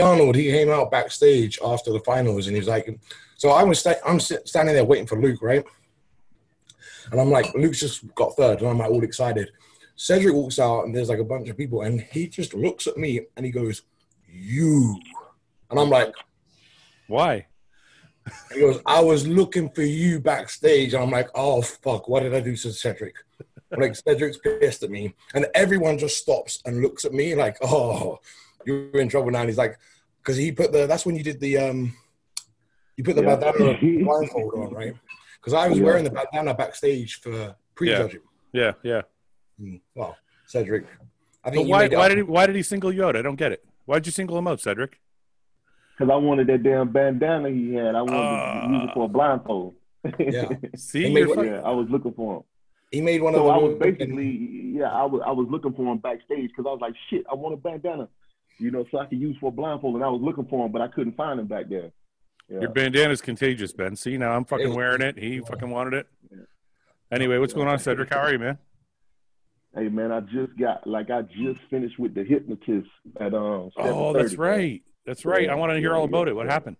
Arnold, he came out backstage after the finals, and he was like, "So I was sta- I'm sit- standing there waiting for Luke, right?" And I'm like, Luke's just got third, and I'm like all excited. Cedric walks out, and there's like a bunch of people, and he just looks at me and he goes, "You," and I'm like, Why? he goes, "I was looking for you backstage," and I'm like, "Oh fuck, what did I do to Cedric?" Like Cedric's pissed at me, and everyone just stops and looks at me like, "Oh, you're in trouble now." And he's like, "Because he put the that's when you did the um, you put the Yeah. bandana blindfold on, right?" Because I was Yeah. wearing the bandana backstage for prejudging. Yeah, yeah. Mm, Well, Cedric, I But think you why? Why did he? Why did he single you out? I don't get it. Why did you single him out, Cedric? Because I wanted that damn bandana he had. I wanted Ah. to use it for a blindfold. Yeah. See, made what- yeah, I was looking for him. He made one So of I was basically, yeah, I was I was looking for him backstage because I was like, shit, I want a bandana, you know, so I could use for a blindfold, and I was looking for him, but I couldn't find him back there. Yeah. your bandana's contagious, Ben. See, now I'm fucking wearing it. He fucking wanted it. Anyway, what's going on, Cedric? How are you, man? Hey man, I just got like I just finished with the hypnotist at um. Oh, that's right. That's right. I want to hear all about it. What happened?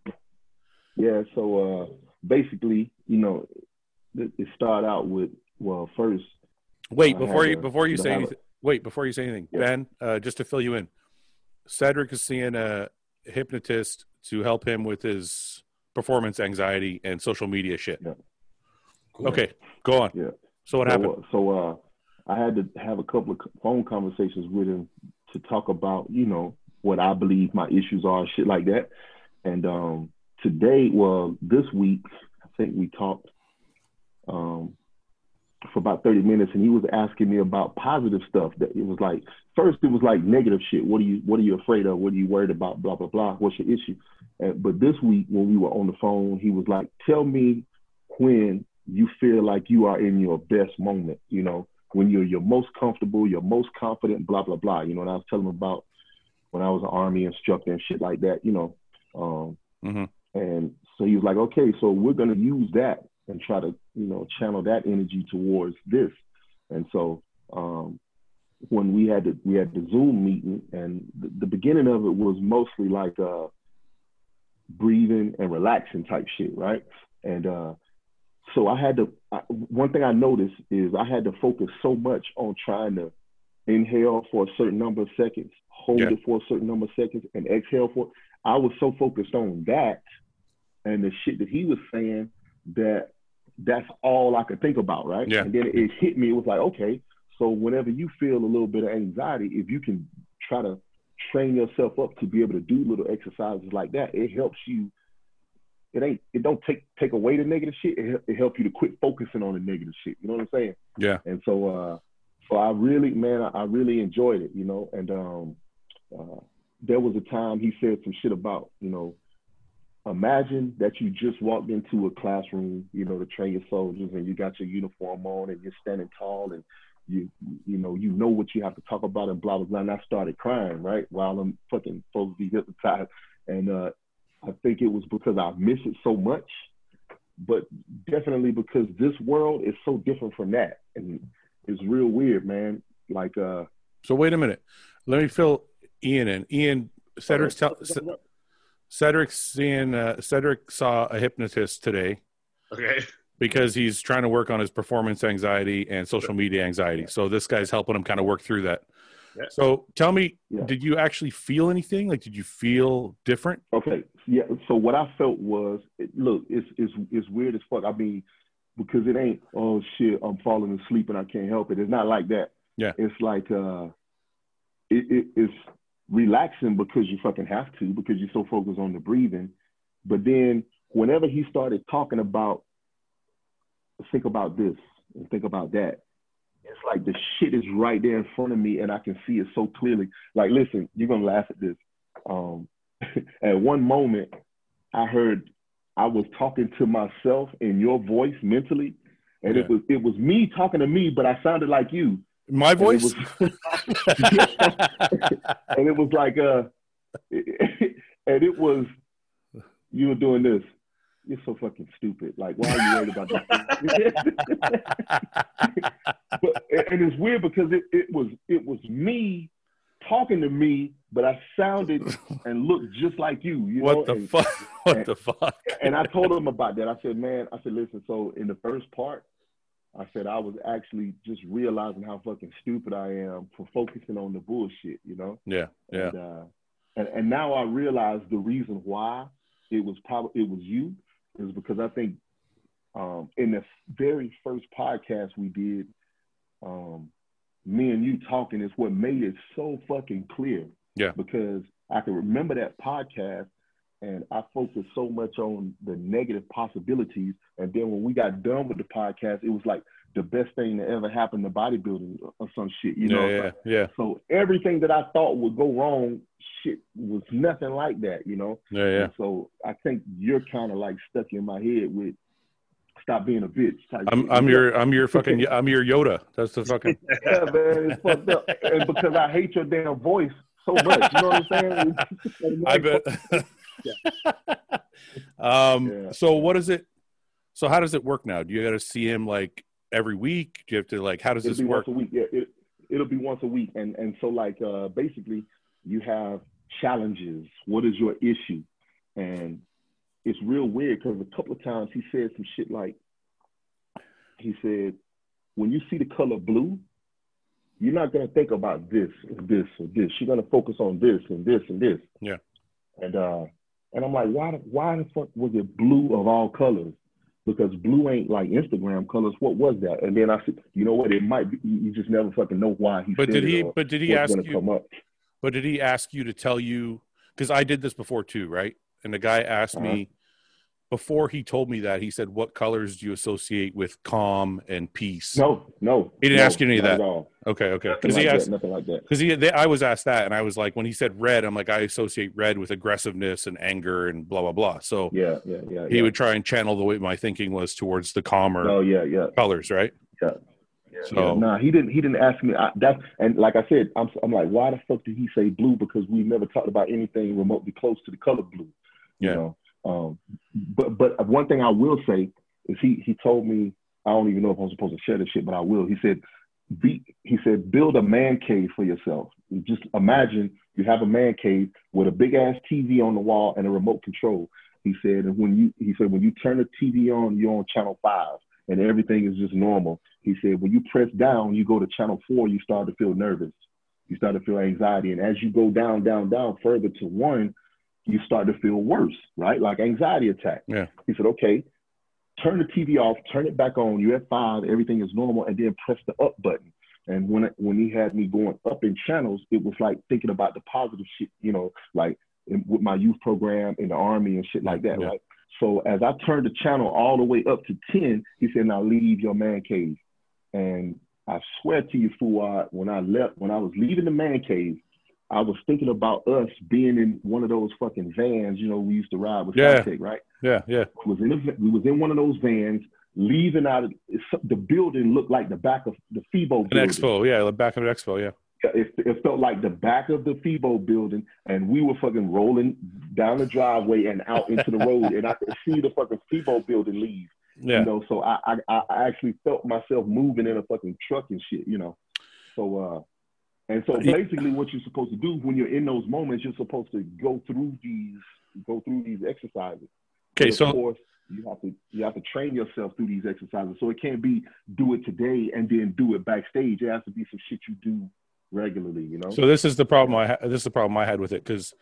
Yeah, so uh, basically, you know, it, it started out with well, first, Wait, before you a- before you say a- anything. Wait, before you say anything, Yeah. Ben. Uh, just to fill you in, Cedric is seeing a hypnotist to help him with his performance anxiety and social media shit. Yeah. Okay, go on. Yeah. So what so, happened? uh, so uh, I had to have a couple of phone conversations with him to talk about, you know, what I believe my issues are, shit like that. And um, today, well, this week, I think we talked um, for about 30 minutes, and he was asking me about positive stuff. That it was like first, it was like negative shit. What are you What are you afraid of? What are you worried about? Blah blah blah. What's your issue? And, but this week, when we were on the phone, he was like, "Tell me when you feel like you are in your best moment, you know, when you're your most comfortable, you're most confident, blah, blah, blah. You know, and I was telling him about when I was an army instructor and shit like that, you know. Um, Mhm. And so he was like, okay, so we're going to use that and try to, you know, channel that energy towards this. And so um, when we had the, we had the Zoom meeting and the, the beginning of it was mostly like uh, breathing and relaxing type shit, right? And uh, so I had to. I, one thing I noticed is I had to focus so much on trying to inhale for a certain number of seconds, hold Yeah. it for a certain number of seconds, and exhale for. I was so focused on that and the shit that he was saying that that's all I could think about, right? Yeah. And then it hit me. It was like, okay, so whenever you feel a little bit of anxiety, if you can try to train yourself up to be able to do little exercises like that, it helps you. It ain't. It don't take take away the negative shit. It, it help you to quit focusing on the negative shit. You know what I'm saying? Yeah. And so, uh, so I really, man, I, I really enjoyed it. You know, and um, uh, there was a time he said some shit about, you know, imagine that you just walked into a classroom, you know, to train your soldiers, and you got your uniform on, and you're standing tall, and you, you know, you know what you have to talk about, and blah blah blah. And I started crying, right, while I'm fucking supposed to be hypnotized, and uh, I think it was because I miss it so much, but definitely because this world is so different from that, and it's real weird, man. Like, uh, So wait a minute. Let me fill Ian in. Ian, Cedric's tell, C- Cedric's seeing. Uh, Cedric saw a hypnotist today Okay. because he's trying to work on his performance anxiety and social media anxiety. So this guy's helping him kind of work through that. Yeah. So tell me, Yeah. did you actually feel anything? Like, did you feel different? Okay, yeah. So what I felt was, it, look, it's it's it's weird as fuck. I mean, because it ain't, oh shit, I'm falling asleep and I can't help it. It's not like that. Yeah. It's like, uh, it, it it's relaxing because you fucking have to because you're so focused on the breathing. But then whenever he started talking about, think about this and think about that. It's like the shit is right there in front of me and I can see it so clearly. Like, listen, you're gonna laugh at this. Um, at one moment, I heard I was talking to myself in your voice mentally, and it was it was me talking to me, but I sounded like you, My And it voice? was- and it was like uh, and it was you were doing this. You're so fucking stupid. Like, why are you worried about that? but and it's weird because it, it was it was me talking to me, but I sounded and looked just like you. You what know, the and, fuck? What and- the fuck? and I told him about that. I said, man, I said, listen. So in the first part, I said I was actually just realizing how fucking stupid I am for focusing on the bullshit. You know. Yeah, yeah, And, uh, and and now I realize the reason why it was probably it was you is because I think um, in the very first podcast we did, um, me and you talking is what made it so fucking clear. Yeah. Because I can remember that podcast and I focused so much on the negative possibilities. And then when we got done with the podcast, it was like the best thing that ever happened to bodybuilding or some shit, you know? yeah, yeah, yeah, So everything that I thought would go wrong, shit was nothing like that, you know. yeah, yeah. And so I think you're kind of like stuck in my head with stop being a bitch. Type I'm I'm your I'm your fucking I'm your Yoda. That's the fucking yeah, man, it's fucked up. And because I hate your damn voice so much, you know what I'm saying? I bet. um. Yeah. So what is it? So how does it work now? Do you got to see him like every week? Do you have to like? How does It'll this be work? once a week. Yeah, it, it'll be once a week, and and so like uh, basically you have challenges. What is your issue? And it's real weird because a couple of times he said some shit like he said, when you see the color blue, you're not gonna think about this or this or this. You're gonna focus on this and this and this. Yeah. And uh, and I'm like, why why the fuck was it blue of all colors? Because blue ain't like Instagram colors. What was that? And then I said, you know what? It might be. You just never fucking know why he. But did he? But did he ask you? But did he ask you to tell you? Because I did this before too, right? And the guy asked Uh-huh. me before he told me that. He said, "What colors do you associate with calm and peace?" No, no. He didn't no, ask you any of that? At all. Okay, okay. Because like he that, asked. nothing like that. Because he, they, I was asked that, and I was like, when he said red, I'm like, I associate red with aggressiveness and anger and blah blah blah. So Yeah, yeah, yeah. he yeah. would try and channel the way my thinking was towards the calmer Oh yeah, yeah. colors, right? Yeah. So Yeah, nah, he didn't. He didn't ask me. I, that and like I said, I'm, I'm like, why the fuck did he say blue? Because we never talked about anything remotely close to the color blue. You Yeah. know. Um, but but one thing I will say is he he told me I don't even know if I'm supposed to share this shit, but I will. He said, be, he said, build a man cave for yourself. Just imagine you have a man cave with a big ass TV on the wall and a remote control. He said, and when you, he said, when you turn the TV on, you're on channel five and everything is just normal. He said, when you press down, you go to channel four, you start to feel nervous. You start to feel anxiety. And as you go down, down, down further to one, you start to feel worse, right? Like anxiety attack. Yeah. He said, okay, turn the TV off, turn it back on. You're at five, everything is normal, and then press the up button. And when when he had me going up in channels, it was like thinking about the positive shit, you know, like in, with my youth program in the army and shit like that, Yeah. right? So as I turned the channel all the way up to 10, he said, now leave your man cave. And I swear to you, Fouad, when I left, when I was leaving the man cave, I was thinking about us being in one of those fucking vans, you know, we used to ride with Yeah. Scitec, right? yeah, yeah, We was in a, we was in one of those vans leaving out of the building looked like the back of the FIBO an building. expo, yeah, the back of the expo, yeah, It, it felt like the back of the FIBO building, and we were fucking rolling down the driveway and out into the road, and I could see the fucking FIBO building leave. yeah. You know, so I, I I actually felt myself moving in a fucking truck and shit. You know, so uh, and so basically, what you're supposed to do when you're in those moments, you're supposed to go through these go through these exercises. Okay, so course, you have to you have to train yourself through these exercises. So it can't be do it today and then do it backstage. It has to be some shit you do regularly. You know. So this is the problem I ha- this is the problem I had with it because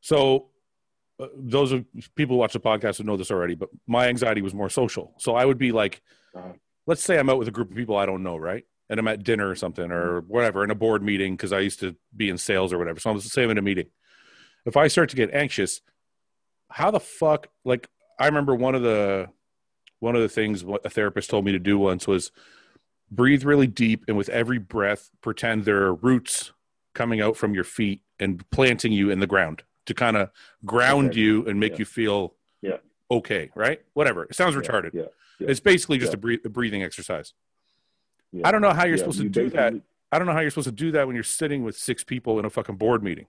so uh, those of people who watch the podcast would know this already, but my anxiety was more social. So I would be like, Uh-huh. let's say I'm out with a group of people I don't know, right? And I'm at dinner or something or mm-hmm. whatever in a board meeting because I used to be in sales or whatever. So I'm the same in a meeting. If I start to get anxious, how the fuck? Like I remember one of the one of the things what a therapist told me to do once was breathe really deep and with every breath pretend there are roots coming out from your feet and planting you in the ground to kind of ground Okay. you and make Yeah. you feel Yeah. okay right whatever it sounds Yeah, retarded it's basically just a, breath- a breathing exercise yeah. i don't know how you're Yeah, supposed to do that i don't know how you're supposed to do that when you're sitting with six people in a fucking board meeting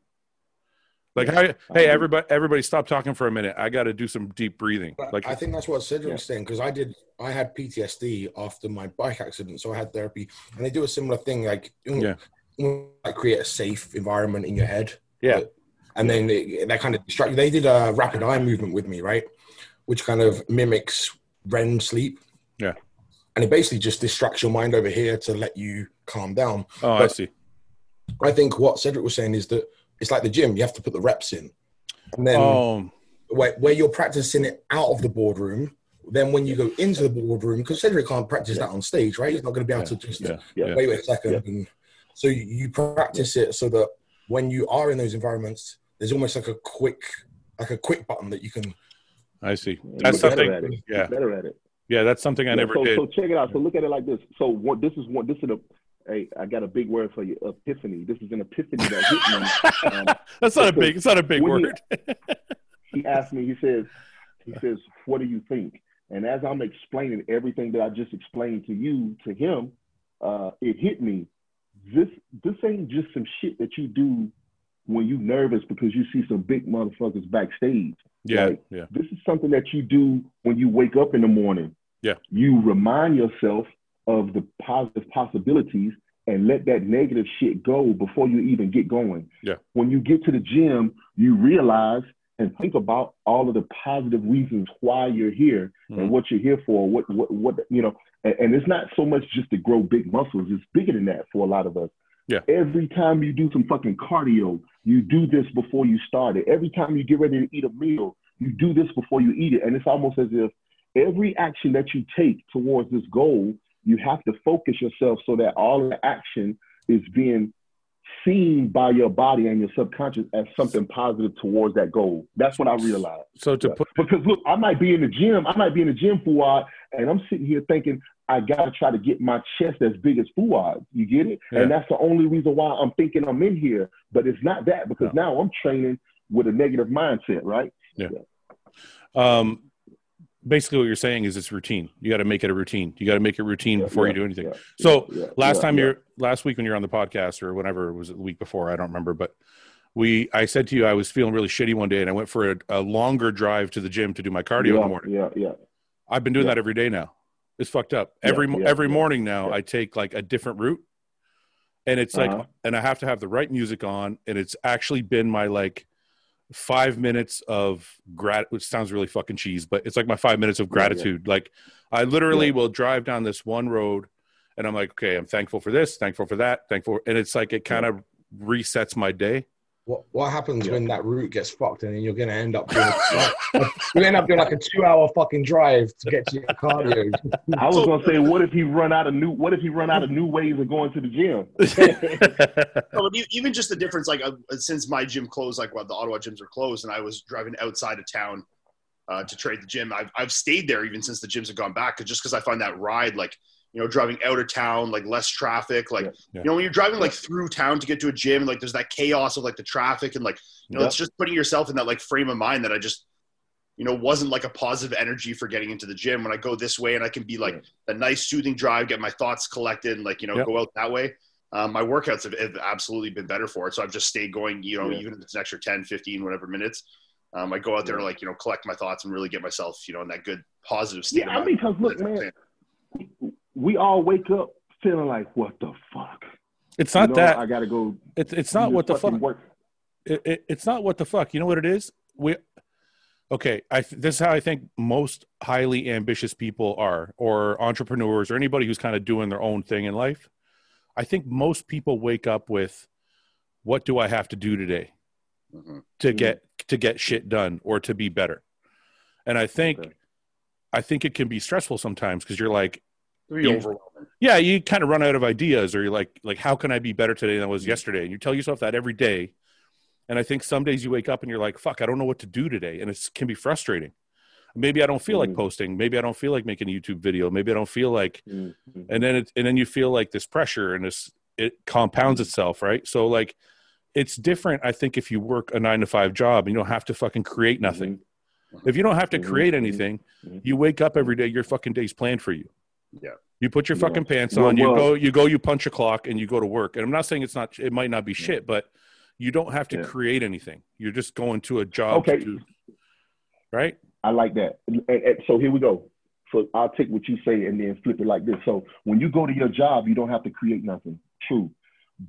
like Yeah, how, hey agree. everybody everybody stop talking for a minute i got to do some deep breathing But like I think that's what Cedric Yeah. was saying because I did. I had PTSD after my bike accident, so I had therapy, and they do a similar thing. Like, Yeah. like create a safe environment in your head. Yeah. And then it, that kind of distract. They did a rapid eye movement with me, right? Which kind of mimics REM sleep. Yeah. And it basically just distracts your mind over here to let you calm down. Oh, I see. I think what Cedric was saying is that it's like the gym. You have to put the reps in, and then Oh, where, where you're practicing it out of the boardroom. Then when you go into the boardroom, because Cedric can't practice that on stage, right? He's not going to be able to just yeah, Yeah. yeah. wait, wait a second. Yeah. And so you, you practice it so that when you are in those environments, there's almost like a quick, like a quick button that you can. I see. You're That's better something. at it. Yeah, better at it. Yeah, that's something I Yeah, never so, did. So check it out. So look at it like this. So what this is one this is a hey, I got a big word for you, epiphany. This is an epiphany that hit me. Um, That's not a big. It's not a big word. he asked me, he says, he says, what do you think? And as I'm explaining everything that I just explained to you, to him, uh, it hit me. This this ain't just some shit that you do when you nervous because you see some big motherfuckers backstage. Yeah, Like, yeah, This is something that you do when you wake up in the morning. Yeah. You remind yourself of the positive possibilities and let that negative shit go before you even get going. Yeah. When you get to the gym, you realize and think about all of the positive reasons why you're here Mhm. and what you're here for. What what what you know, and, and it's not so much just to grow big muscles. It's bigger than that for a lot of us. Yeah. Every time you do some fucking cardio, you do this before you start it. Every time you get ready to eat a meal, you do this before you eat it. And it's almost as if every action that you take towards this goal, you have to focus yourself so that all the action is being seen by your body and your subconscious as something positive towards that goal. That's what I realized. So to put Because look, I might be in the gym, I might be in the gym Fouad, and I'm sitting here thinking I gotta try to get my chest as big as Fouad. You get it? Yeah. And that's the only reason why I'm thinking I'm in here. But it's not that because now I'm training with a negative mindset, right? Yeah. um, basically what you're saying is it's routine. You got to make it a routine. You got to make it routine before you do anything. Yeah, So yeah, last yeah, time yeah. you're last week when you're on the podcast or whenever it was the week before i don't remember but we i said to you i was feeling really shitty one day and i went for a, a longer drive to the gym to do my cardio in yeah, the morning Yeah, yeah. i've been doing Yeah. that every day now it's fucked up Yeah, every yeah, every yeah, morning now yeah. i take like a different route and it's like Uh-huh. and i have to have the right music on and it's actually been my like five minutes of grat which sounds really fucking cheese but it's like my five minutes of Yeah, yeah. gratitude like i literally Yeah. will drive down this one road and i'm like okay i'm thankful for this thankful for that thankful and it's like it kind of resets my day What what happens Yeah. when that route gets fucked and then you're gonna end up doing you end up doing like a two hour fucking drive to get to your cardio. I was gonna say, what if he run out of new? What if he run out of new ways of going to the gym? No, even just the difference, like uh, since my gym closed, like well, the Ottawa gyms are closed, and I was driving outside of town uh, to trade the gym. I've I've stayed there even since the gyms have gone back, 'cause- just because I find that ride, like you know, driving out of town, like less traffic, like Yeah. Yeah. you know, when you're driving like through town to get to a gym, like there's that chaos of like the traffic and like you know, Yeah. it's just putting yourself in that like frame of mind that I just you know wasn't like a positive energy for getting into the gym when I go this way and I can be like a nice soothing drive, get my thoughts collected, and like you know go out that way. Um, my workouts have, have absolutely been better for it. So I've just stayed going, you know, even if it's an extra 10, 15, whatever minutes. Um, I go out there to like, you know, collect my thoughts and really get myself, you know, in that good positive state. yeah, because look, man, we all wake up feeling like, what the fuck? it's You not know, that I gotta go. it's it's not what the fuck Work. it, it, it's not what the fuck you know what it is we okay i this is how i think most highly ambitious people are or entrepreneurs or anybody who's kind of doing their own thing in life i think most people wake up with what do i have to do today Mhm. to Mhm. get to get shit done or to be better and i think Okay. i think it can be stressful sometimes because you're like Be You- overwhelming. yeah you kind of run out of ideas or you're like like how can i be better today than i was Mm-hmm. yesterday? And you tell yourself that every day. And i think some days you wake up and you're like fuck i don't know what to do today. And it can be frustrating. Maybe i don't feel like Mhm. posting. Maybe i don't feel like making a youtube video. Maybe i don't feel like Mhm. and then it and then you feel like this pressure and this it compounds itself right? So like it's different i think if you work a nine to five job and you don't have to fucking create nothing. If you don't have to Mhm. create anything you wake up every day your fucking day's planned for you Yeah. you put your Yeah. fucking pants Well, on you well- go you go you punch a clock and you go to work and i'm not saying it's not it might not be shit but you don't have to Yeah. create anything you're just going to a job Okay. to do, right I like that. And, and so here we go. So I'll take what you say and then flip it like this. So when you go to your job, you don't have to create nothing. True.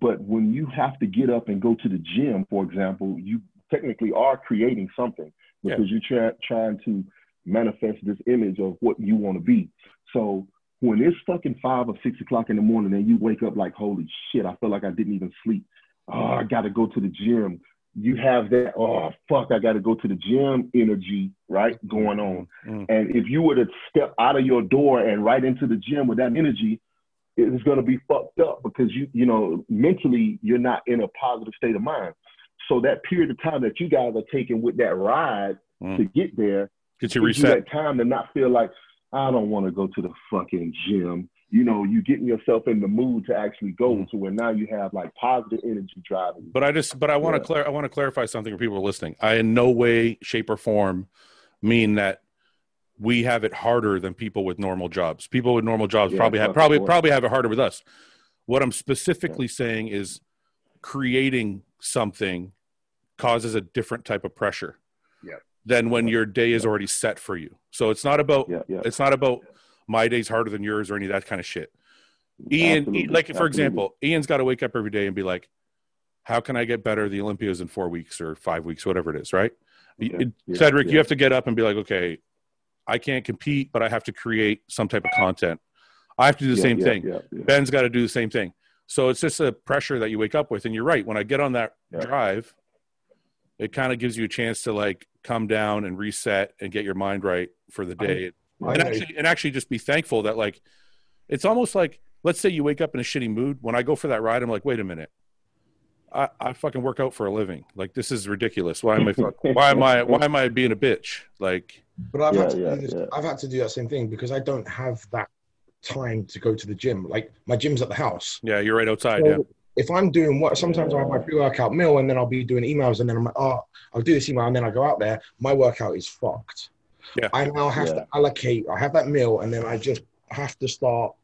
But when you have to get up and go to the gym, for example, you technically are creating something because you're try, trying to manifest this image of what you want to be. So when it's fucking five or six o'clock in the morning and you wake up like, holy shit, I feel like I didn't even sleep. Oh, I got to go to the gym. You have that, oh, fuck, I got to go to the gym energy, right? Going on. Mm. And if you were to step out of your door and right into the gym with that energy, it's going to be fucked up because you, you know, mentally you're not in a positive state of mind. So that period of time that you guys are taking with that ride Mm. to get there, Get you gives you reset. that time to not feel like I don't want to go to the fucking gym. You know, you getting yourself in the mood to actually go Mm. to where now you have like positive energy driving. But I just, but I want to Yeah. clar- I want to clarify something for people listening. I in no way, shape, or form mean that we have it harder than people with normal jobs. People with normal jobs Yeah, probably have probably probably have it harder with us. What I'm specifically saying is creating something causes a different type of pressure. Yeah. Than when your day is already set for you. So it's not about Yeah, yeah. it's not about my day's harder than yours or any of that kind of shit. Ian, Absolutely, like for absolutely. example, Ian's got to wake up every day and be like, "How can I get better the Olympias in four weeks or five weeks, whatever it is?" Right? Yeah, Cedric, you have to get up and be like, "Okay, I can't compete, but I have to create some type of content. I have to do the same thing. Ben's got to do the same thing. So it's just a pressure that you wake up with. And you're right. When I get on that drive, it kind of gives you a chance to like come down and reset and get your mind right for the day I and actually and actually just be thankful that like it's almost like let's say you wake up in a shitty mood when i go for that ride i'm like wait a minute i, I fucking work out for a living like this is ridiculous why am i fuck, why am i why am i being a bitch like But I've Yeah, had to yeah, do this. yeah. I've had to do that same thing because I don't have that time to go to the gym. Like my gym's at the house. yeah you're right outside So yeah if I'm doing what sometimes I have my pre-workout meal and then I'll be doing emails and then I'm like, oh, I'll do this email and then I go out there. My workout is fucked. Yeah. I now have Yeah. to allocate. I have that meal and then I just have to start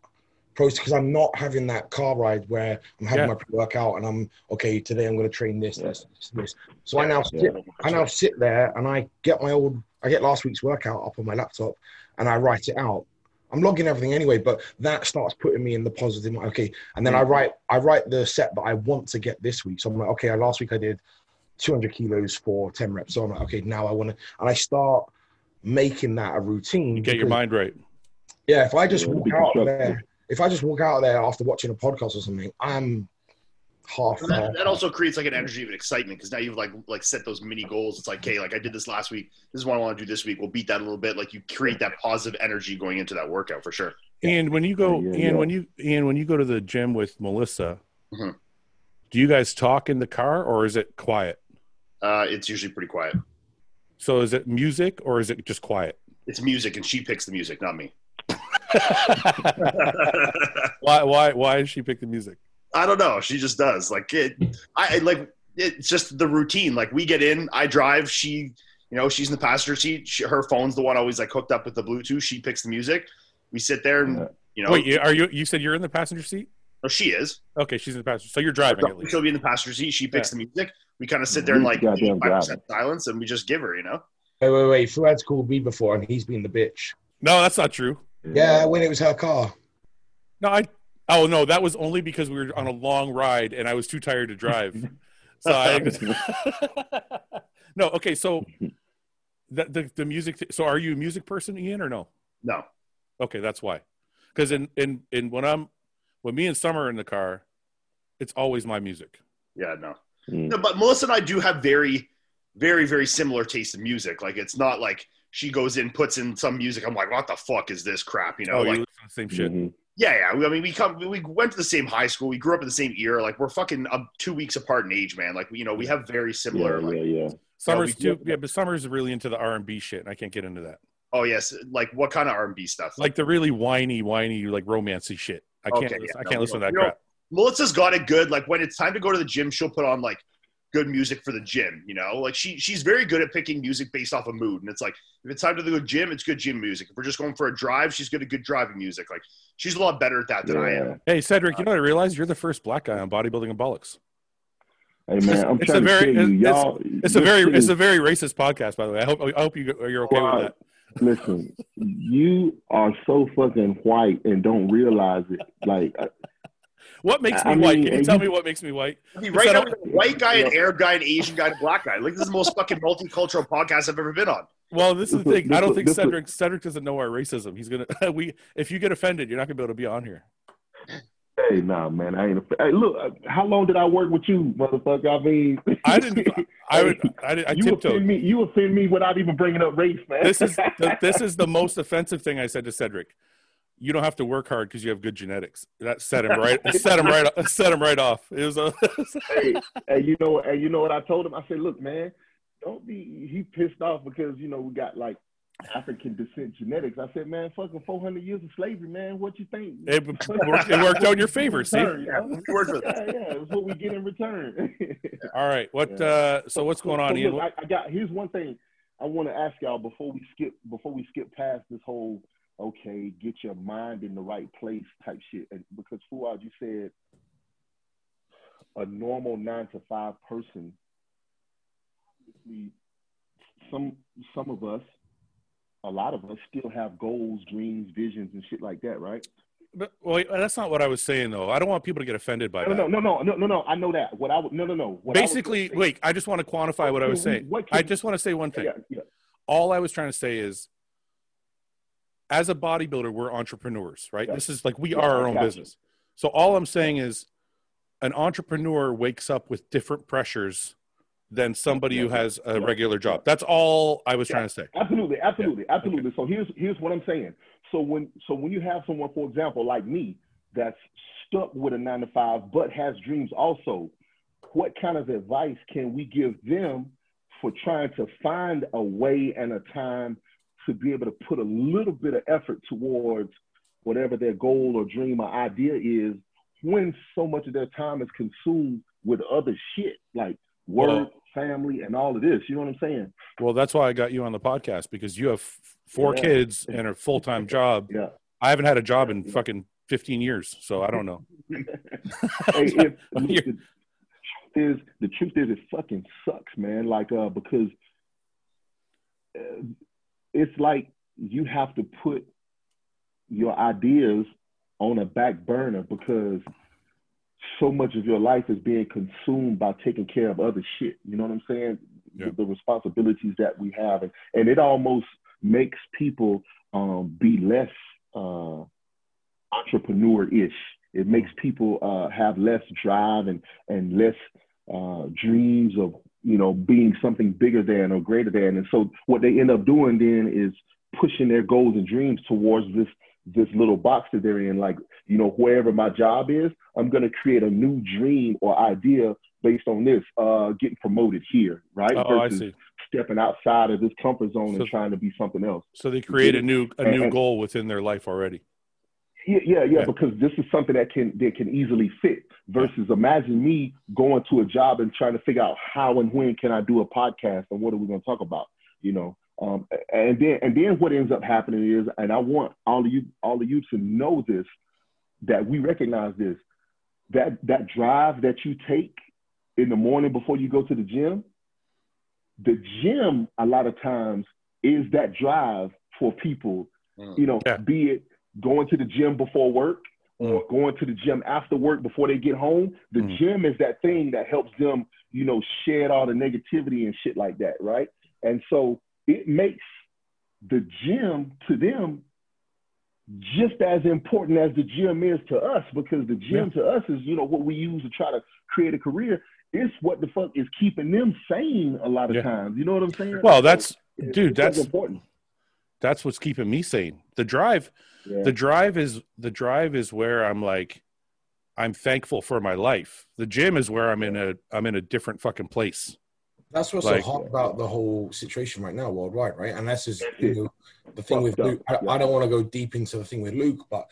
process because I'm not having that car ride where I'm having Yeah. my pre-workout and I'm okay. Today I'm going to train this, Yeah. this, this, this. So I now Yeah. sit. I now sit there and I get my old. I get last week's workout up on my laptop and I write it out. I'm logging everything anyway, but that starts putting me in the positive. Okay, and then I write. I write the set that I want to get this week. So I'm like, okay, last week I did 200 kilos for 10 reps. So I'm like, okay, now I want to, and I start making that a routine. you get your mind right Yeah, if I just walk out there, if I just walk out there after watching a podcast or something, I'm half. And that, that also creates like an energy of excitement because now you've like like set those mini goals. It's like, hey, like I did this last week. This is what I want to do this week. We'll beat that a little bit. Like you create that positive energy going into that workout for sure. And when you go Yeah, yeah, ian yeah. when you ian when you go to the gym with melissa Mhm. do you guys talk in the car or is it quiet Uh, it's usually pretty quiet. so is it music or is it just quiet It's music, and she picks the music, not me. why why why does she pick the music I don't know. She just does. Like it, I I- like it's just the routine. Like we get in, I drive. She, you know, she's in the passenger seat. She, her phone's the one always like hooked up with the Bluetooth. She picks the music. We sit there and you know, wait are you you said you're in the passenger seat no, she is. okay she's in the passenger so you're driving at least She'll be in the passenger seat. She picks Yeah. the music. We kind of sit there in like silence, and we just give her. You know. Wait, wait, wait. Fouad's called me before, and he's been the bitch. no that's not true Yeah, when it was her car. No, I. Oh no, that was only because we were on a long ride and I was too tired to drive. So I. no, okay. So the the, the music. so are you a music person, Ian, or no? No. Okay, that's why. Because in in in when I'm when me and Summer are in the car, it's always my music. Yeah. No. Mm. No, but Melissa and I do have very, very, very similar taste in music. Like it's not like she goes in, puts in some music. I'm like, what the fuck is this crap? You know, oh, like you listen to the same shit. Mhm. Yeah, yeah. I mean, we come, we went to the same high school. We grew up in the same era. Like we're fucking um, two weeks apart in age, man. Like you know, we have very similar. Yeah, like, yeah, yeah. Summer's we- too. Yeah, but Summer's is really into the R and B shit, and I can't get into that. Oh yes, like what kind of R&B stuff? Like the really whiny, whiny, like romancy shit. I can't. Okay, listen, yeah, I can't we listen to that we don't- crap. Melissa's got it good. Like when it's time to go to the gym, she'll put on like good music for the gym. You know, like she she's very good at picking music based off of mood. And it's like if it's time to go the gym, it's good gym music. If we're just going for a drive, she's good at good driving music. Like she's a lot better at that than I am. Hey, Cedric, you uh, know what I realized? You're the first black guy on bodybuilding and bollocks. Hey man, I'm It's trying a to very- you, y'all. It's a very shit it's a very racist podcast, by the way. I hope I hope you you're okay with that. Listen, you are so fucking white and don't realize it. Like, I- What makes me I white? Can you tell me what makes me white? I mean, right now, that we have a white guy, an Arab guy, an Asian guy, and a black guy. Like this is the most fucking multicultural podcast I've ever been on. Well, this is the thing. I don't think is- this is- Cedric Cedric doesn't know our racism. He's gonna we if you get offended, you're not gonna be able to be on here. Hey, nah, man, I ain't. A, hey, look, uh, how long did I work with you, motherfucker? I mean, I didn't. I would. I, did- I you tiptoed. offend me. You offend me without even bringing up race, man. This is the, this is the most offensive thing I said to Cedric. You don't have to work hard because you have good genetics. That set him right. set him right. Set him right off. It was a. hey, hey, you know, and you know what I told him? I said, look, man, don't be. He pissed off because you know we got like African descent genetics. I said, man, fucking 400 years of slavery, man. What you think? It, worked, it worked out in your favor. See. Return, Yeah, yo. worked with it. yeah, yeah, it's what we get in return. All right. What? Yeah. uh So what's going on, So Ian? look, I, I got here's one thing I want to ask y'all before we skip before we skip past this whole okay, get your mind in the right place type shit. And because Fouad, you said a normal nine to five person, obviously, some some of us, a lot of us still have goals, dreams, visions, and shit like that, right? But, well, that's not what I was saying, though. I don't want people to get offended by No, that. no, no, no, no, no, no. I know that. What I would no, no, no. What Basically, gonna say- wait. I just want to quantify what I was saying. I just want to say one thing. yeah, yeah. all I was trying to say is, as a bodybuilder, we're entrepreneurs, right? Yeah. This is like we Yeah, are our own got you. business. So all I'm saying is, an entrepreneur wakes up with different pressures than somebody who has a Yeah. regular job. That's all I was Yeah. trying to say. Absolutely, absolutely, absolutely. So here's here's what I'm saying. So when so when you have someone, for example, like me, that's stuck with a nine to five but has dreams also, what kind of advice can we give them for trying to find a way and a time to be able to put a little bit of effort towards whatever their goal or dream or idea is when so much of their time is consumed with other shit like work, Well- family, and all of this. You know what I'm saying? Well, that's why I got you on the podcast because you have four Yeah. kids and a full time job. Yeah. I haven't had a job in fucking 15 years, so I don't know. hey, if, the truth is, the truth is, it fucking sucks, man. Like, uh, because uh, it's like you have to put your ideas on a back burner because so much of your life is being consumed by taking care of other shit. You know what I'm saying? Yeah. The, the responsibilities that we have, and, and it almost makes people um, be less uh, entrepreneur-ish. It makes people uh, have less drive and and less uh, dreams of you know being something bigger than or greater than. And so what they end up doing then is pushing their goals and dreams towards this this little box that they're in. Like you know wherever my job is, I'm going to create a new dream or idea based on this. Uh, getting promoted here, right? Oh, I see. stepping outside of this comfort zone So- and trying to be something else. So they create a new a new And- goal within their life already. Yeah, yeah, yeah, Yeah. because this is something that can that can easily fit. Versus imagine me going to a job and trying to figure out how and when can I do a podcast and what are we going to talk about, you know. Um, and then and then what ends up happening is, and I want all of you all of you to know this, that we recognize this, that that drive that you take in the morning before you go to the gym, the gym a lot of times is that drive for people, Mm. you know, Yeah. be it going to the gym before work or going to the gym after work before they get home. The Mm. gym is that thing that helps them, you know, shed all the negativity and shit like that, right? And so it makes the gym to them just as important as the gym is to us because the gym to us is, you know, what we use to try to create a career. It's what the fuck is keeping them sane a lot of Yeah. times. You know what I'm saying? Well, that's It's- dude, that's- important. that's what's keeping me sane. The drive, Yeah. the drive is the drive is where I'm like, I'm thankful for my life. The gym is where I'm in a I'm in a different fucking place. That's what's Like- so hot about the whole situation right now worldwide, right? And that's just you know, the thing with Luke. I. I don't want to go deep into the thing with Luke, but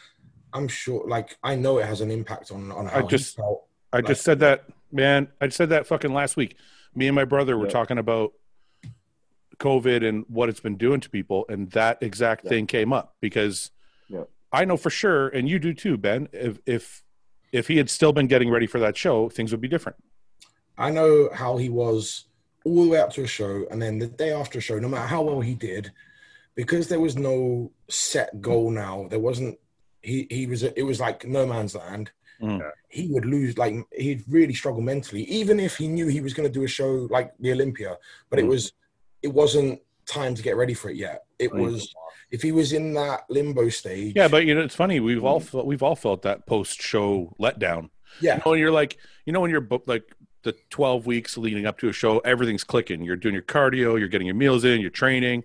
I'm sure, like, I know it has an impact on on how i just- felt. I just said that, man. I said that fucking last week. Me and my brother were Yeah. talking about COVID and what it's been doing to people, and that exact Yeah. thing came up because Yeah. I know for sure, and you do too, Ben. If if if he had still been getting ready for that show, things would be different. I know how he was all the way up to a show, and then the day after a show, no matter how well he did, because there was no set goal now. There wasn't. He he was. It was like no man's land. Mm. Yeah. he would lose. Like he'd really struggle mentally, even if he knew he was going to do a show like the Olympia. But it Mm. was, it wasn't time to get ready for it yet. It Right. was if he was in that limbo stage. Yeah, but you know, it's funny. We've all felt, we've all felt that post show letdown. yeah, You know, you're like, you know, when you're bo- like the 12 weeks leading up to a show, everything's clicking. You're doing your cardio, you're getting your meals in, you're training,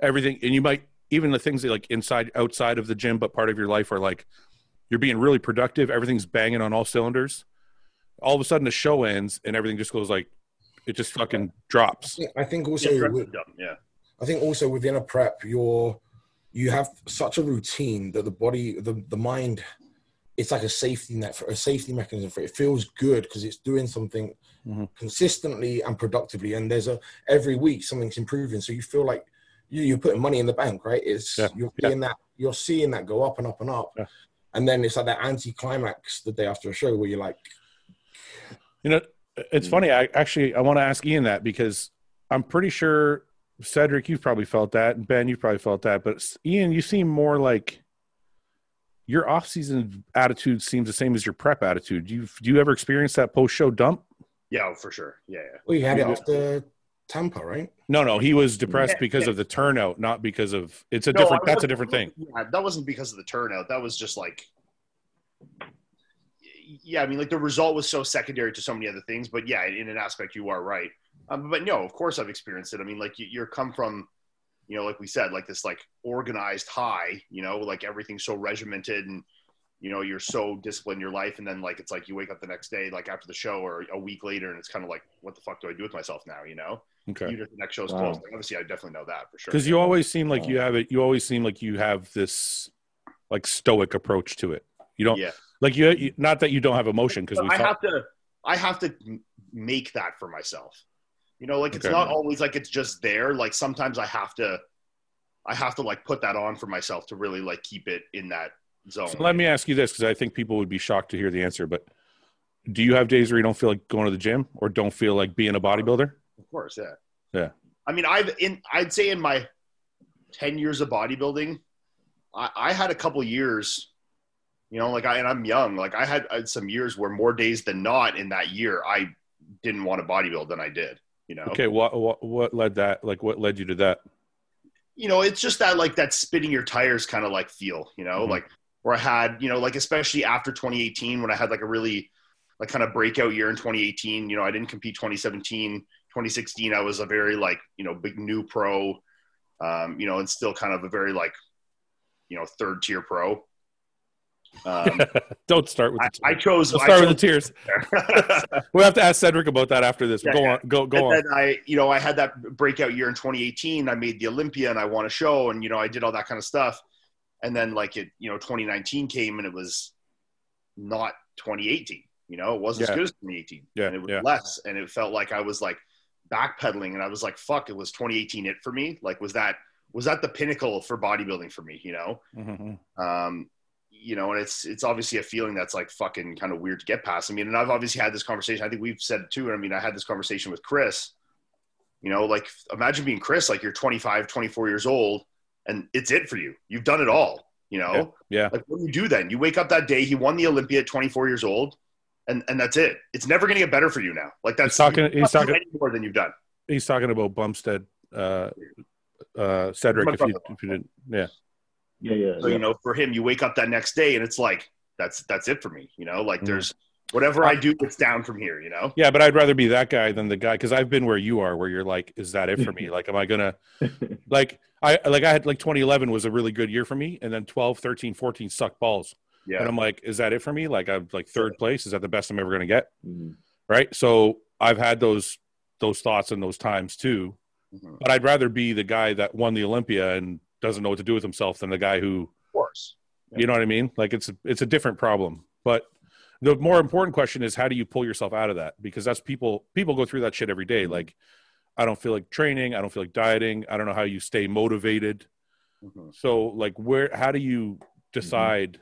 everything, and you might even the things that like inside, outside of the gym, but part of your life are like you're being really productive. Everything's banging on all cylinders. All of a sudden, the show ends and everything just goes like it just fucking drops. I think also Yeah, with, yeah. I think also within a prep, you're you have such a routine that the body, the the mind, it's like a safety net for a safety mechanism for it. It feels good because it's doing something Mhm. consistently and productively, and there's a every week something's improving. So you feel like you, you're putting money in the bank, right? It's Yeah, you're yeah. seeing that you're seeing that go up and up and up, Yeah. and then it's like that anti-climax the day after a show where you're like, You know, it's Mm. funny. I actually I want to ask Ian that because I'm pretty sure Cedric, you've probably felt that, and Ben, you've probably felt that. But Ian, you seem more like your off-season attitude seems the same as your prep attitude. Do you do you ever experience that post-show dump? Yeah, oh, for sure. Yeah, yeah. well, you had it Yeah. the Tampa, right? No, no, he was depressed Yeah, because yeah. of the turnout, not because of. It's a No, different. That's a different thing. Yeah, that wasn't because of the turnout. That was just like, yeah, I mean, like the result was so secondary to so many other things. But yeah, in an aspect, you are right. Um, but no, of course, I've experienced it. I mean, like you, you're come from, you know, like we said, like this like organized high. You know, like everything's so regimented and. You know, you're so disciplined in your life, and then like it's like you wake up the next day, like after the show or a week later, and it's kind of like, what the fuck do I do with myself now? You know, Okay. even if the next show's Wow. closed. Like, obviously, I definitely know that for sure. Because you always seem like you have it. You always seem like you have this like stoic approach to it. You don't yeah. like you. you not that you don't have emotion because we. I talk- have to I have to make that for myself. You know, like it's Okay. not always like it's just there. Like sometimes I have to I have to like put that on for myself to really like keep it in that zone. So let me ask you this because I think people would be shocked to hear the answer. But do you have days where you don't feel like going to the gym or don't feel like being a bodybuilder? of course, yeah. Yeah. I mean, I've in I'd say in my 10 years of bodybuilding, I, I had a couple years, you know, like I and I'm young. Like I had, I had some years where more days than not in that year I didn't want to bodybuild than I did. You know. Okay, what, what what led that? Like, what led you to that? you know, it's just that like that spinning your tires kind of like feel, you know, Mhm. like where I had, you know, like especially after 2018 when I had like a really like kind of breakout year in 2018. You know, I didn't compete 2017, 2016. I was a very like you know big new pro, um, you know, and still kind of a very like you know third tier pro. Um, don't start with I, the I chose. We'll I start with the tears. We'll have to ask Cedric about that after this. Yeah, go yeah. on, go go on. then I, you know, I had that breakout year in 2018. I made the Olympia and I won a show and, you know, I did all that kind of stuff. And then like it, you know, 2019 came and it was not 2018, you know, it wasn't Yeah. as good as 2018 Yeah, and it was less. And it felt like I was like backpedaling and I was like, fuck, it was 2018 it for me. Like, was that, was that the pinnacle for bodybuilding for me, you know? Mhm. um, you know, and it's it's obviously a feeling that's like fucking kind of weird to get past. I mean, and I've obviously had this conversation. I think we've said it too. I mean, I had this conversation with Chris. You know, like imagine being Chris, like you're 25, 24 years old, and it's it for you. You've done it all. You know, Yeah. like what do you do then? You wake up that day. He won the Olympia at 24 years old, and and that's it. It's never going to get better for you now. Like that's He's talking- he's talking- any more than you've done. He's talking about Bumstead, uh, uh, Cedric. If you, if you didn't, yeah. Yeah, yeah. So yeah. you know, for him, you wake up that next day and it's like that's that's it for me. You know, like there's whatever I do, it's down from here. You know. Yeah, but I'd rather be that guy than the guy because I've been where you are, where you're like, is that it for me? Like, am I gonna like I like I had like 2011 was a really good year for me, and then 12, 13, 14 sucked balls, Yeah. and I'm like, is that it for me? Like I'm like third place. Is that the best I'm ever gonna get? Mhm. Right. So I've had those those thoughts and those times too, Mhm. but I'd rather be the guy that won the Olympia and doesn't know what to do with himself than the guy who Of course. you know what I mean? Like it's it's a different problem. But the more important question is how do you pull yourself out of that? Because that's people people go through that shit every day. Like I don't feel like training, I don't feel like dieting, I don't know how you stay motivated. Mhm. So like where how do you decide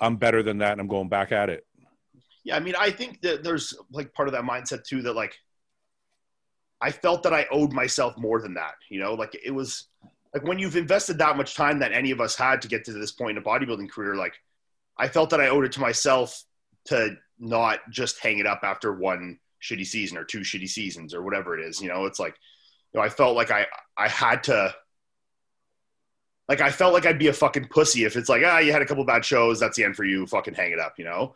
I'm better than that and I'm going back at it? Yeah, I mean, I think that there's like part of that mindset too that like I felt that I owed myself more than that. You know, like it was like when you've invested that much time that any of us had to get to this point in a bodybuilding career, like I felt that I owed it to myself to not just hang it up after one shitty season or two shitty seasons or whatever it is. You know, it's like, you know, I felt like I I had to. Like I felt like I'd be a fucking pussy if it's like ah you had a couple bad shows that's the end for you fucking hang it up you know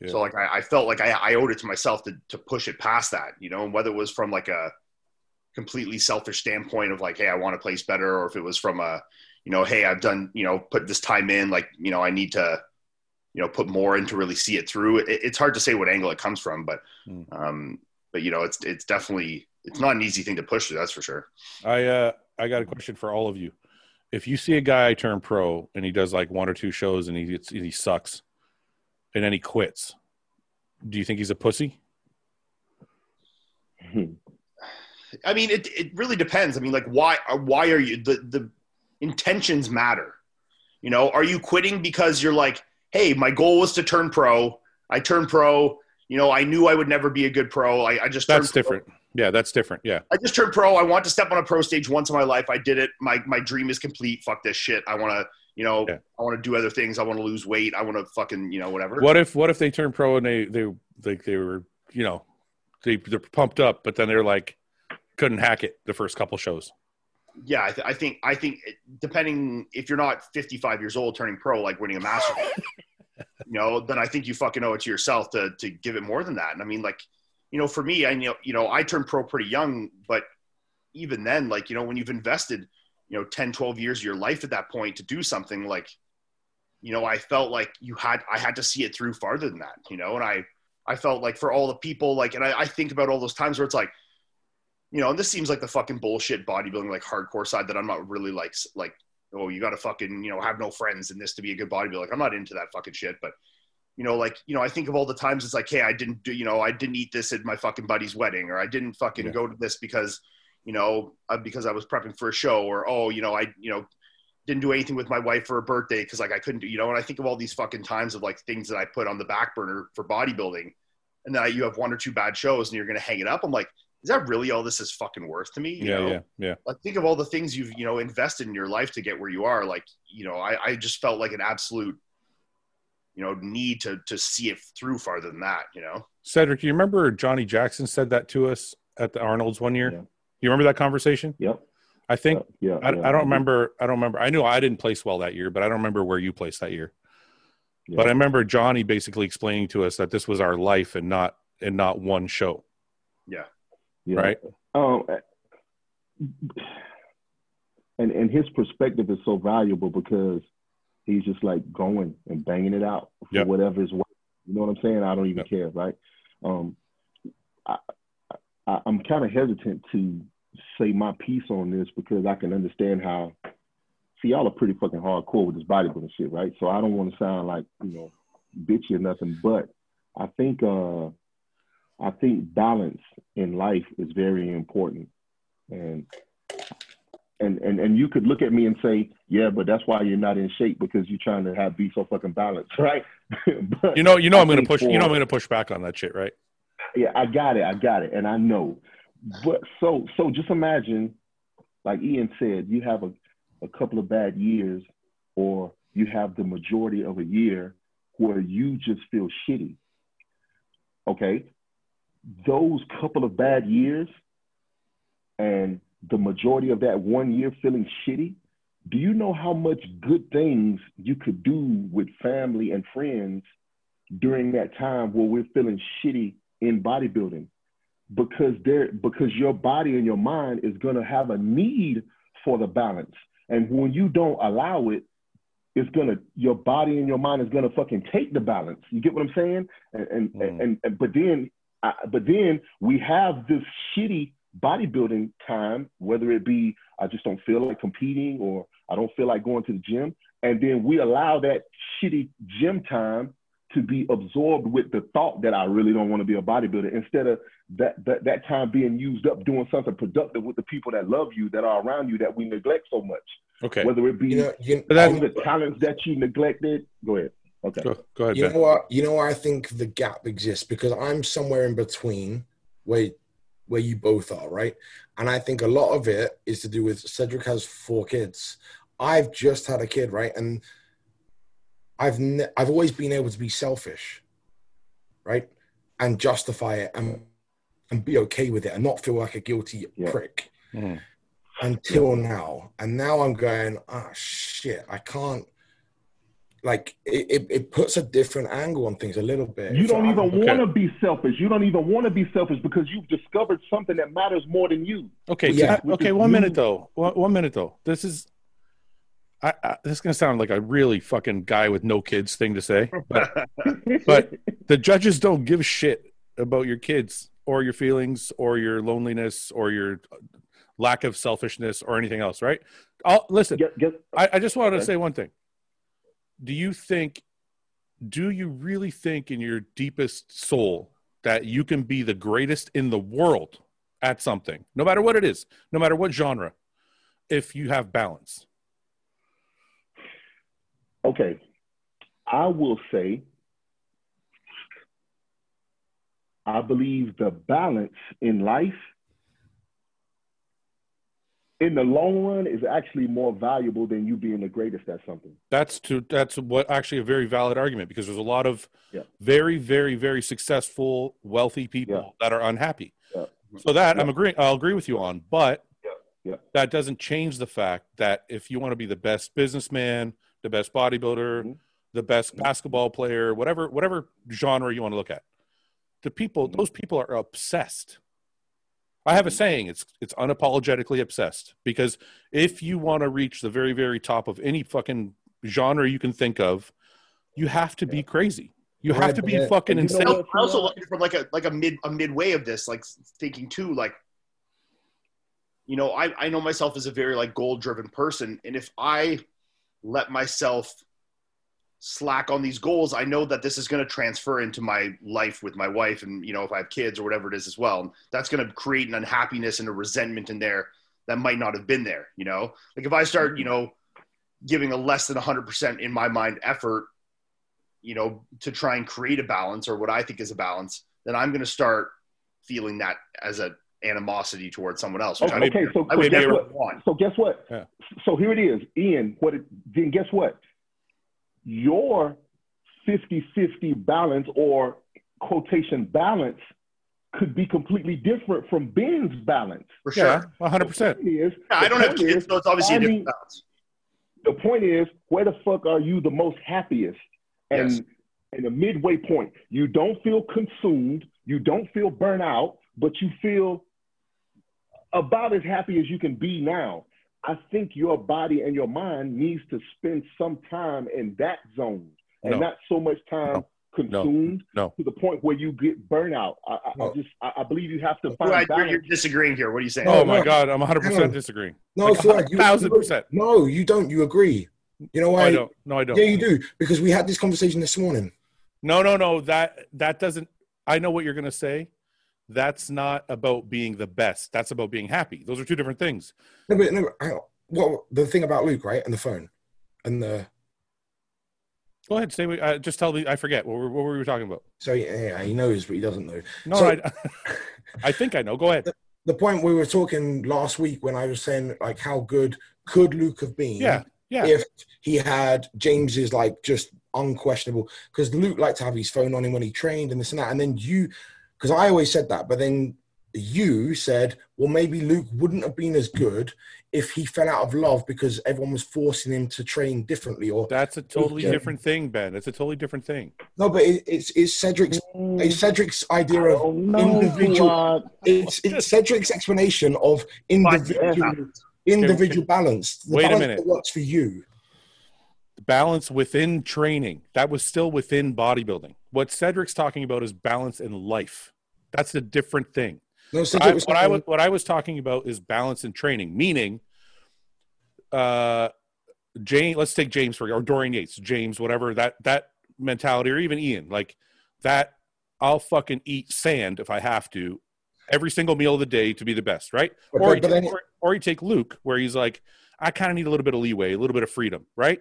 Yeah. so like I, I felt like I, I owed it to myself to, to push it past that you know and whether it was from like a completely selfish standpoint of like hey I want to place better or if it was from a you know hey I've done you know put this time in like you know I need to you know put more in to really see it through it, it's hard to say what angle it comes from but Hmm. um but you know it's it's definitely it's not an easy thing to push through that's for sure I uh I got a question for all of you. If you see a guy turn pro and he does like one or two shows and he gets, he sucks, and then he quits, do you think he's a pussy? I mean, it, it really depends. I mean, like, why why are you the the intentions matter? You know, are you quitting because you're like, hey, my goal was to turn pro. I turned pro. You know, I knew I would never be a good pro. I, I just turned That's pro. different. Yeah, that's different. Yeah. I just turned pro. I want to step on a pro stage once in my life. I did it. My my dream is complete. Fuck this shit. I want to, you know, Yeah. I want to do other things. I want to lose weight. I want to fucking, you know, whatever. What if what if they turn pro and they they like they were you know they they're pumped up, but then they're like couldn't hack it the first couple shows. yeah, I, th- I think I think depending if you're not 55 years old turning pro, like winning a master, you know, then I think you fucking owe it to yourself to to give it more than that. And I mean, like, you know, for me, I know, you know, I turned pro pretty young, but even then, like, you know, when you've invested, you know, 10, 12 years of your life at that point to do something, like, you know, I felt like you had I had to see it through farther than that, you know, and I I felt like for all the people, like, and I, I think about all those times where it's like you know, and this seems like the fucking bullshit bodybuilding, like hardcore side that I'm not really like, like, oh, you got to fucking, you know, have no friends in this to be a good bodybuilder. Like, I'm not into that fucking shit. But, you know, like, you know, I think of all the times it's like, hey, I didn't do, you know, I didn't eat this at my fucking buddy's wedding, or I didn't fucking Yeah. go to this because, you know, uh, because I was prepping for a show, or oh, you know, I, you know, didn't do anything with my wife for her birthday because like I couldn't do, you know, and I think of all these fucking times of like things that I put on the back burner for bodybuilding, and then you have one or two bad shows and you're gonna hang it up. I'm like, is that really all this is fucking worth to me? You Yeah, know? yeah, yeah. Like think of all the things you've you know invested in your life to get where you are. Like you know, I, I just felt like an absolute you know need to to see it through farther than that. You know, Cedric, you remember Johnny Jackson said that to us at the Arnold's one year? Yeah. You remember that conversation? Yep. I think yeah. I, yeah. I don't remember. I don't remember. I knew I didn't place well that year, but I don't remember where you placed that year. Yeah. But I remember Johnny basically explaining to us that this was our life and not and not one show, Yeah. Right? Um, and and his perspective is so valuable because he's just like going and banging it out for Yep. whatever is worth. You know what I'm saying? I don't even Yep. care, right? Um, I, I, I'm kind of hesitant to say my piece on this because I can understand how. See, y'all are pretty fucking hardcore with this bodybuilding shit, right? So I don't want to sound like you know bitchy or nothing, but I think uh, I think balance in life is very important, and and and and you could look at me and say, yeah, but that's why you're not in shape because you're trying to have be so fucking balanced, right? but You know, you know, I I'm going to think push. You know, I'm going to push back on that shit, right? yeah, I got it, I got it, and I know. But so so just imagine, like Ian said, you have a, a couple of bad years, or you have the majority of a year where you just feel shitty. Okay, those couple of bad years, and the majority of that one year feeling shitty. Do you know how much good things you could do with family and friends during that time where we're feeling shitty in bodybuilding because there because your body and your mind is going to have a need for the balance and when you don't allow it it's going to your body and your mind is going to fucking take the balance you get what i'm saying and and, Mm. and, and but then I, but then we have this shitty bodybuilding time whether it be i just don't feel like competing or i don't feel like going to the gym and then we allow that shitty gym time to be absorbed with the thought that I really don't want to be a bodybuilder instead of that, that that time being used up doing something productive with the people that love you that are around you that we neglect so much. Okay, Whether it be You know, you, But that's- all the talents that you neglected. Go ahead. Okay. go, go ahead. you Ben. know what? You know where I think the gap exists because I'm somewhere in between where where you both are, right? And I think a lot of it is to do with Cedric has four kids. I've just had a kid, right? And I've ne- I've always been able to be selfish. right? And justify it and and be okay with it and not feel like a guilty Yeah. prick Mhm. until now. And now I'm going, oh shit, I can't. Like it, it, it puts a different angle on things a little bit. You don't I'm- even okay. want to be selfish. You don't even want to be selfish because you've discovered something that matters more than you. Okay, Yeah. so- okay. One minute though. One, one minute though. This is. I, I, this is gonna sound like a really fucking guy with no kids thing to say, but But- the judges don't give shit about your kids or your feelings or your loneliness or your lack of selfishness or anything else, right? I'll, listen, Get- get- I, I just wanted to Okay. say one thing. Do you think, do you really think in your deepest soul that you can be the greatest in the world at something, no matter what it is, no matter what genre, if you have balance? okay, I will say, I believe the balance in life, in the long run, is actually more valuable than you being the greatest at something. That's to that's what actually a very valid argument because there's a lot of Yeah. very very very successful wealthy people Yeah. that are unhappy. Yeah. So that. I'm agreeing I'll agree with you on, but that doesn't change the fact that if you want to be the best businessman, the best bodybuilder, Mhm. the best basketball player, whatever whatever genre you want to look at, the people Mhm. those people are obsessed. I have a saying, it's it's unapologetically obsessed because if you want to reach the very very top of any fucking genre you can think of, you have to be crazy. You have to be fucking insane. I also look from like a like a mid a midway of this, like thinking too, like you know, I I know myself as a very like goal driven person, and if I let myself slack on these goals, I know that this is going to transfer into my life with my wife, and you know, if I have kids or whatever it is as well, that's going to create an unhappiness and a resentment in there that might not have been there. You know, like if I start, you mm-hmm. know, giving a less than 100% in my mind effort you know, to try and create a balance or what I think is a balance, then I'm going to start feeling that as a animosity towards someone else, which I, Okay, so, I so guess what? want. So guess what? Yeah. So here it is, Ian. What? It, then guess what? Your 50-50 balance or quotation balance could be completely different from Ben's balance. For Yeah, sure. 100%. The point is, Yeah, I don't have point kids, is- so it's obviously a finding- different balance. the point is, where the fuck are you the most happiest? And Yes. in the midway point, you don't feel consumed, you don't feel burnt out, but you feel about as happy as you can be now. I think your body and your mind needs to spend some time in that zone and No. not so much time No. consumed No. to the point where you get burnout. I, I, No. I just I, I believe you have to You're, find you're, balance. you're disagreeing here. What are you saying? Oh No, my no. god, I'm 100% No. disagreeing. No, Like, Fouad, you- 1000%. No, you don't. You agree. You know No, why? I don't. No, I don't. Yeah, you do. Because we had this conversation this morning. No, no, no. That that doesn't. I know what you're going to say. That's not about being the best. That's about being happy. Those are two different things. No, but no, hang on. What the thing about Luke, right? And the phone, and the Go ahead. Say. Uh, just tell me. I forget. What were, what were we talking about? so yeah, he knows, but he doesn't know. No, So- I, I think I know. Go ahead. The point we were talking last week when I was saying like how good could Luke have been? Yeah. Yeah. if he had James's like just unquestionable because Luke liked to have his phone on him when he trained and this and that, and then you because I always said that, but then you said, well, maybe Luke wouldn't have been as good if he fell out of love because everyone was forcing him to train differently, or That's a totally different thing, Ben. It's a totally different thing. no, but it, it's it's Cedric's it's Cedric's idea of individual- Fouad. it's it's Cedric's explanation of individual individual balance. The Wait a minute. that works for you. Balance within training. That was still within bodybuilding. What Cedric's talking about is balance in life. That's a different thing. No, Cedric I, what I was what I was talking about is balance in training, meaning, uh, James. Let's take James for or Dorian Yates, James, whatever that that mentality, or even Ian, like that. I'll fucking eat sand if I have to, every single meal of the day to be the best, right? But- or, but- you take, then- or, or you take Luke, where he's like, I kind of need a little bit of leeway, a little bit of freedom, right?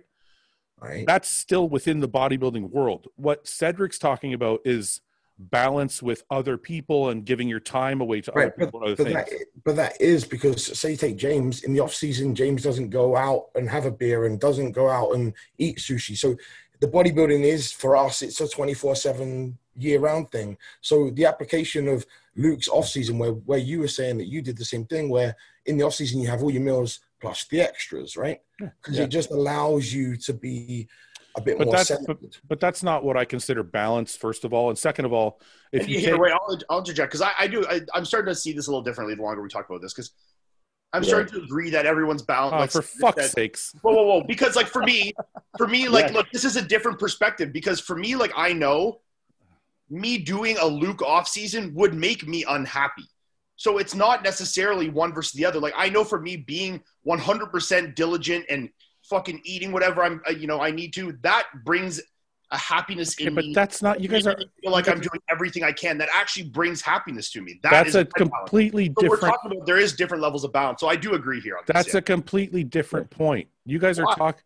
Right? That's still within the bodybuilding world. What Cedric's talking about is balance with other people and giving your time away to other Right, but, people and other but things. that but that is because say you take James in the off season, James doesn't go out and have a beer and doesn't go out and eat sushi. So the bodybuilding is for us, it's a twenty four seven year round thing. So the application of Luke's off season, where where you were saying that you did the same thing, where in the off season you have all your meals plus the extras, right? Because Yeah. it just allows you to be a bit But more that's centered. but, but that's not what I consider balance. First of all, and second of all, if And you here, take, wait, I'll, I'll interject because I, I do. I, I'm starting to see this a little differently the longer we talk about this because I'm Yeah. starting to agree that everyone's balanced. oh, like, for that- sakes, Whoa, whoa, whoa! Because like for me, for me, like, Yes. look, this is a different perspective. Because for me, like, I know me doing a Luke off season would make me unhappy. So it's not necessarily one versus the other. Like I know for me being 100% diligent and fucking eating whatever I'm, uh, you know, I need to. That brings a happiness okay, in but me. that's not. You guys are. Making me feel like I'm doing everything I can. That actually brings happiness to me. That That's is a my balance. completely So we're different. talking about there is different levels of balance. So I do agree here on this. That's yeah. a completely different point. You guys are Why? talking.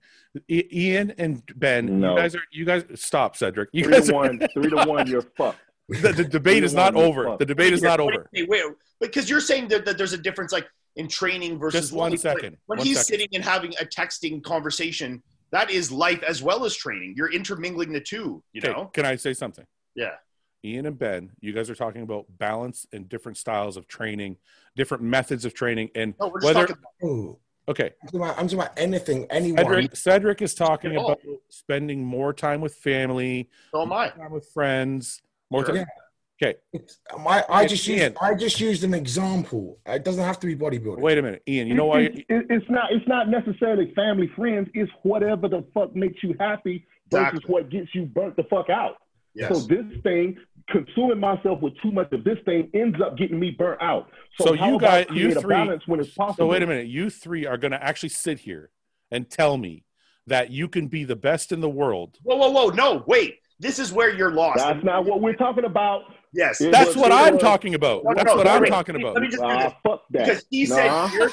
Ian and Ben, No. you guys are. You guys stop, Cedric. You Three guys to are, one, three to one, you're fucked. the, the debate is not Three to one, over. you're The debate is not over. Wait, wait, because you're saying that, that there's a difference, like in training versus Just one life. second. When One he's second. sitting and having a texting conversation, that is life as well as training. You're intermingling the two. You Okay, know? can I say something? Yeah. Ian and Ben, you guys are talking about balance and different styles of training, different methods of training, and No, we're just whether talking. Oh, okay, I'm talking about, I'm talking about anything, anyone. Cedric, Cedric is talking about spending more time with family, So am I. time with friends, more Sure. time. Okay, It's- my, I just Ian. used, I just used an example. It doesn't have to be bodybuilding. wait a minute, Ian. You know why? It- it- it's not. It's not necessarily family, friends. It's whatever the fuck makes you happy versus Exactly. what gets you burnt the fuck out. Yes. So this thing, consuming myself with too much of this thing, ends up getting me burnt out. So, So how you about guys- you create a three- balance when it's possible. So wait a minute. You three are going to actually sit here and tell me that you can be the best in the world. whoa, whoa, whoa! No, wait. This is where you're lost. That's not what we're talking about. Yes. It That's was- what I'm was- talking about. No, no, That's no, what no, I'm wait. talking about. Let me just do this. Fuck that. Because he Nah. said,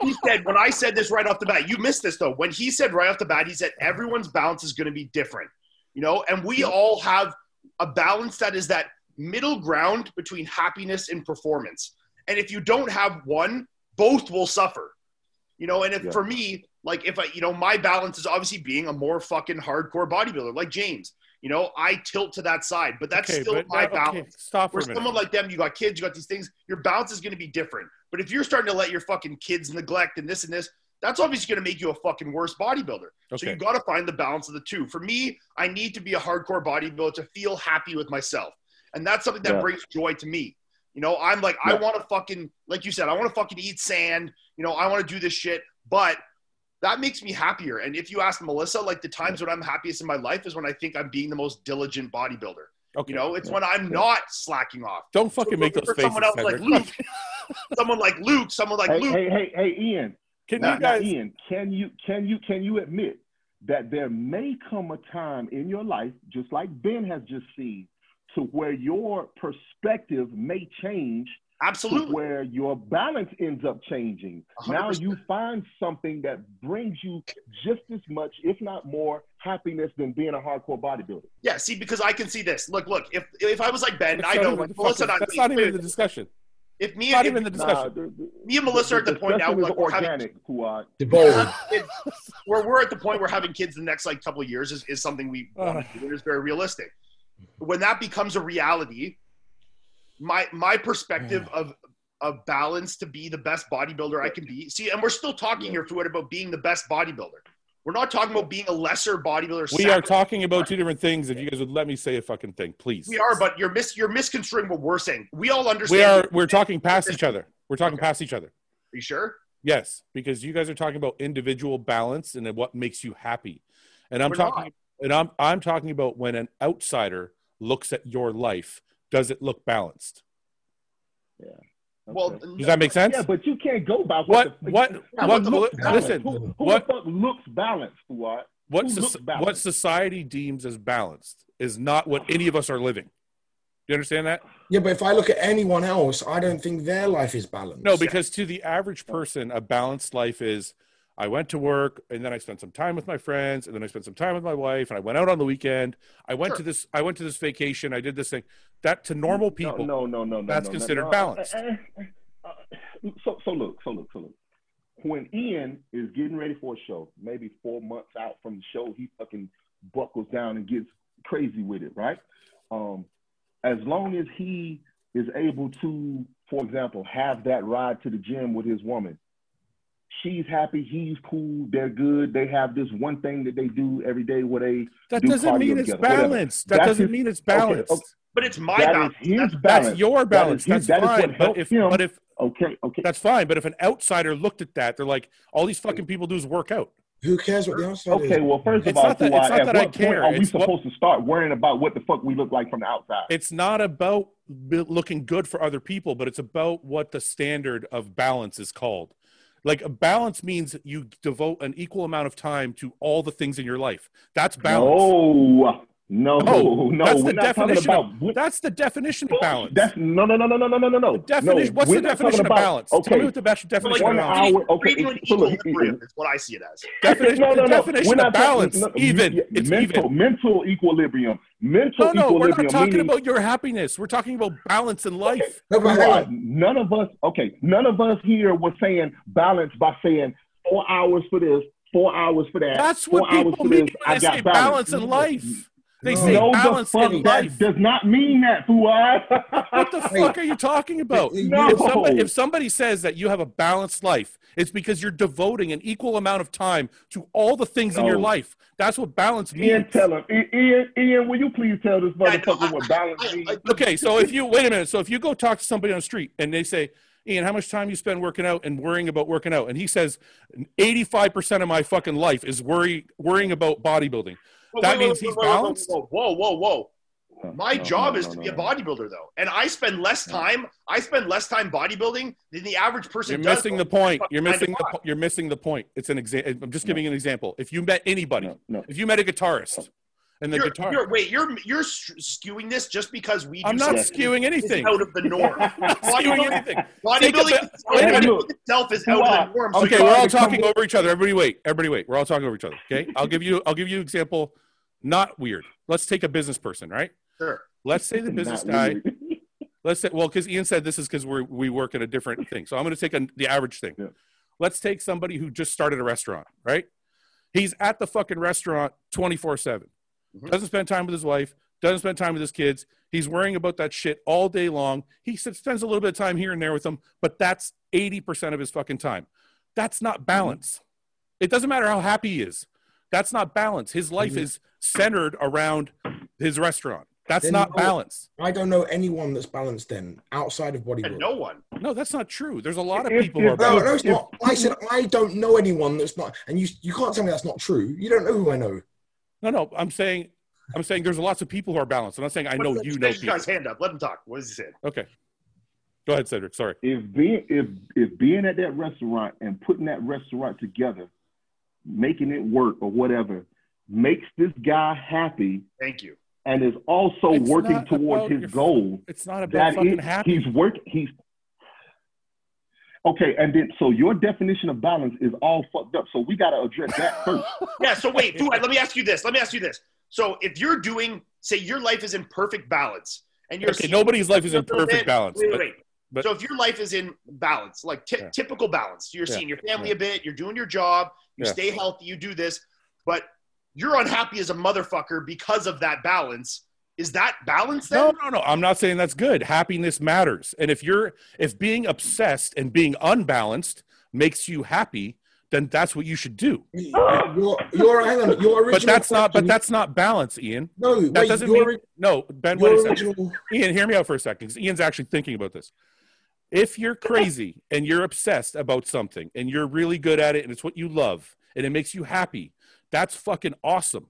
he said, when I said this right off the bat, you missed this though. When he said right off the bat, he said everyone's balance is going to be different, you know, and we all have a balance that is that middle ground between happiness and performance. And if you don't have one, both will suffer, you know. And if Yeah. for me, like if I, you know, my balance is obviously being a more fucking hardcore bodybuilder, like James. You know, I tilt to that side, but that's Okay, still but my now- balance. okay, stop for Where a minute. someone like them, you got kids, you got these things, your balance is going to be different. But if you're starting to let your fucking kids neglect and this and this, that's obviously going to make you a fucking worse bodybuilder. So Okay. you got to find the balance of the two. For me, I need to be a hardcore bodybuilder to feel happy with myself. And that's something that Yeah. brings joy to me. You know, I'm like, I want to fucking, like you said, I want to fucking eat sand. You know, I want to do this shit. But that makes me happier. And if you ask Melissa, like the times when I'm happiest in my life is when I think I'm being the most diligent bodybuilder. Okay. You know, it's Yeah. when I'm not slacking off. Don't fucking So make those for faces. someone else like Luke, someone like Luke, someone like hey, Luke. hey, hey, hey, Ian. Can Now, you guys? now, Ian, can you can you can you admit that there may come a time in your life, just like Ben has just seen, to where your perspective may change to Absolutely. where your balance ends up changing. Now 100%. you find something that brings you just as much, if not more, happiness than being a hardcore bodybuilder. Yeah, see, because I can see this. Look, look. If if I was like Ben, That's I not know even like the Melissa. fucking- and I- that's not even the discussion. If me, not if, even the Nah, discussion. the- the- me and Melissa are at the point now discussion like is we're having, organic, Fouad. The bowl. where we're at the point where having kids in the next like couple of years is, is something we want Uh. to do. It is very realistic. When that becomes a reality, my my perspective of of balance to be the best bodybuilder I can be. See, and we're still talking here, Fouad, about being the best bodybuilder. We're not talking about being a lesser bodybuilder. We are talking about two different things. If you guys would let me say a fucking thing, please. We are, but you're mis you're misconstruing what we're saying. We all understand. We are. We're talking past each other. We're talking Okay. past each other. Are you sure? Yes, because you guys are talking about individual balance and what makes you happy, and I'm We're talking, not. and I'm I'm talking about when an outsider looks at your life, does it look balanced? Yeah. Well, Does that make sense? yeah, but you can't go by What the, what what? what looks balanced. listen, Who, who what the fuck looks balanced, Fouad? what who soc- looks balanced? what society deems as balanced is not what any of us are living. Do you understand that? Yeah, but if I look at anyone else, I don't think their life is balanced. No, because to the average person, a balanced life is I went to work and then I spent some time with my friends and then I spent some time with my wife and I went out on the weekend. I went Sure. to this I went to this vacation, I did this thing. That to normal people, No, no, no, no. that's no, considered no, no. balanced. Uh, uh, uh, So, so look, so look, so look. When Ian is getting ready for a show, maybe four months out from the show, he fucking buckles down and gets crazy with it, right? Um, as long as he is able to, for example, have that ride to the gym with his woman, she's happy, he's cool, they're good. They have this one thing that they do every day where they That do doesn't mean it's together, whatever. balanced. That That's doesn't his- mean it's balanced. okay. But it's my That is balance. his That's- balance. That's your balance. That's that is what fine. But if him. but if Okay, okay. that's fine. But if an outsider looked at that, they're like, all these fucking people do is work out. Who cares what the outside is? Okay, well, first of It's all, not that- Fouad, it's not at that I what care. point are we It's what- supposed to start worrying about what the fuck we look like from the outside? It's not about looking good for other people, but it's about what the standard of balance is called. Like a balance means you devote an equal amount of time to all the things in your life. That's balance. No, no, oh, no, that's we're the not talking about. Of, that's the definition of balance. That's no, no, no, no, no, no, no, no. Definition. No, what's the definition of about, balance? Okay. Tell me what the best definition like of balance. Hour, okay, even so look, equilibrium is what I see it as. Definition. no, no, no. Definition we're not of balance. Talking, no, even. You, it's mental, even. mental equilibrium. Mental no, no, equilibrium. we're not talking meaning, about your happiness. We're talking about balance in life. Okay. No. None of us. Okay, none of us here were saying balance by saying four hours for this, four hours for that. That's what people mean when I they say balance in life. They say no, balance the fuck in that life. does not mean that, Fouad. What the fuck are you talking about? No. If, somebody, if somebody says that you have a balanced life, it's because you're devoting an equal amount of time to all the things in your life. That's what balance means. Ian, tell him. Ian, Ian, will you please tell this Yeah, I know. motherfucker what balance means? Okay, so if you wait a minute, so if you go talk to somebody on the street and they say, Ian, how much time you spend working out and worrying about working out? And he says, 85% of my fucking life is worry worrying about bodybuilding. Whoa, That means he's wait, wait, balanced? Whoa, whoa, whoa, whoa. My No, job no, is no, to no, be a bodybuilder, though, and I spend less time. I spend less time bodybuilding than the average person. You're does missing the point. You're missing the po- you're missing the point. It's an example. I'm just giving an example. If you met anybody, No, no. if you met a guitarist and the You're, guitar you're, wait, you're you're skewing this just because we. Do I'm not skewing that's anything. out of the norm. not skewing anything. Take a Bodybuilding, bit- wait a minute. bodybuilding itself is out of the norm. So Okay, you- we're all trying to come talking over each other. Everybody wait. Everybody wait. We're all talking over each other. Okay? I'll give you I'll give you an example not weird. Let's take a business person, right? Sure. Let's say the business guy let's say well because ian said this is because we we work in a different thing. So i'm going to take a, the average thing. Yeah. let's take somebody who just started a restaurant right? He's at the fucking restaurant 24 7 Mhm. doesn't spend time with his wife doesn't spend time with his kids. He's worrying about that shit all day long. He spends a little bit of time here and there with them but that's 80% of his fucking time. That's not balance. It doesn't matter how happy he is that's not balance his life Mhm. is centered around his restaurant that's Then not no- balance I don't know anyone that's balanced then outside of And bodybuilding. no one. No, that's not true. There's a lot of If- people who are if- No, no, it's not. I said I don't know anyone that's not, and you you can't tell me that's not true. You don't know who I know. No, no, I'm saying, I'm saying there's lots of people who are balanced. I'm not saying I know you what's know this people. guy's hand up. Let him talk. What is he saying? Okay, go ahead, Cedric. Sorry. if being if if being at that restaurant and putting that restaurant together, making it work or whatever, makes this guy happy Thank you. and is also It's working towards his your- goal. It's not about That fucking is, happy. he's work. He's okay, and then so your definition of balance is all fucked up. So we got to address that first. Yeah. So wait, Fouad, let me ask you this. Let me ask you this. So if you're doing, say, your life is in perfect balance, and you're Okay, nobody's life is in Wait, wait, perfect balance. Wait, but- wait. But- so if your life is in balance, like ty- Yeah. typical balance, you're Yeah. seeing your family Yeah. a bit, you're doing your job, you Yeah. stay healthy, you do this, but you're unhappy as a motherfucker because of that balance. Is that balance then? No, no, no. I'm not saying that's good. Happiness matters. And if you're if being obsessed and being unbalanced makes you happy, then that's what you should do. Your your hang on. Your original. But that's not. But that's not balance, Ian. no. That wait, doesn't your, mean. No, Ben. Wait a second. original. Ian, hear me out for a second, because Ian's actually thinking about this. If you're crazy and you're obsessed about something and you're really good at it and it's what you love and it makes you happy, that's fucking awesome.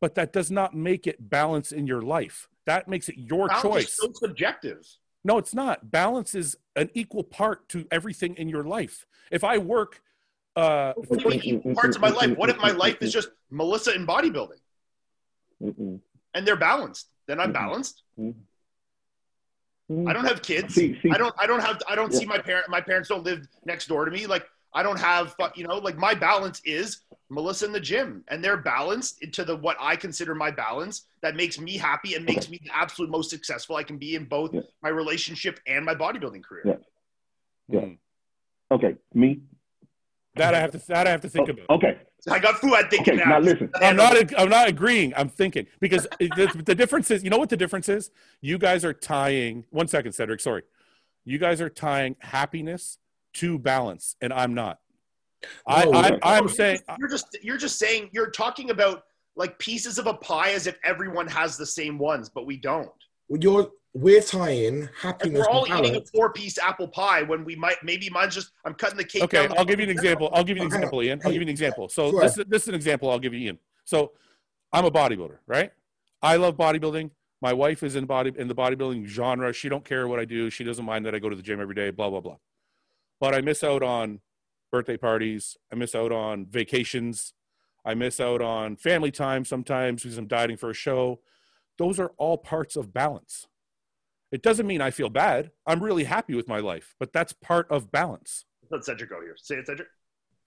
But that does not make it balance in your life. That makes it your Balance choice. is so subjective. No, it's not. Balance is an equal part to everything in your life. If I work, uh, What do you mean parts of my life? What if my life is just Melissa and bodybuilding Mm-mm. and they're balanced? Then I'm balanced. Mm. I don't have kids. See, see, I don't. I don't have. I don't Yeah. see my parent. My parents don't live next door to me. Like I don't have. fu- You know, like my balance is Melissa in the gym, and they're balanced into the what I consider my balance that makes me happy and makes me the absolute most successful I can be in both Yeah. my relationship and my bodybuilding career. Yeah. Yeah. mm, Okay, me. That I have to that I have to think about. Okay, I got Fouad thinking okay. now. Now listen. I'm not. I'm not agreeing. I'm thinking because the, the difference is. You know what the difference is? You guys are tying. One second, Cedric. Sorry. You guys are tying happiness to balance, and I'm not. I, No, I no. I'm saying you're just you're just saying you're talking about like pieces of a pie as if everyone has the same ones, but we don't. You're we're tying Like, happiness we're all to eating a four-piece apple pie when we might maybe mine's just I'm cutting the cake. okay. down I'll give you an example. I'll give you an Hang example, Ian. I'll give you an example. So Sure. this is this is an example. I'll give you Ian. So I'm a bodybuilder, right? I love bodybuilding. My wife is in body in the bodybuilding genre. She don't care what I do. She doesn't mind that I go to the gym every day. Blah blah blah. But I miss out on birthday parties. I miss out on vacations. I miss out on family time sometimes because I'm dieting for a show. Those are all parts of balance. It doesn't mean I feel bad. I'm really happy with my life, but that's part of balance Let Cedric go here. Say it, Cedric.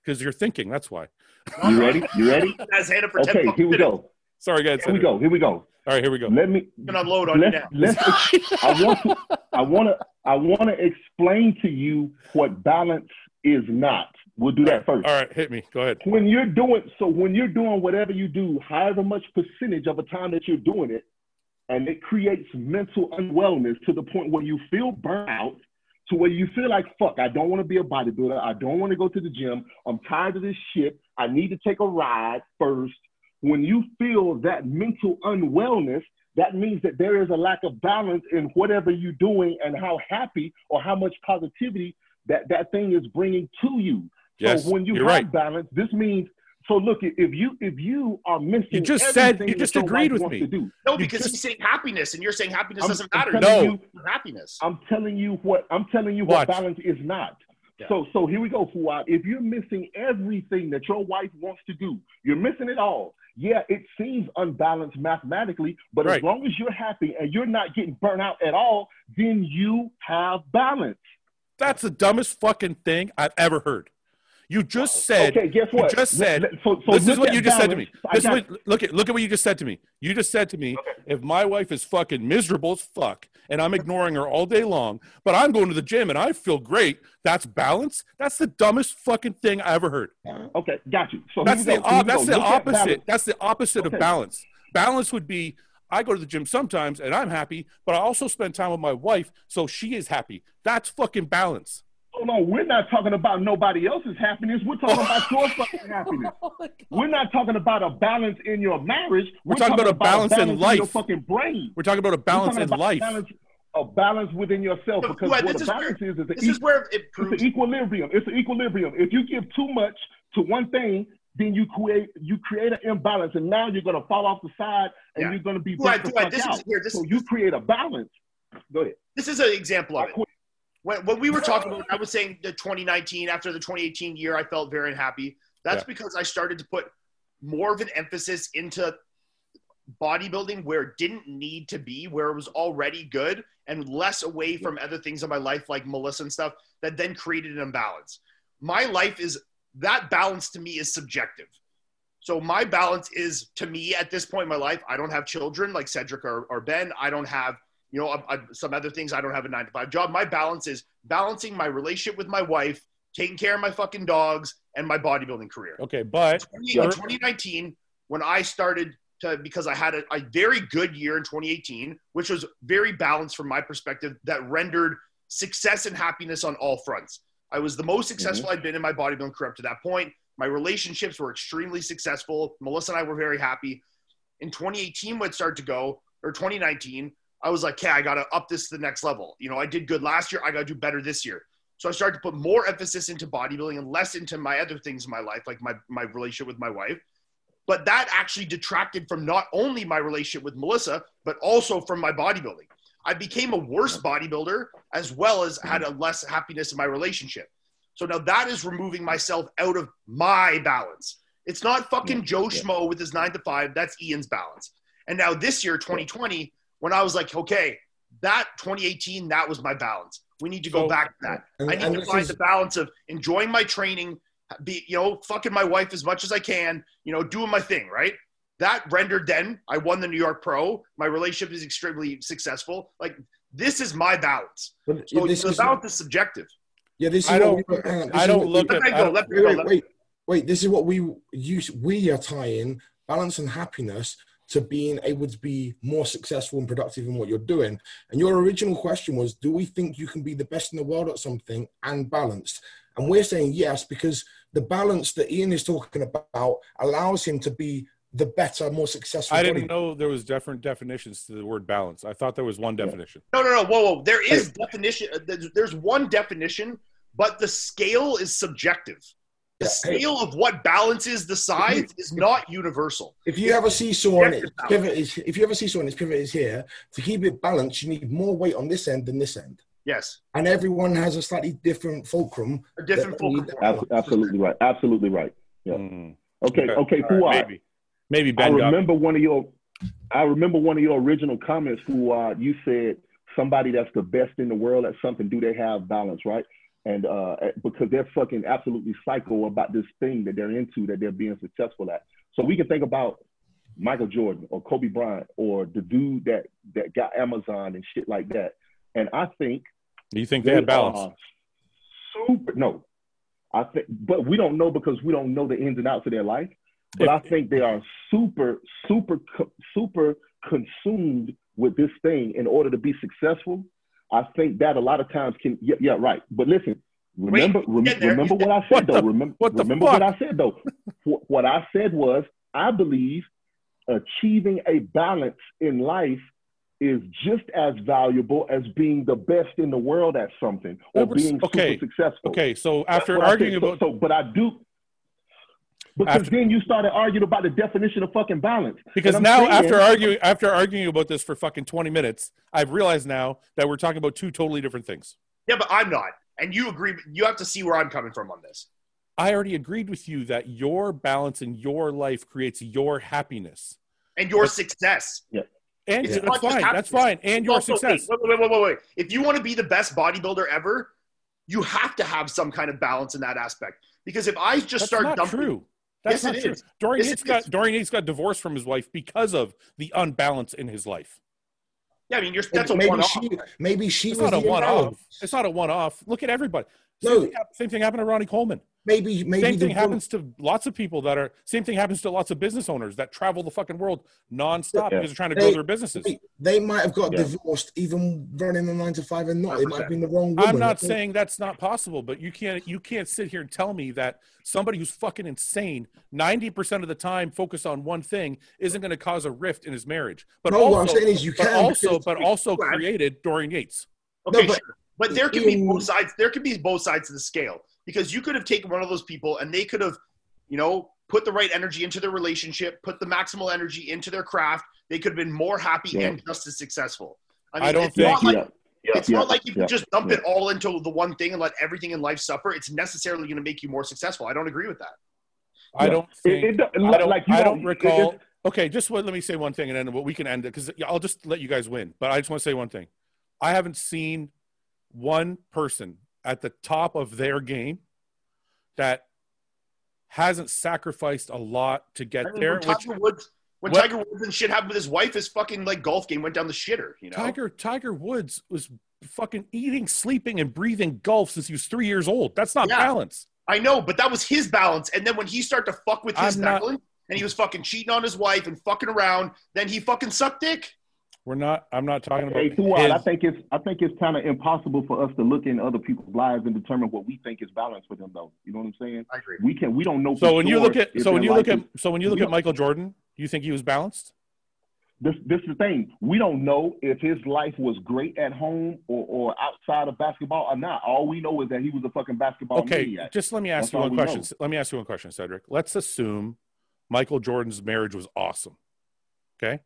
because you're thinking. That's why. You ready? You ready? Has hand up for ten Okay, fucking here we go. Sorry, guys. Here we go. Here we go. All right, here we go. Let me You can unload on you let's, now. let's I want to I want to I want to explain to you what balance is not. We'll do that first. All right, hit me. Go ahead. When you're doing so when you're doing whatever you do, however much percentage of the time that you're doing it, and it creates mental unwellness to the point where you feel burnout, to where you feel like fuck, I don't want to be a bodybuilder, I don't want to go to the gym, I'm tired of this shit, I need to take a ride first. When you feel that mental unwellness, that means that there is a lack of balance in whatever you're doing and how happy or how much positivity that that thing is bringing to you. Yes, so when you you're have right. balance, this means so look if you if you are missing You just said- everything you just your agreed wife with wants me. to do, No, because just- he's saying happiness, and you're saying happiness I'm- doesn't matter. No. you- happiness. I'm telling you what I'm telling you Watch. what balance is not. Yeah. So so here we go, Fouad. If you're missing everything that your wife wants to do, you're missing it all. Yeah, it seems unbalanced mathematically, but Right. as long as you're happy and you're not getting burnt out at all, then you have balance. That's the dumbest fucking thing I've ever heard. You just said. okay, guess what? You just said. So, so this is what you just said to me. balance. This is what, look at look at what you just said to me. You just said to me, if my wife is fucking miserable as fuck and I'm ignoring her all day long, but I'm going to the gym and I feel great, that's balance. That's the dumbest fucking thing I ever heard. okay, got you. So That's the. Op- that's the balance. opposite. That's the opposite of balance. Balance would be I go to the gym sometimes and I'm happy, but I also spend time with my wife so she is happy. That's fucking balance. Hold on, we're not talking about nobody else's happiness. We're talking about your fucking oh happiness. We're not talking about a balance in your marriage. We're talking about a balance in life. your life. fucking brain. We're talking about a balance in life. Balance, a balance within yourself. No, because Fouad, what this a is balance is is, This an is where it it's an equilibrium. It's an equilibrium. If you give too much to one thing, then you create you create an imbalance, and now you're gonna fall off the side, and Yeah. you're gonna be Fouad, burnt the fuck this out. is here. This so you create a balance. Go ahead. this is an example of I it. When, when we were talking about, I was saying the 2019 after the 2018 year, I felt very unhappy. That's Yeah. because I started to put more of an emphasis into bodybuilding where it didn't need to be, where it was already good, and less away from other things in my life like Melissa and stuff that then created an imbalance. My life is that balance to me is subjective. So my balance is to me at this point in my life, I don't have children like Cedric or, or Ben. I don't have you know, I, I, some other things. I don't have a nine to five job. My balance is balancing my relationship with my wife, taking care of my fucking dogs, and my bodybuilding career. Okay, but In 2019, when I started to, because I had a, a very good year in 2018, which was very balanced from my perspective, that rendered success and happiness on all fronts. I was the most successful mm-hmm. I'd been in my bodybuilding career up to that point. My relationships were extremely successful. Melissa and I were very happy. In 2018, when it started to go, or 2019, I was like, okay, I got to up this to the next level. You know, I did good last year. I got to do better this year. So I started to put more emphasis into bodybuilding and less into my other things in my life, like my, my relationship with my wife. But that actually detracted from not only my relationship with Melissa, but also from my bodybuilding. I became a worse bodybuilder as well as had mm-hmm. a less happiness in my relationship. So now that is removing myself out of my balance. It's not fucking Joe Schmo with his nine to five. That's Ian's balance. And now this year, 2020, when I was like, okay, that 2018, that was my balance. We need to go So- back to that. And- I need to find is- the balance of enjoying my training, be you know, fucking my wife as much as I can, you know, doing my thing, right? That rendered then I won the New York Pro. My relationship is extremely successful. Like this is my balance. But So this the is, balance is subjective. Yeah, this is I what don't- we were- on, this I is don't what look at. I go. don't- Let me wait, go. wait, Let wait, wait. This is what we use. We are tying balance and happiness to being able to be more successful and productive in what you're doing. And your original question was, do we think you can be the best in the world at something and balanced? And we're saying yes because the balance that Ian is talking about allows him to be the better, more successful. I didn't body- know there was different definitions to the word balance. I thought there was one definition. No, no, no. Whoa, whoa. There is definition. There's, there's one definition, but the scale is subjective. The Yeah, hey. scale of what balances the sides is not universal. If you have a seesaw and its it's pivot is, if you have a seesaw and its pivot is here, to keep it balanced, you need more weight on this end than this end. Yes, And everyone has a slightly different fulcrum. a different fulcrum need- point. Absolutely right. Absolutely right. Yeah. Mm. Okay. Okay. All right, Fouad. maybe, maybe I Ben. got- remember one of your I remember one of your original comments who uh, you said somebody that's the best in the world at something, do they have balance, right? And uh, because they're fucking absolutely psycho about this thing that they're into that they're being successful at. So we can think about Michael Jordan or Kobe Bryant or the dude that that got Amazon and shit like that. And I think you think they had balance? super no. I think but we don't know because we don't know the ins and outs of their life. But I think they are super, super, super consumed with this thing in order to be successful. I think that a lot of times can, yeah, yeah right. But listen, remember, rem- remember what I What said though. the- remember, what remember fuck? what I said though. What I said was, I believe achieving a balance in life is just as valuable as being the best in the world at something or being okay, super successful. Okay, so after arguing said. So- about so, but I do because After- then you started arguing about the definition of fucking balance. because now saying- after arguing after arguing about this for fucking 20 minutes i've realized now that we're talking about two totally different things Yeah, but I'm not. And you agree. You have to see where I'm coming from on this. i already agreed with you that your balance in your life creates your happiness And your success. Yeah. And It's that's fine that's fine and your Also, success Wait, wait, wait, wait, wait. If you want to be the best bodybuilder ever, you have to have some kind of balance in that aspect. Because if I just that's start not dumping, true that's Yes, not it true is. dorian Yes, yates got is. dorian yates got divorced from his wife because of the unbalance in his life yeah, I mean, you're, that's a maybe one-off. she, maybe she it's was not a one-off imbalance. it's not a one-off look at everybody same, No. thing, same thing happened to ronnie coleman Maybe, maybe same thing happens to lots of people that are same thing happens to lots of business owners that travel the fucking world nonstop Yeah. because they're trying to grow their businesses They, they might have got Yeah. divorced even running a nine to five and not. It might have been the wrong woman. I'm not saying that's not possible, but you can't you can't sit here and tell me that somebody who's fucking insane 90% of the time focused on one thing isn't going to cause a rift in his marriage. But No, what I'm also saying is you but can. also but also created Dorian Yates. Okay, No, but- sure. But there can be both sides. There can be both sides of the scale because you could have taken one of those people and they could have, you know, put the right energy into their relationship, put the maximal energy into their craft. They could have been more happy Yeah. and just as successful. I don't it's not think- like yeah, yeah, it's yeah, not like you can just dump yeah. it all into the one thing and let everything in life suffer. It's necessarily going to make you more successful. I don't agree with that. I don't It, think it, don't- I don't, like you I don't it- recall. it- okay, just what, let me say one thing, and then we can end it because I'll just let you guys win. But I just want to say one thing: I haven't seen one person at the top of their game that hasn't sacrificed a lot to I get mean, there. when Which Tiger Woods, when what- Tiger Woods and shit happened with his wife, his fucking like golf game went down the shitter. You know, Tiger Tiger Woods was fucking eating, sleeping, and breathing golf since he was three years old. That's not Yeah. balance. I know, but that was his balance. And then when he started to fuck with his balance, and he was fucking cheating on his wife and fucking around, then he fucking sucked dick. We're not. I'm not talking about. Hey, Fouad, I think it's I think it's kind of impossible for us to look in other people's lives and determine what we think is balance for them, though. You know what I'm saying? I agree. We can we don't know. so for when you look at so when you look at is- so when you look at Michael Jordan, you think he was balanced? this this is the thing. We don't know if his life was great at home or, or outside of basketball or not. All we know is that he was a fucking basketball Okay, maniac. just let me ask That's you all one question. know. Let me ask you one question, Cedric. Let's assume Michael Jordan's marriage was awesome. Okay,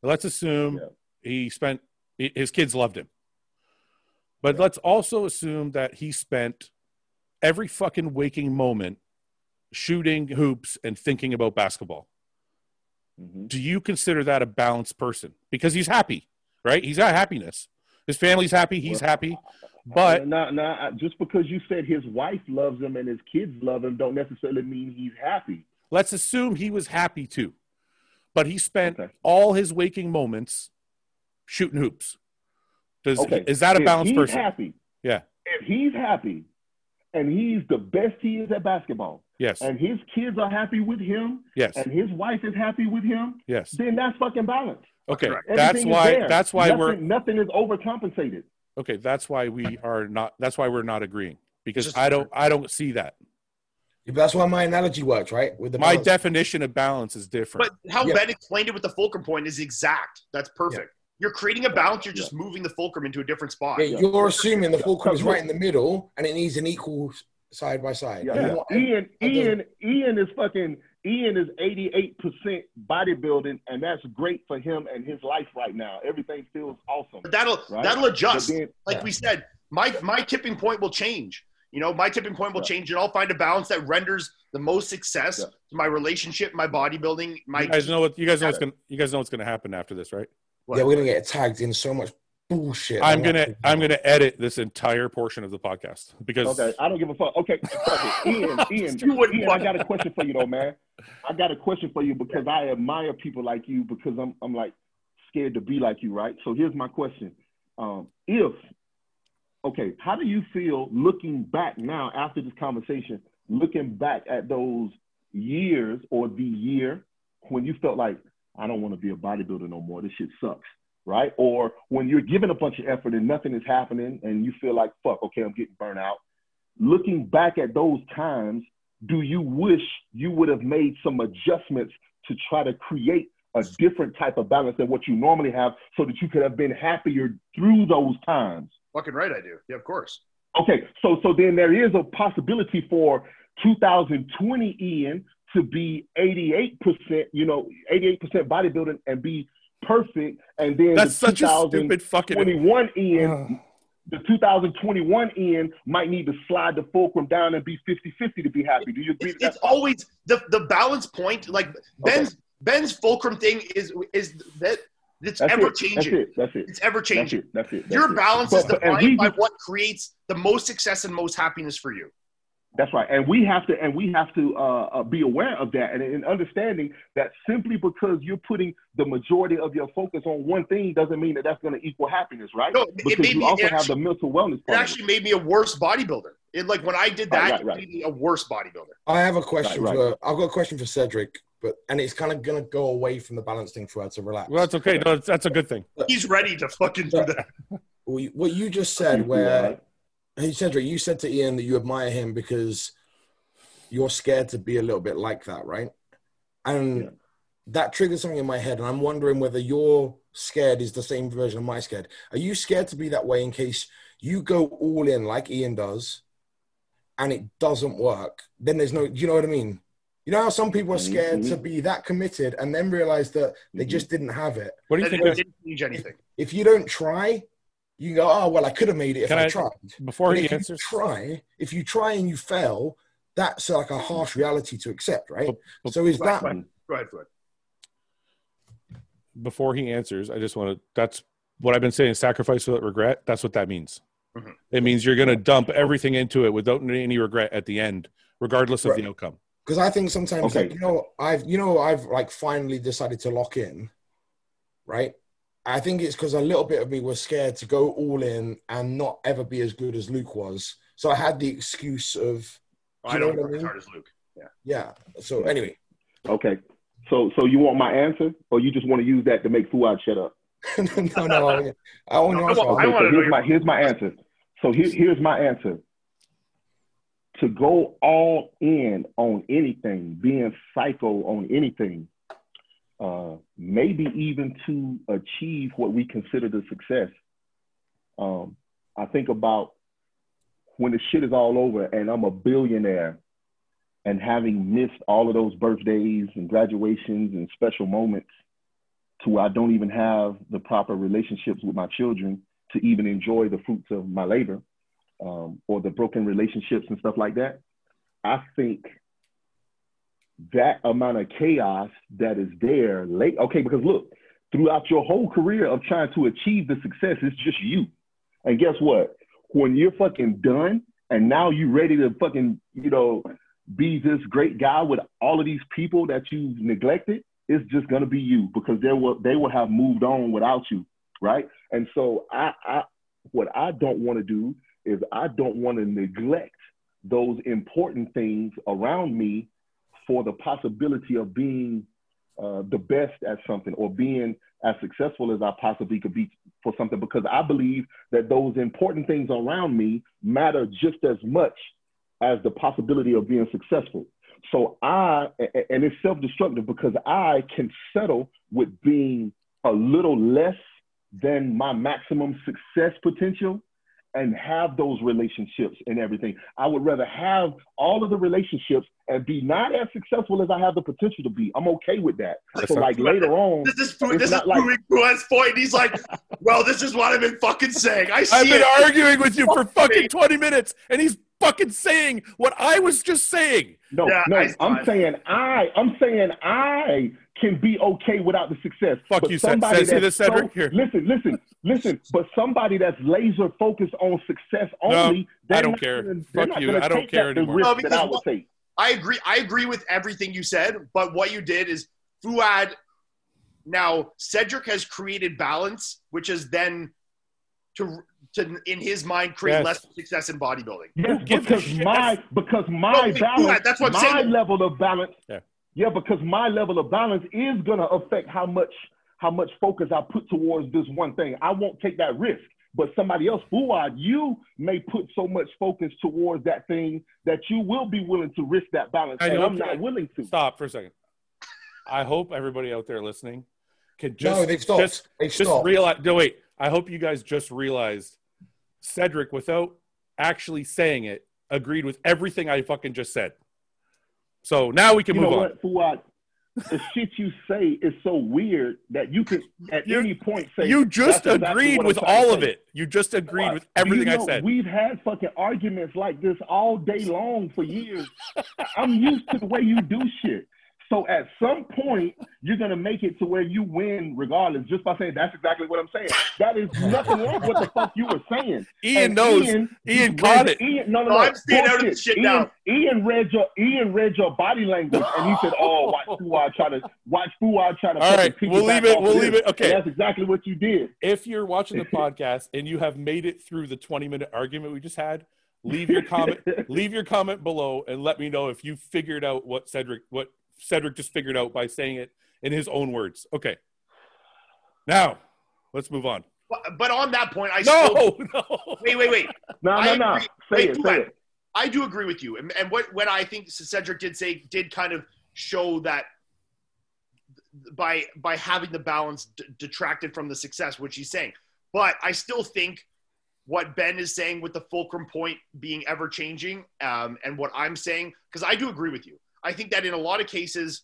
let's assume Yeah. He spent his kids loved him, but let's also assume that he spent every fucking waking moment shooting hoops and thinking about basketball. Mhm. Do you consider that a balanced person? Because he's happy, right? He's got happiness. His family's happy. He's Well, happy. But now, now, just because you said his wife loves him and his kids love him, don't necessarily mean he's happy. let's assume he was happy too. But he spent Okay. all his waking moments shooting hoops. Does Okay, is that a If balanced he's person? Happy. Yeah. If he's happy, and he's the best he is at basketball, Yes. and his kids are happy with him, Yes. and his wife is happy with him, Yes. then that's fucking balance. Okay. Correct. That's Everything is why. That's why nothing, we're nothing is overcompensated. okay. That's why we are not. That's why we're not agreeing because Just- I don't. I don't see that. That's why my analogy works, right? With the My balance. definition of balance is different. But how Yeah. Ben explained it with the fulcrum point is exact. That's perfect. You're creating a balance. You're just moving the fulcrum into a different spot. Yeah, you're assuming the fulcrum is right in the middle, and it needs an equal side by side. Yeah. You Ian, Ian, Ian is fucking. Ian is 88% bodybuilding, and that's great for him and his life right now. Everything feels awesome. But that'll Right? that'll adjust. Then- like yeah. we said, my my tipping point will change. You know, my tipping point will Yeah. change, and I'll find a balance that renders the most success Yeah. to my relationship, my bodybuilding, my. you guys know what you guys know what's gonna you guys know what's gonna happen after this, right? Yeah, we're gonna get tagged in so much bullshit. I'm gonna I'm gonna edit this entire portion of the podcast because Okay, I don't give a fuck. Okay, fuck it. Ian, Ian, You wouldn't Ian, I got a question for you though, man. I got a question for you because I admire people like you because I'm I'm like scared to be like you, right? So here's my question: um, If okay, how do you feel looking back now after this conversation, looking back at those years or the year when you felt like I don't want to be a bodybuilder no more. This shit sucks, right? Or when you're giving a bunch of effort and nothing is happening and you feel like fuck, okay, I'm getting burnt out. Looking back at those times, do you wish you would have made some adjustments to try to create a different type of balance than what you normally have so that you could have been happier through those times? Fucking right, I do. Yeah, of course. Okay, so so then there is a possibility for 2020 Ian to be 88%, you know, 88% bodybuilding and be perfect, and then that's the such a stupid fucking 2021 Ian, the 2021 Ian might need to slide the fulcrum down and be 50-50 to be happy. Do you agree? It's, it's always the the balance point. Like Ben's Ben's fulcrum thing is is that it's that's ever it. That's changing. it. That's it. It's ever That's changing. it. That's it. That's Your balance But- is but- and defined by what creates the most success and most happiness for you. That's right, and we have to, and we have to uh, uh, be aware of that, and, and understanding that simply because you're putting the majority of your focus on one thing doesn't mean that that's going to equal happiness, right? No, it because made you me- also it have actually- the mental wellness It part. of actually made me a worse bodybuilder. It like when I did that, right, right. it made me a worse bodybuilder. I have a question Right, for. I've got a question for Cedric, but and it's kind of gonna go away from the balance thing for her to relax. well, that's okay. No, that's, that's a good thing. He's ready to fucking do that. What you- just said, where right? Hey Cedric, you said to Ian that you admire him because you're scared to be a little bit like that, right? And Yeah. that triggered something in my head, and I'm wondering whether you're scared is the same version of my scared. Are you scared to be that way in case you go all in like Ian does, and it doesn't work? Then there's no. You know what I mean? You know how some people are scared to Mhm. be that committed and then realize that they Mhm. just didn't have it. What do you think? it didn't change anything. If you don't try, you can go, oh well, I could have made it if I, I- tried. before But he if you answers, try, if you try and you fail, that's like a harsh reality to accept, right? But- but- so is Right, that right. Go ahead, Floyd. before he answers, I just want to. That's what I've been saying. Sacrifice without regret. That's what that means. Mhm. It means you're going to dump everything into it without any regret at the end, regardless of Right. the outcome. because I think sometimes Okay. like, you know I've you know I've like finally decided to lock in, right? I think it's because a little bit of me was scared to go all in and not ever be as good as Luke was. So I had the excuse of I You know don't what I work as mean? hard as Luke. yeah. Yeah. So anyway, Okay, so so you want my answer, or you just want to use that to make Fouad shut up? no, no, I, I want to No, ask. no, I Okay, wanna so know here's my here's my answer. So here, here's my answer. To go all in on anything, being psycho on anything, uh, maybe even to achieve what we consider the success. Um, I think about when the shit is all over and I'm a billionaire and having missed all of those birthdays and graduations and special moments to where I don't even have the proper relationships with my children to even enjoy the fruits of my labor um, or the broken relationships and stuff like that. I think that amount of chaos that is there late. Okay, because look, throughout your whole career of trying to achieve the success, it's just you. And guess what? When you're fucking done and now you're ready to fucking, you know, be this great guy with all of these people that you've neglected, it's just gonna be you because they will they will have moved on without you, right? And so I, I what I don't want to do is I don't want to neglect those important things around me for the possibility of being uh, the best at something or being as successful as I possibly could be for something because I believe that those important things around me matter just as much as the possibility of being successful. So I, and it's self destructive because I can settle with being a little less than my maximum success potential and have those relationships and everything. I would rather have all of the relationships and be not as successful as I have the potential to be. I'm okay with that. That's so not- like later on, This is this is not like- proving Ruan's point. He's like, well, this is what I've been fucking saying. I see I've been it. arguing with you for fucking me. 20 minutes, and he's fucking saying what I was just saying. no, Yeah, no, I'm saying I, I'm saying I can be okay without the success. Fuck But you, somebody Ced- that's Cedric? so- Here. Listen, listen, listen. But somebody that's laser focused on success only, I they're don't care. gonna- Fuck you. I don't care anymore. No, because I would what- take. I agree. I agree with everything you said, but what you did is Fouad. Now Cedric has created balance, which is then to to in his mind create Yes. less success in bodybuilding. Yes, because my because my No, balance, that's what my saying. level of balance. Yeah. Yeah, because my level of balance is gonna affect how much how much focus I put towards this one thing. I won't take that risk. But somebody else, Fouad, you may put so much focus towards that thing that you will be willing to risk that balance. I and I'm not okay. willing to. Stop for a second. I hope everybody out there listening can no, just they've stopped. just they've just stopped. realize. No, wait. I hope you guys just realized Cedric, without actually saying it, agreed with everything I fucking just said. So now we can You move know on. what, Fouad? The shit you say is so weird that you could at You- any point say You just "That's exactly agreed what with all of it. You just agreed Fouad, with do you everything I said. We've had fucking arguments like this all day long for years. I'm used to the way you do shit. So at some point, you're gonna make it to where you win regardless, just by saying that's exactly what I'm saying. That is nothing wrong with what the fuck you were saying. Ian And knows. Ian, Ian read- caught it. Ian, no, no, No, no. I'm staying out of bullshit. this shit now. Ian read your Ian read your body language, and he said, "Oh, watch Fouad try to watch Fouad try to." All right, fucking we'll leave it- we'll of leave it- okay. And that's exactly what you did. if you're watching the podcast and you have made it through the 20 minute argument we just had, leave your comment leave your comment below and let me know if you figured out what Cedric what Cedric just figured out by saying it in his own words. Okay. Now, let's move on. But, but on that point, I still No, no. wait, wait, wait. No, I no, no. agree. Say Wait, it. Fouad. Say it. I do agree with you, and, and what what I think Cedric did say did kind of show that by by having the balance d- detracted from the success, which he's saying. But I still think what Ben is saying with the fulcrum point being ever changing, um, and what I'm saying, because I do agree with you. I think that in a lot of cases,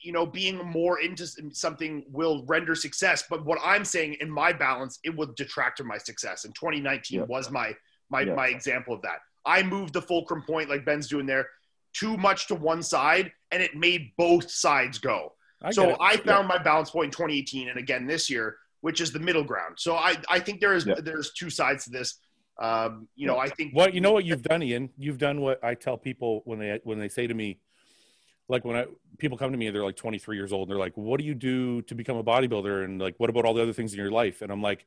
you know, being more into something will render success. But what I'm saying in my balance, it will detract from my success. And 2019 Yeah. was my my Yeah. my example of that. I moved the fulcrum point like Ben's doing there too much to one side, and it made both sides go. I so. I found my balance point in 2018 and again this year, which is the middle ground. So I, I think there is there's two sides to this. Um, you know, I think What you know what you've done, Ian? You've done what I tell people when they when they say to me, like when I people come to me, they're like 23 years old, and they're like, "What do you do to become a bodybuilder?" And like, "What about all the other things in your life?" And I'm like,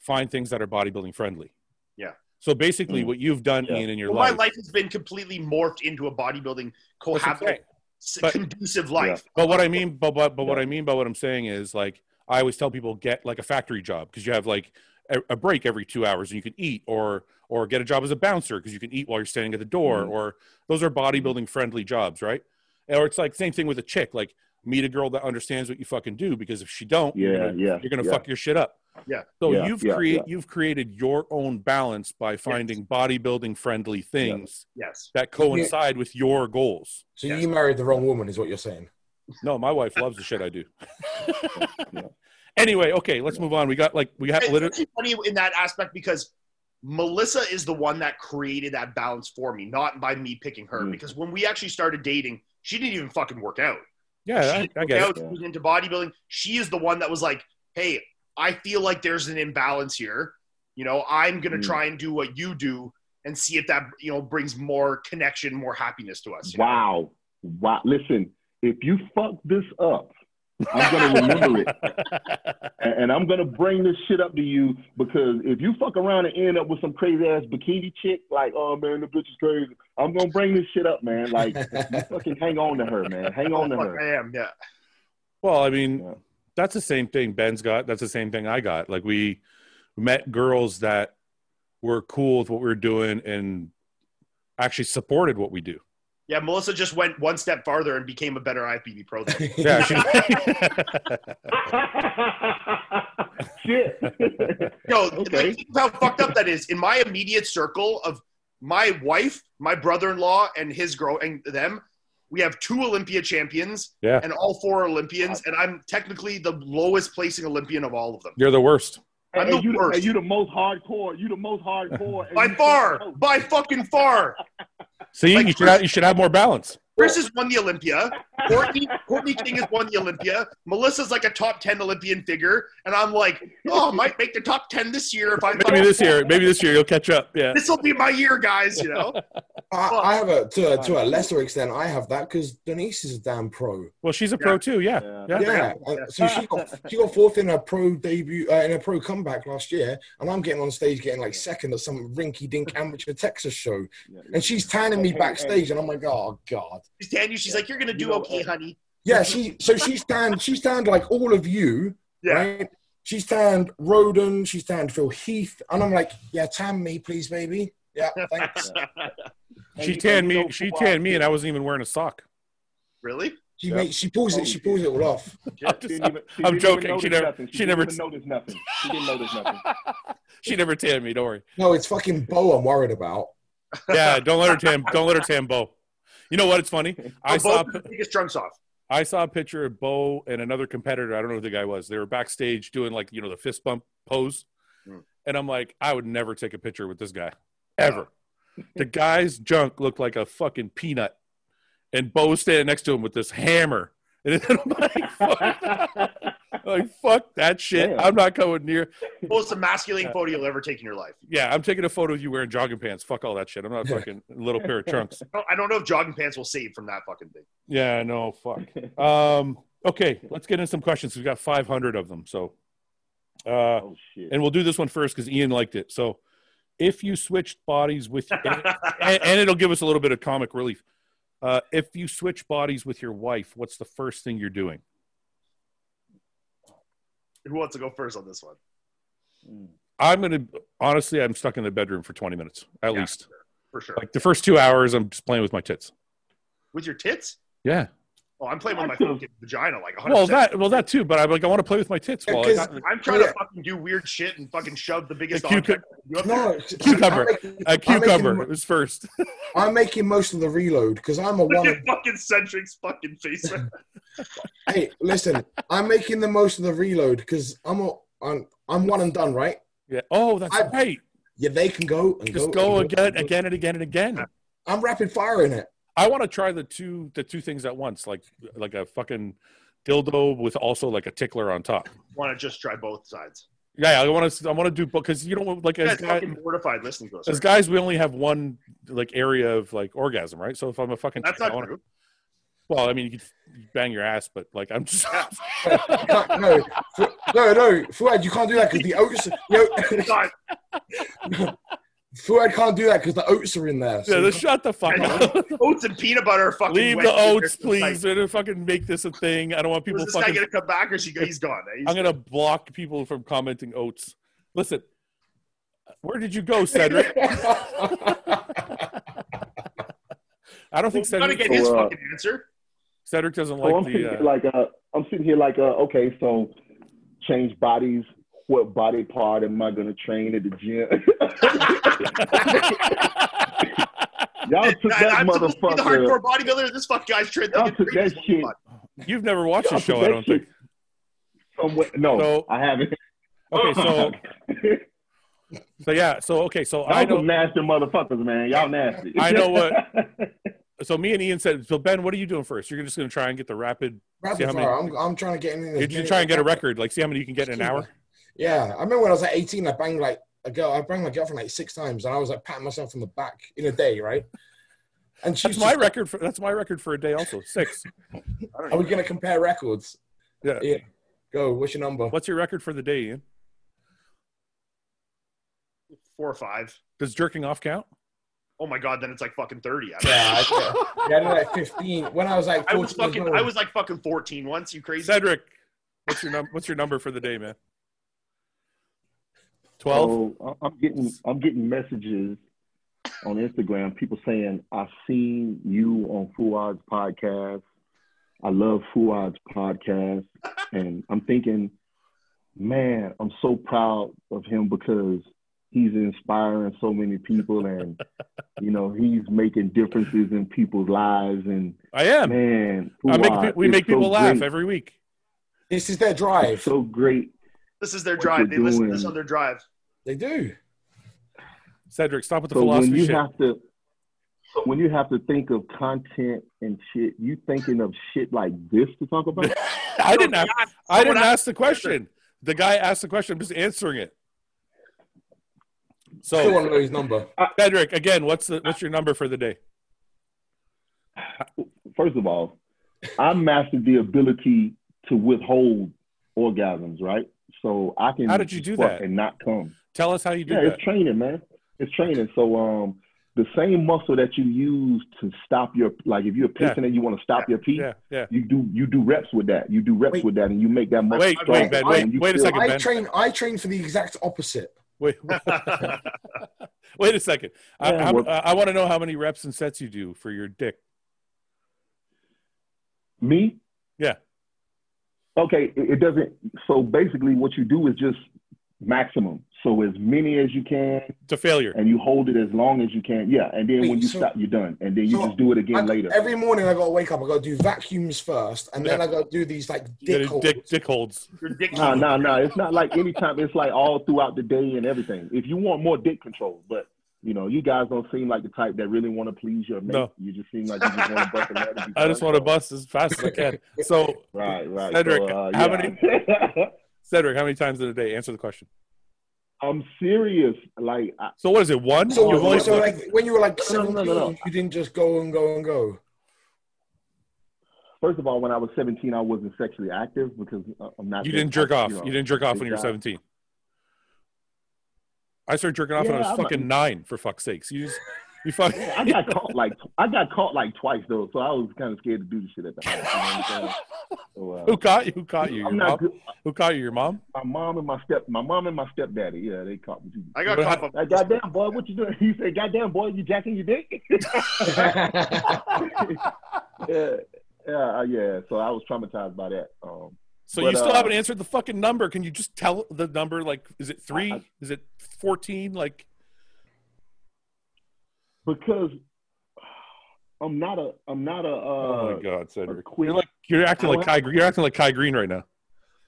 "Find things that are bodybuilding friendly." Yeah. So basically, Mm. what you've done, Yeah. Ian, in your well, life, my life has been completely morphed into a bodybuilding That's what I'm saying. cohabitable, s- But- conducive life. But what I mean, but but, but what I mean by what I'm saying is like I always tell people get like a factory job because you have like a, a break every two hours and you can eat, or or get a job as a bouncer because you can eat while you're standing at the door, Mhm. or those are bodybuilding friendly jobs, right? Or it's like same thing with a chick, like meet a girl that understands what you fucking do because if she don't, you're Yeah, gonna, yeah. you're gonna yeah. fuck your shit up. Yeah. So Yeah, you've yeah, create yeah. you've created your own balance by finding bodybuilding friendly things Yes. that coincide with your goals. So Yes. you married the wrong woman, is what you're saying. No, my wife loves the shit I do. Yeah. Anyway, okay, let's move on. We got like we have It's literally. funny in that aspect because Melissa is the one that created that balance for me, not by me picking her. Mm. Because when we actually started dating, she didn't even fucking work out. Yeah, I, She I worked get out, it. she into bodybuilding. She is the one that was like, "Hey, I feel like there's an imbalance here. You know, I'm gonna Mm. try and do what you do and see if that you know brings more connection, more happiness to us." you know? Wow. Wow. Listen, if you fuck this up, I'm gonna remember it, and, and I'm gonna bring this shit up to you because if you fuck around and end up with some crazy ass bikini chick, like, oh man, the bitch is crazy. I'm gonna bring this shit up, man. Like, fucking hang on to her, man. Hang on to her. I am, yeah. Well, I mean, Yeah. that's the same thing Ben's got. That's the same thing I got. Like we met girls that were cool with what we were doing and actually supported what we do. Yeah, Melissa just went one step farther and became a better IFBB pro. Than me. Yeah, she, shit. Yo, Okay. like, how fucked up that is. In my immediate circle of my wife, my brother-in-law, and his girl, and them, we have two Olympia champions, Yeah. and all four Olympians, and I'm technically the lowest placing Olympian of all of them. you're the worst. I'm and the you, the- worst. and you the most hardcore. You the most hardcore. By far, by fucking far. See, Like you should have, you should have more balance. Chris has won the Olympia. Courtney, Courtney King has won the Olympia. Melissa's like a top 10 Olympian figure. And I'm like, oh, I might make the top 10 this year if I Maybe this year, maybe this year you'll catch up. Yeah. This will be my year, guys, you know? I, I have a to, a to a lesser extent. I have that because Denise is a damn pro. Well, she's a pro too. Yeah. Yeah. Yeah. Yeah, and so she got she got fourth in her pro debut uh, in a pro comeback last year, and I'm getting on stage getting like second at some rinky dink amateur Texas show, Yeah, and she's tanning me Hey, hey, backstage, and I'm like, oh god. She's telling you, she's like, you're going to do You know, okay, uh, honey. Yeah, she so she's tanned she's tanned like all of you, Yeah. right? She's tanned Roden, she's tanned Phil Heath, and I'm like, yeah, tan me, please, baby. Yeah, thanks. She you- tanned and me. She who tanned me, and I wasn't even wearing a sock. really? She Yep. makes she pulls it she pulls it all off. I'm, just- even- I'm joking. She never- nothing. she never- even notice nothing. She didn't notice nothing. she never tanned me. Don't worry. No, it's fucking Bo I'm worried about. Yeah, don't let her tan. Don't let her tan Bo. You know what? It's funny. I saw. his trunks off. I saw a picture of Bo and another competitor. I don't know who the guy was. They were backstage doing like you know the fist bump pose, Hmm. and I'm like, I would never take a picture with this guy, ever. the guy's junk looked like a fucking peanut, and Bo standing next to him with this hammer, and I'm like, fuck, like, fuck that shit. Damn. I'm not going near. Most emasculating photo you'll ever take in your life. Yeah, I'm taking a photo of you wearing jogging pants. Fuck all that shit. I'm not fucking little pair of trunks. I don't- I don't know if jogging pants will save from that fucking thing. Yeah, no, fuck. Um, okay, let's get in some questions. We've got 500 of them. So, uh, oh shit. and we'll do this one first because Ian liked it. So, if you switched bodies with, and, and, and it'll give us a little bit of comic relief. Uh, if you switch bodies with your wife, what's the first thing you're doing? Who wants to go first on this one? Mm. I'm gonna honestly, I'm stuck in the bedroom for 20 minutes at Yeah. least. For sure. Like the first two hours, I'm just playing with my tits. With your tits? Yeah. Oh, I'm playing with my I fucking vagina like 100%. Well, that well that too, but I'm like I want to play with my tits. Yeah, While 'cause- I, I'm trying Yeah. to fucking do weird shit and fucking shove the biggest The cucu- object you up there. No, Cucumber. I'm making, a cucumber making- was first. I'm making most of the reload because I'm a Look one. at fucking Cedric's fucking face. hey, listen, I'm making the most of the reload because I'm a, I'm I'm one and done, right? Yeah. Oh, that's I- right. Yeah, they can go and Just go, go and again, again, and again, and again. I'm rapid firing it. I want to try the two, the two things at once, like like a fucking dildo with also like a tickler on top. Want to just try both sides? Yeah, I want to. I want to do because you know, like You as guys guys, fucking mortified listening to us. as guys, we only have one like area of like orgasm, right? So if I'm a fucking, That's I not wanna- true. Well, I mean, you could bang your ass, but like I'm just. You can't- no, Fu- no, no, Fouad, you can't do that because the oats. You know, God, Fouad can't do that because the oats are in there. So yeah, you just shut the fuck up. oats and peanut butter are fucking. Leave wet the oats, fingers. Like, please. We're gonna fucking make this a thing. I don't want people Was this guy fucking. gonna come back or is he, he's gone? He's I'm gonna block people from commenting oats. Listen, where did you go, Cedric? I don't think Well, we gotta get his So, uh, fucking answer. Cedric doesn't So like I'm the. Uh, like uh, I'm sitting here like uh, okay, so change bodies. What body part am I gonna train at the gym? Y'all took And that I'm supposed to the motherfucker. hardcore bodybuilder. This fuck guy's trained. Y'all took that shit. You've never watched the Y'all show, I don't think. Somewhere. No, So- I haven't. Okay, so so yeah, so okay, so I Y'all know some nasty motherfuckers, man. Y'all nasty. I know what- so me and Ian said, so Ben, what are you doing first? You're just gonna try and get the rapid. Rapid See how many- I'm, I'm trying to get in. as Did you many try and get a as I can. record? Like, see how many you can get in an hour? Yeah, I remember when I was like 18, I banged like a girl. I banged my girlfriend like six times, and I was like patting myself on the back in a day, right? And she's That's my record for that's my record for a day. Also, six. Are we gonna compare records? Yeah. Yeah. Go. What's your number? What's your record for the day, Ian? Four or five. Does jerking off count? Oh my god, then it's like fucking thirty. I, Yeah, I, yeah, I did like 15. When I was like 14 I was fucking. I was like fucking fourteen once. You crazy? Cedric, what's your num- What's your number for the day, man? Twelve. So I- I'm getting I'm getting messages on Instagram, people saying I've seen you on Fouad's podcast. I love Fouad's podcast, and I'm thinking, man, I'm so proud of him because he's inspiring so many people, and you know he's making differences in people's lives. And I am. man, I make, we is make so people laugh great. every week. This is their drive. It's so great. This is their drive. They you're listen to this on their drive. They do. Cedric, stop with the so when philosophy you shit. have to so when you have to think of content and shit, you thinking of shit like this to talk about? I didn't. Ask, I didn't ask the question. The guy asked the question. I'm just answering it. Still want So, to know his number. Cedric, again, what's the what's your number for the day? First of all, I mastered the ability to withhold orgasms, right? So I can How did you do that? and not come. Tell us how you do Yeah, that. it's training, man. It's training. So um the same muscle that you use to stop your like if you're pissing and you want to stop your pee, Yeah, yeah. you do you do reps with that. You do reps Wait. with that and you make that muscle Wait, stronger. wait, Ben, And wait, wait a feel- second. I Ben. train. I train for the exact opposite. Wait, wait a second. I, Yeah, how- I want to know how many reps and sets you do for your dick. Me? Yeah. Okay, it, it doesn't. So basically, what you do is just maximum. So as many as you can, To failure. and you hold it as long as you can. Yeah, and then Wait, when you so- stop, you're done, and then you so just do it again I- later. Every morning I gotta wake up. I gotta do vacuums first, and then I gotta do these like You dick gotta dick, dick holds. No, no, no. It's not like anytime. It's like all throughout the day and everything. If you want more dick control, but you know, you guys don't seem like the type that really want to please your mate. No. You just seem like you just want to bust a nut. I just want to bust as fast as I can. So, Right, right. Cedric, So, uh, how yeah. Cedric, how many times in a day? Answer the question. I'm serious. Like, I, So, what is it? One? So, You've only- so like when you were like No, no, no, no, no. you didn't just go and go and go. first of all, when I was 17, I wasn't sexually active because uh, I'm not. you didn't jerk type, off. know, You didn't jerk off when you were 17. I started jerking off when I was I'm- fucking nine, for fuck's sakes. You just, you fuck. Yeah, I got caught like I got caught like twice though, so I was kind of scared to do the shit at the house. You know what I'm saying? So, uh, Who caught you? Who caught you? Your mom? good. Who caught you? Your mom? My mom and my step, my mom and my stepdaddy. Yeah, they caught me too. I got caught how- up. Like, goddamn boy, what you doing? He said, "Goddamn boy, you jacking your dick?" yeah, yeah, uh, yeah. So I was traumatized by that. Um, So But, you still uh, haven't answered the fucking number. Can you just tell the number? Like, is it three? I- is it 14? Like, because I'm not a, I'm not a. Uh, oh my God, Cedric. quick- You're like, you're acting like Kai, you're acting like Kai Greene right now.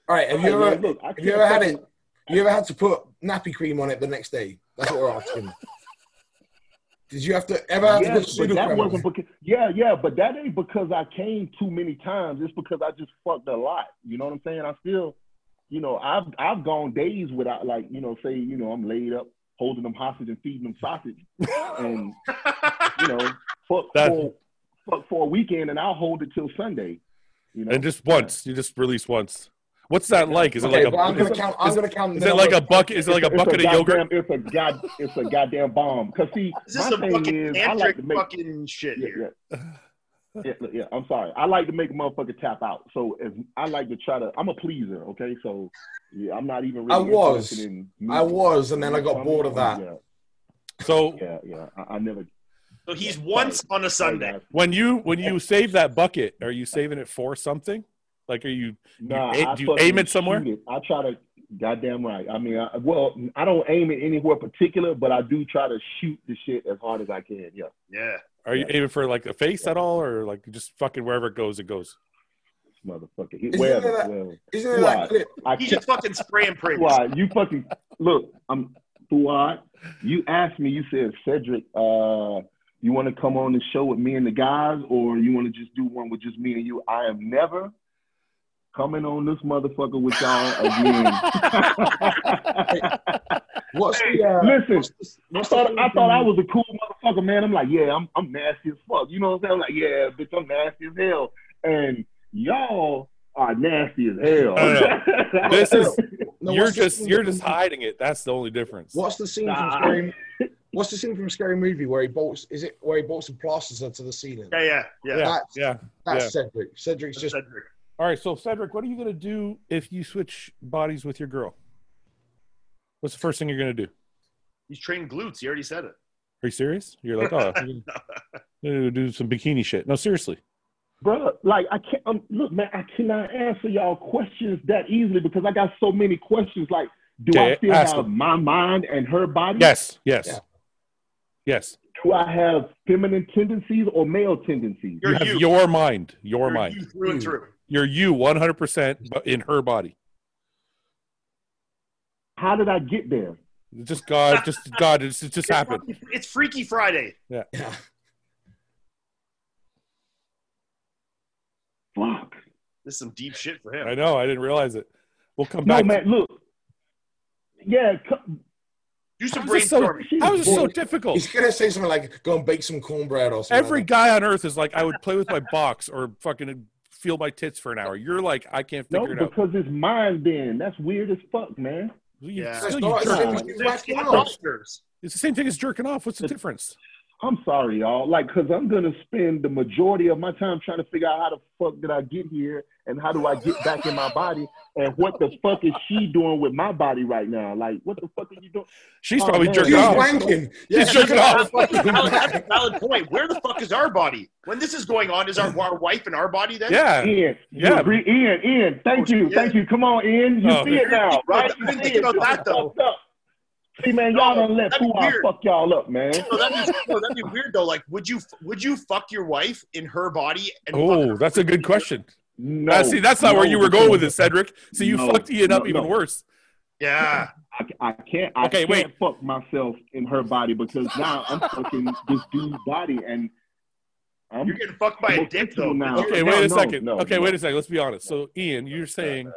All right, have Hey, you man, ever look, have you ever had it? You ever had to put nappy cream on it the next day? That's what we're asking. Did you have to ever have to put but that Sudocrem wasn't because yeah, yeah, but that ain't because I came too many times. It's because I just fucked a lot. You know what I'm saying? I still, you know, I've I've gone days without like, you know, say, you know, I'm laid up holding them hostage and feeding them sausage, and you know, fuck That- for fuck for a weekend, and I'll hold it till Sunday. You know, And just once, you just release once. What's that like? Is it Okay, like but I'm a? gonna Is, count. I'm gonna count. is it like a bucket? Is it like a It's bucket of goddamn- yogurt? It's a god. It's a goddamn bomb. Cause see, This my some thing is, I like tantric to make fucking shit yeah, here. yeah. yeah, yeah, I'm sorry. I like to make a motherfucker tap out. So as I like to try to, I'm a pleaser. Okay, so yeah, I'm not even. Really I was. In I was, and then I got bored of that. Yeah, So yeah, yeah. I, I never. So he's once on a Sunday. guys. when you when you save that bucket, are you saving it for something? Like, are you? Nah, aim- I do you aim it somewhere? it. I try to. Goddamn right. I mean, I, well, I don't aim it anywhere particular, but I do try to shoot the shit as hard as I can. Yeah, Yeah. Are you aiming for like a face at all, or like just fucking wherever it goes, it goes? motherfucker. He, Isn't wherever. that- well, Isn't that clip? I He just fucking spray and pray. Fouad, you fucking look. I'm Fouad. You asked me. You said Cedric. Uh, you want to come on the show with me and the guys, or you want to just do one with just me and you? I am never coming on this motherfucker with y'all again. What's the? Uh, Listen, I thought I thought I was a cool motherfucker, man. I'm like, yeah, I'm I'm nasty as fuck. You know what I'm saying? I'm like, yeah, bitch, I'm nasty as hell. And y'all are nasty as hell. No, This is No, you're just you're just hiding it. That's the only difference. What's the scene from Nah. Scary? What's the scene from Scary Movie where he bolts? Is it where he bolts and plasters her to the ceiling? Yeah, yeah, yeah. Yeah, That's, yeah. that's yeah. Cedric. Cedric's just Cedric. All right, so Cedric, what are you gonna do if you switch bodies with your girl? What's the first thing you're gonna do? He's trained glutes. He already said it. Are you serious? You're like, oh, you're do some bikini shit. No, seriously. Bro, like I can't um, look, man. I cannot answer y'all questions that easily because I got so many questions. Like, do Okay, I still have them. my mind and her body? Yes, yes, Yeah. yes. Do I have feminine tendencies or male tendencies? You You're have you. your mind, your You're mind. you through and through. You're you 100 percent in her body. How did I get there? Just God, just God, it's, it just It's happened. fucking- It's Freaky Friday. yeah. Fuck. This is some deep shit for him. I know. I didn't realize it. We'll come No, back. man. Look. Yeah. co- Do some How is this so, brainstorming. how is this so difficult? He's gonna say something like, "Go and bake some cornbread" or something. Every like guy on earth is like, I would play with my box or fucking feel my tits for an hour. You're like, I can't No, figure it out. because it's mind then. That's weird as fuck, man. You- Yeah. still, you it's It's whacking like off. monsters. It's the same thing as jerking off. What's the difference? I'm sorry, y'all. Like, cause I'm gonna spend the majority of my time trying to figure out how the fuck did I get here and how do I get back in my body and what the fuck is she doing with my body right now? Like, what the fuck are you doing? She's Oh, probably man. jerking She's off. wanking. Yeah, She's jerking off. That's a valid, valid point. Where the fuck is our body? When this is going on, is our, our wife in our body then? Yeah. Ian, Yeah. agree? Ian, Ian, thank oh, you, Yeah. thank you. Come on, Ian. You Oh. see it now, right? I didn't You think see about it. that, though. See, man, y'all No, done let that'd be Pooh weird. fuck y'all up, man. So that'd be, no, that'd be weird though. Like, would you would you fuck your wife in her body? And Oh, her that's a good freaky- question. No, Uh, see, that's not no, where you were going with because it, Cedric. So you No, fucked Ian up no, even no. worse. Yeah. I, I can't. I Okay, can't wait. fuck myself in her body because now I'm fucking this dude's body, and I'm You're getting fucked by a dick though. Now. Okay, wait a second. no, okay, no. wait a second. Let's be honest. So, Ian, you're saying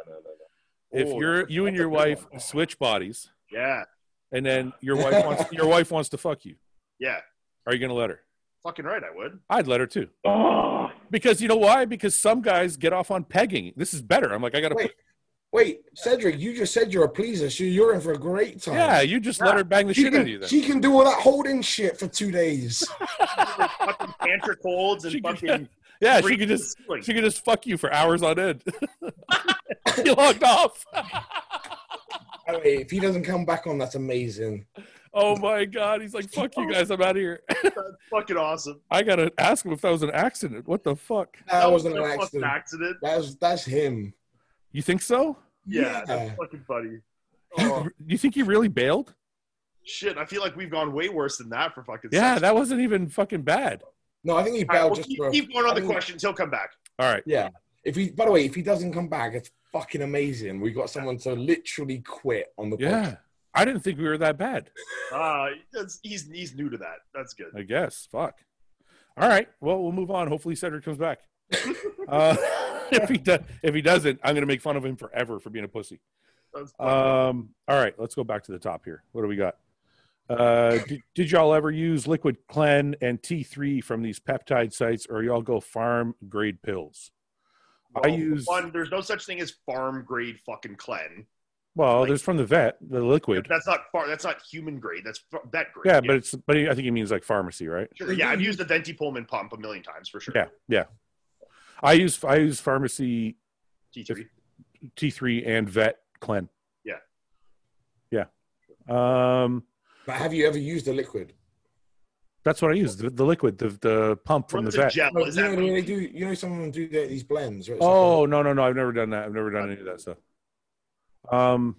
if you're you and your wife one. switch bodies, Yeah. and then your wife wants your wife wants to fuck you, Yeah. are you gonna let her? Fucking right, I would. I'd let her too. Oh, Because you know why? Because some guys get off on pegging. This is better. I'm like, I gotta. Wait, wait, Cedric, you just said you're a pleaser, so you're in for a great time. Yeah, you just let her bang the she shit out of you. can, Then. she can do all that holding shit for two days. fucking cancer colds and She could- fucking. yeah, she breathe could just the ceiling. she could just fuck you for hours on end. he logged off. By the way, if he doesn't come back on, that's amazing. Oh my god, he's like, fuck you guys, I'm out of here. That's fucking awesome. I gotta ask him if that was an accident. What the fuck? That wasn't an accident. accident. That's that's him. You think so? Yeah, Yeah. that's fucking funny. Oh, You, you think he really bailed? shit, I feel like we've gone way worse than that for fucking. Yeah, sex. that wasn't even fucking bad. No, I think he All right, bailed well, just keep, for. keep going on I the questions. He'll come back. All right. Yeah. If he, by the way, if he doesn't come back, it's fucking amazing. We got someone to literally quit on the Yeah. I didn't think we were that bad. Uh, he's he's new to that. That's good. I guess. Fuck. All right. Well, we'll move on. Hopefully, Cedric comes back. uh, if he does, if he doesn't, I'm gonna make fun of him forever for being a pussy. Um. All right. Let's go back to the top here. What do we got? Uh, did, did y'all ever use Liquid Clen and T3 from these peptide sites, or y'all go farm grade pills? I use one. There's no such thing as farm grade fucking clen. Well, like- there's from the vet, the liquid. That's not far. That's not human grade. That's f- vet grade. Yeah, but it's but I think he means like pharmacy, right? Sure. yeah, I've used the Ventipulmin pump a million times for sure. Yeah, yeah. I use I use pharmacy T3. T3 and vet Clen. Yeah. Yeah. Um, But have you ever used the liquid? that's what I use. The, the liquid, the the pump from What's the a vet. gel? No, Is you know that when they do. You know, some of them do these blends. Right? Oh like no no no! I've never done that. I've never done any of that stuff. Um,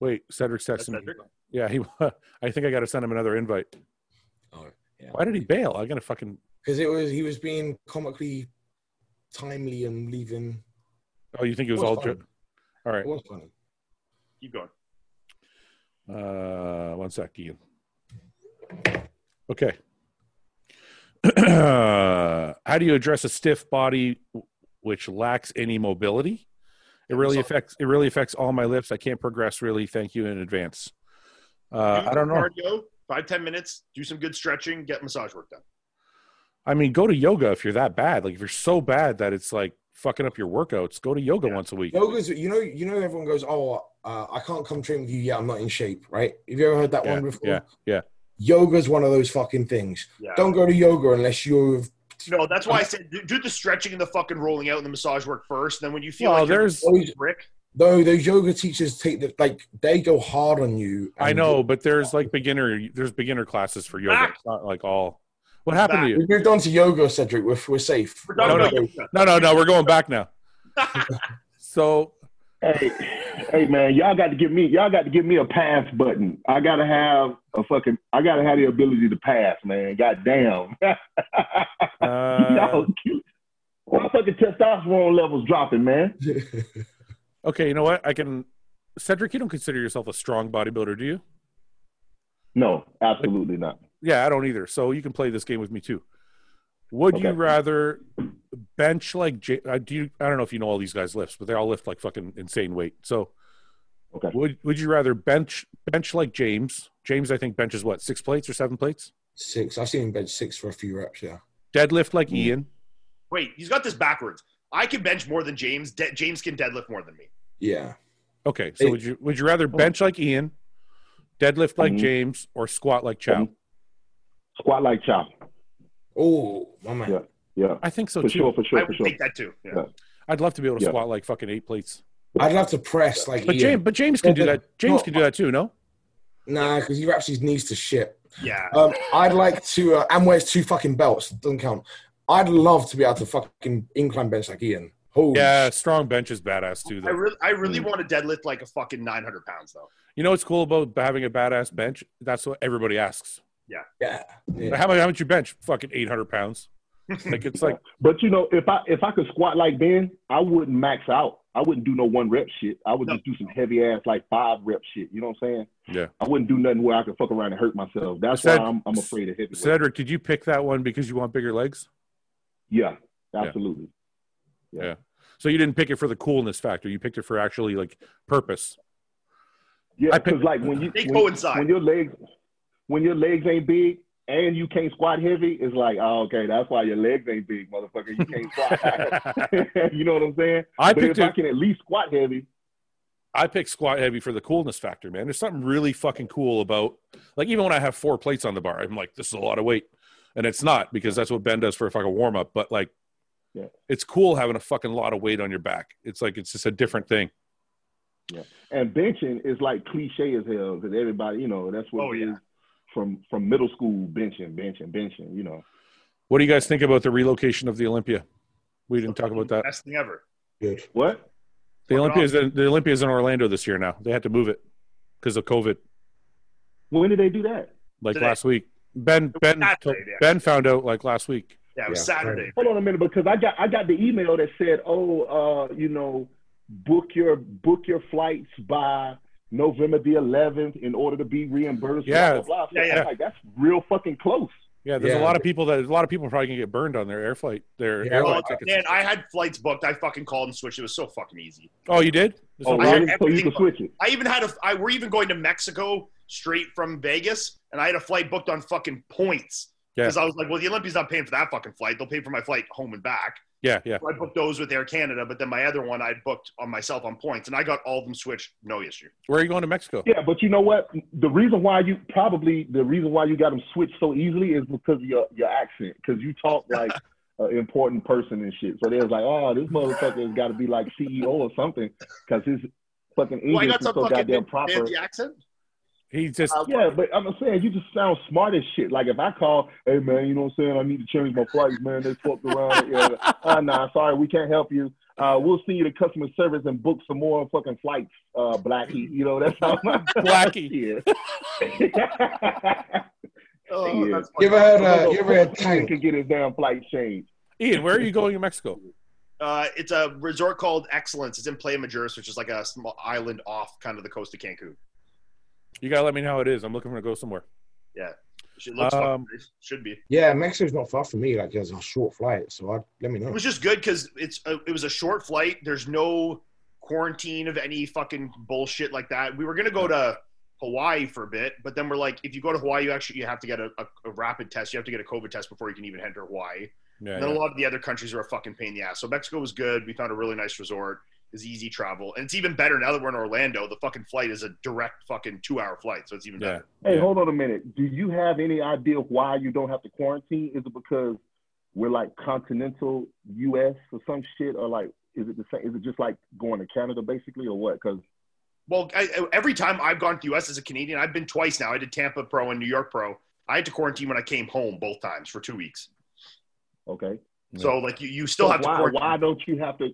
wait, Cedric's That's texting me. Yeah, he. I think I got to send him another invite. oh, yeah. Why did he bail? I gotta fucking. Because it was he was being comically timely and leaving. Oh, you think it was It was all? fun. Ju- all right. It was funny. Keep going. Uh, one sec, Ian. Okay. How do you address a stiff body which lacks any mobility? It really affects. It really affects all my lips. I can't progress. Really, thank you in advance. Uh, Do I don't know. Cardio, five ten minutes. Do some good stretching. Get massage work done. I mean, go to yoga if you're that bad. Like if you're so bad that it's like fucking up your workouts. Go to yoga once a week. Yoga's, you know, you know, everyone goes, "Oh, uh, I can't come train with you yet. I'm not in shape." Right? Have you ever heard that Yeah, one before? yeah, yeah. Yoga's one of those fucking things. Yeah. Don't go to yoga unless you've. No, that's why I said do, do the stretching and the fucking rolling out and the massage work first. Then when you feel Well, like there's- Those, brick, no, those yoga teachers take the like they go hard on you. I know, but there's like beginner. There's beginner classes for yoga. Back. It's not like all. What happened to you? We moved on to yoga, Cedric. We're, we're safe. we're No, no. No, no, no. We're going back now. So Hey, hey man, y'all got to give me y'all got to give me a pass button. I gotta have a fucking I gotta have the ability to pass, man. God damn. uh, y'all. My fucking testosterone levels dropping, man. okay, you know what? I can. Cedric, you don't consider yourself a strong bodybuilder, do you? No, absolutely not. Yeah, I don't either. So you can play this game with me too. Would you rather bench like J- uh, do you? I don't know if you know all these guys lifts, but they all lift like fucking insane weight. So Okay. would would you rather bench bench like James? James, I think benches what six plates or seven plates. six. I've seen him bench six for a few reps. Yeah. Deadlift like Mm. Ian. Wait, he's got this backwards. I can bench more than James. De- James can deadlift more than me. Yeah. Okay, so Hey. would you would you rather bench like Ian, deadlift like Mhm. James, or squat like Chow? Squat like chop. Oh, my man. Yeah. Yeah. I think so For too. sure, for I sure, for would sure. take that too. Yeah. Yeah. I'd love to be able to Yeah. squat like fucking eight plates. I'd love to press like But Ian. James, but James can do that. James no, can do that too. No. Nah, because he wraps his knees to shit. Yeah. Um, I'd like to, uh, and wears two fucking belts. Doesn't count. I'd love to be able to fucking incline bench like Ian. Holy Yeah, strong bench is badass too. I really, I really Mm. want to deadlift like a fucking 900 pounds though. You know what's cool about having a badass bench? That's what everybody asks. Yeah. yeah. How much? How much you bench? Fucking eight hundred pounds. Like it's like But you know, if I if I could squat like Ben, I wouldn't max out. I wouldn't do no one rep shit. I would No. just do some heavy ass like five rep shit. You know what I'm saying? Yeah. I wouldn't do nothing where I could fuck around and hurt myself. That's Ced- why I'm I'm afraid of heavy. Cedric. Did you pick that one because you want bigger legs? Yeah, absolutely. Yeah. So you didn't pick it for the coolness factor. You picked it for actually like purpose. Yeah, I pick- because like when you They when, coincide. when your legs when your legs ain't big and you can't squat heavy, it's like, oh, okay, that's why your legs ain't big, motherfucker. You can't squat. you know what I'm saying? I but picked if I can at least squat heavy, I picked squat heavy for the coolness factor, man. There's something really fucking cool about like even when I have four plates on the bar, I'm like, this is a lot of weight. And it's not because that's what Ben does for a fucking warm up. But like Yeah. it's cool having a fucking lot of weight on your back. It's like it's just a different thing. Yeah. And benching is like cliche as hell because everybody, you know, that's what Oh, it yeah. Is from from middle school benching, benching, benching. You know, What do you guys think about the relocation of the Olympia? We didn't talk about that. Best thing ever. Good. what? The Fuck Olympia is in, the Olympia is in Orlando this year now. They had to move it because of COVID, When did they do that? like Today. last week. Ben Ben Saturday, yeah. Ben found out like last week. Yeah, it was Yeah, Saturday. Hold on a minute, because I got I got the email that said, oh, uh, you know, book your book your flights by November the 11th in order to be reimbursed. Yeah. blah, blah, blah. Yeah, yeah. like that's real fucking close. Yeah, there's a lot of people that a lot of people are probably gonna get burned on their air flight, their Yeah, airline Oh, tickets. man, I had flights booked. I fucking called and switched. It was so fucking easy. oh, you did? There's Oh, no I had really? So you everything switch it. I even had a. I we're even going to Mexico straight from Vegas, and I had a flight booked on fucking points Yeah. because I was like, well, the Olympia's not paying for that fucking flight. They'll pay for my flight home and back. Yeah, yeah. So I booked those with Air Canada, but then my other one I booked on myself on points, and I got all of them switched, no issue. Where are you going to Mexico? Yeah, but you know what? The reason why you probably the reason why you got them switched so easily is because of your your accent. Because you talk like an important person and shit. So they was like, oh, this motherfucker has got to be like CEO or something because his fucking Well, I English got is some so fucking goddamn proper. fancy accent. He just Uh, Yeah, but I'm saying you just sound smart as shit. Like if I call, hey man, you know what I'm saying? I need to change my flights, man. They fucked around. Yeah, uh, nah, sorry, we can't help you. Uh, we'll send you to customer service and book some more fucking flights, uh, Blackie. You know that's how Blackie. yeah. Oh, Yeah. that's You ever had, uh, you ever had He Tank? get his damn flight changed. Ian, where are you going in Mexico? Uh, it's a resort called Excellence. It's in Playa Mujeres, which is like a small island off kind of the coast of Cancun. You gotta let me know how it is. I'm looking for to go somewhere. Yeah, it looks Um, nice. should be. Yeah, Mexico's not far from me. Like, there's a short flight, so I let me know. It was just good because it's a, it was a short flight. There's no quarantine of any fucking bullshit like that. We were gonna go to Hawaii for a bit, but then we're like, if you go to Hawaii, you actually you have to get a, a, a rapid test. You have to get a COVID test before you can even enter Hawaii. Yeah, And then yeah. a lot of the other countries are a fucking pain in the ass. So Mexico was good. We found a really nice resort. It's easy travel, and it's even better now that we're in Orlando. The fucking flight is a direct fucking two hour flight, so it's even yeah. better. Hey, Yeah. hold on a minute. Do you have any idea why you don't have to quarantine? Is it because we're like continental U.S. or some shit, or like is it the same? Is it just like going to Canada basically, or what? Because Well, I, I- every time I've gone to the U.S. as a Canadian, I've been twice now. I did Tampa Pro and New York Pro. I had to quarantine when I came home both times for two weeks. okay, So like you, you still So have to quarantine. why don't you have to?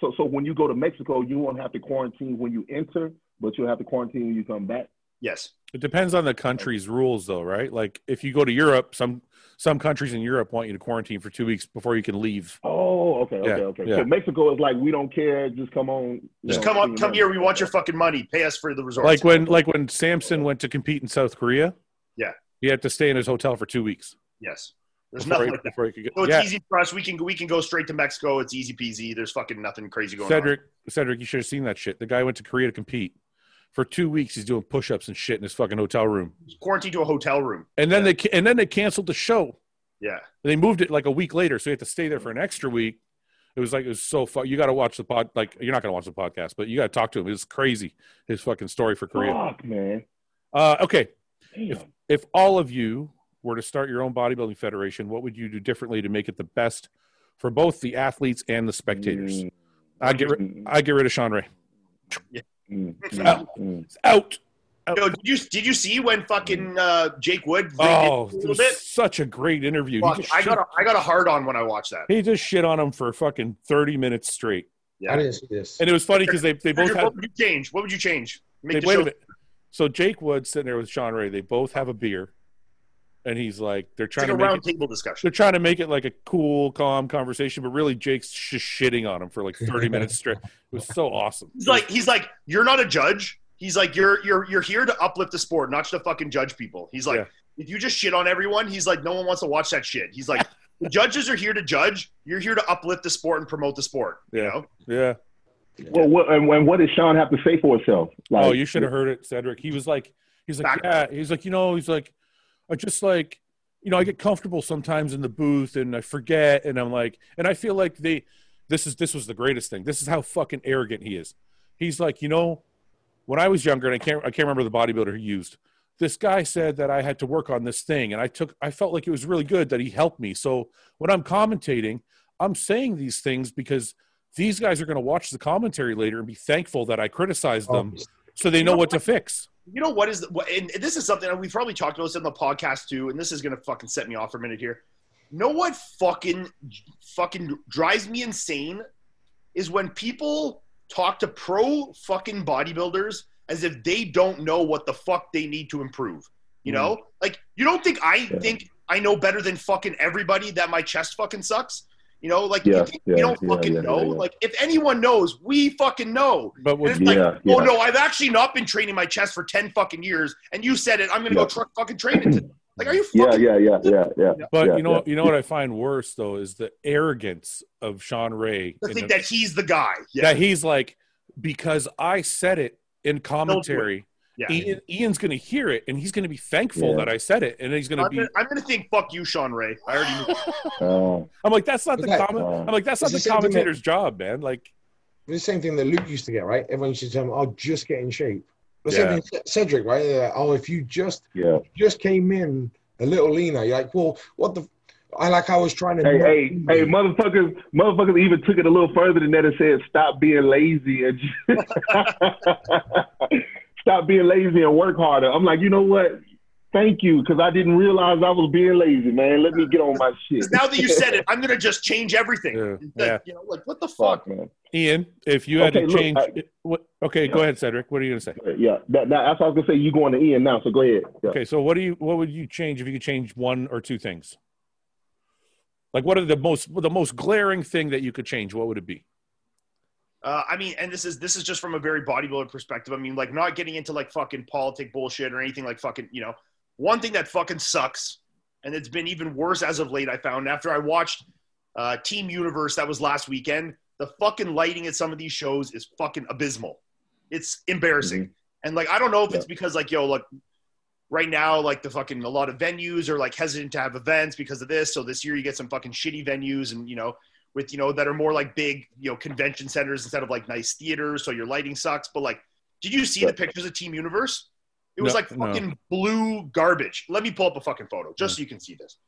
So so when you go to Mexico, you won't have to quarantine when you enter, but you'll have to quarantine when you come back. Yes. It depends on the country's rules, though, right? Like if you go to Europe, some some countries in Europe want you to quarantine for two weeks before you can leave. Oh, okay, okay, Yeah, okay. yeah. So Mexico is like we don't care, just come on. Just know, come on, come here. We want your fucking money. Pay us for the resort. Like when like when Samson went to compete in South Korea. Yeah. he had to stay in his hotel for two weeks. yes. There's before nothing he- like that. before he could get- So it's yeah, easy for us. We can we can go straight to Mexico. It's easy peasy. There's fucking nothing crazy going on. Cedric, Cedric, you should have seen that shit. The guy went to Korea to compete. For two weeks, he's doing push-ups and shit in his fucking hotel room. on. Quarantine to a hotel room. And then Yeah. they and then they canceled the show. Yeah. They moved it like a week later, so you had to stay there for an extra week. It was like it was so fun. You got to watch the pod. Like you're not going to watch the podcast, but you got to talk to him. It was crazy. His fucking story for Korea. Fuck, man. Uh, okay, Damn. if all of you were to start your own bodybuilding federation, what would you do differently to make it the best for both the athletes and the spectators? Mm, I get rid. mm, I get rid of Shawn Ray. mm, It's out. mm. It's out. Yo, did you did you see when fucking uh, Jake Wood Oh, it a it was bit? such a great interview. Fuck, I got a, I got a hard on when I watched that. he just shit on him for fucking thirty minutes straight, Yeah. I didn't see this. and it was funny because they they both Andrew, had what would you change? What would you change? Make They, the wait show a minute. So Jake Wood sitting there with Shawn Ray. They both have a beer, and he's like, they're trying like a to make round it, discussion. they're trying to make it like a cool, calm conversation, but really Jake's just shitting on him for like thirty minutes straight. It was so awesome. He's like he's like you're not a judge. He's like you're you're you're here to uplift the sport, not to fucking judge people. He's like Yeah. if you just shit on everyone, he's like no one wants to watch that shit. He's like the judges are here to judge. You're here to uplift the sport and promote the sport. You Yeah. know. yeah. Well, what, and, and what does Shawn have to say for himself? Oh, like, oh, you should have heard it, Cedric. He was like, he's like, yeah. He's like, you know, he's like, I just like, you know, I get comfortable sometimes in the booth and I forget, and I'm like, and I feel like they, this is this was the greatest thing. This is how fucking arrogant he is. He's like, you know, when I was younger, and I can't I can't remember the bodybuilder he used. This guy said that I had to work on this thing, and I took I felt like it was really good that he helped me. So when I'm commentating, I'm saying these things because these guys are going to watch the commentary later and be thankful that I criticized them, so they know what to fix. You know what is the, what, and this is something we've probably talked about this in the podcast too, and this is gonna fucking set me off for a minute here. Know what fucking fucking drives me insane is when people talk to pro fucking bodybuilders as if they don't know what the fuck they need to improve. You know, mm-hmm. like you don't think I think I know better than fucking everybody that my chest fucking sucks. You know, like Yeah, you, think yeah, we don't yeah, fucking yeah, know. yeah, yeah. Like if anyone knows, we fucking know. But And with it's like, oh, Yeah, oh no, I've actually not been training my chest for ten fucking years, and you said it. I'm gonna Yeah. go try, fucking train it. today. Like, are you Yeah, fucking? yeah, yeah, yeah, yeah. But yeah, you know, yeah. you know what I find worse though is the arrogance of Shawn Ray. To in think the- that he's the guy. Yeah, that he's like, because I said it in commentary, yeah. Ian, Ian's going to hear it and he's going to be thankful Yeah. that I said it, and he's going to be. gonna, I'm gonna think, fuck you, Shawn Ray. I already knew. Uh, I'm like, that's not the It's like, comment. uh, I'm like, that's not the the same thing that- commentator's job, man. Like, the same thing that Luke used to get, right? Everyone used to tell him, I'll "Oh, just get in shape." The Yeah. same thing Cedric, right? They're like, oh, if you just yeah. just came in a little leaner, you're like, well, what the? I like I was trying to. Hey, hey, be- hey, motherfuckers, motherfuckers even took it a little further than that and said, stop being lazy and stop being lazy and work harder. I'm like, you know what? Thank you, because I didn't realize I was being lazy, man. Let me get on my shit. now that you said it, I'm gonna just change everything. Yeah, Like, yeah. You know, like what the fuck? Fuck, man. Ian, if you had Okay, to look, change, I- what, okay, go ahead, Cedric. What are you going to say? Yeah, that, that, that's what I was gonna say. You going to Ian now, so go ahead. Yeah. Okay, so what do you, what would you change if you could change one or two things? Like, what are the most, the most glaring thing that you could change? What would it be? Uh, I mean, and this is this is just from a very bodybuilder perspective. I mean, like not getting into like fucking politic bullshit or anything like fucking, you know, one thing that fucking sucks, and it's been even worse as of late. I found after I watched uh, Team Universe that was last weekend, the fucking lighting at some of these shows is fucking abysmal. It's embarrassing, and like I don't know if it's because like yo, like right now, like the fucking a lot of venues are like hesitant to have events because of this. So this year you get some fucking shitty venues and you know with you know that are more like big you know convention centers instead of like nice theaters. So your lighting sucks. But like, did you see the pictures of Team Universe? It was No, like fucking blue garbage. Let me pull up a fucking photo just so you can see this.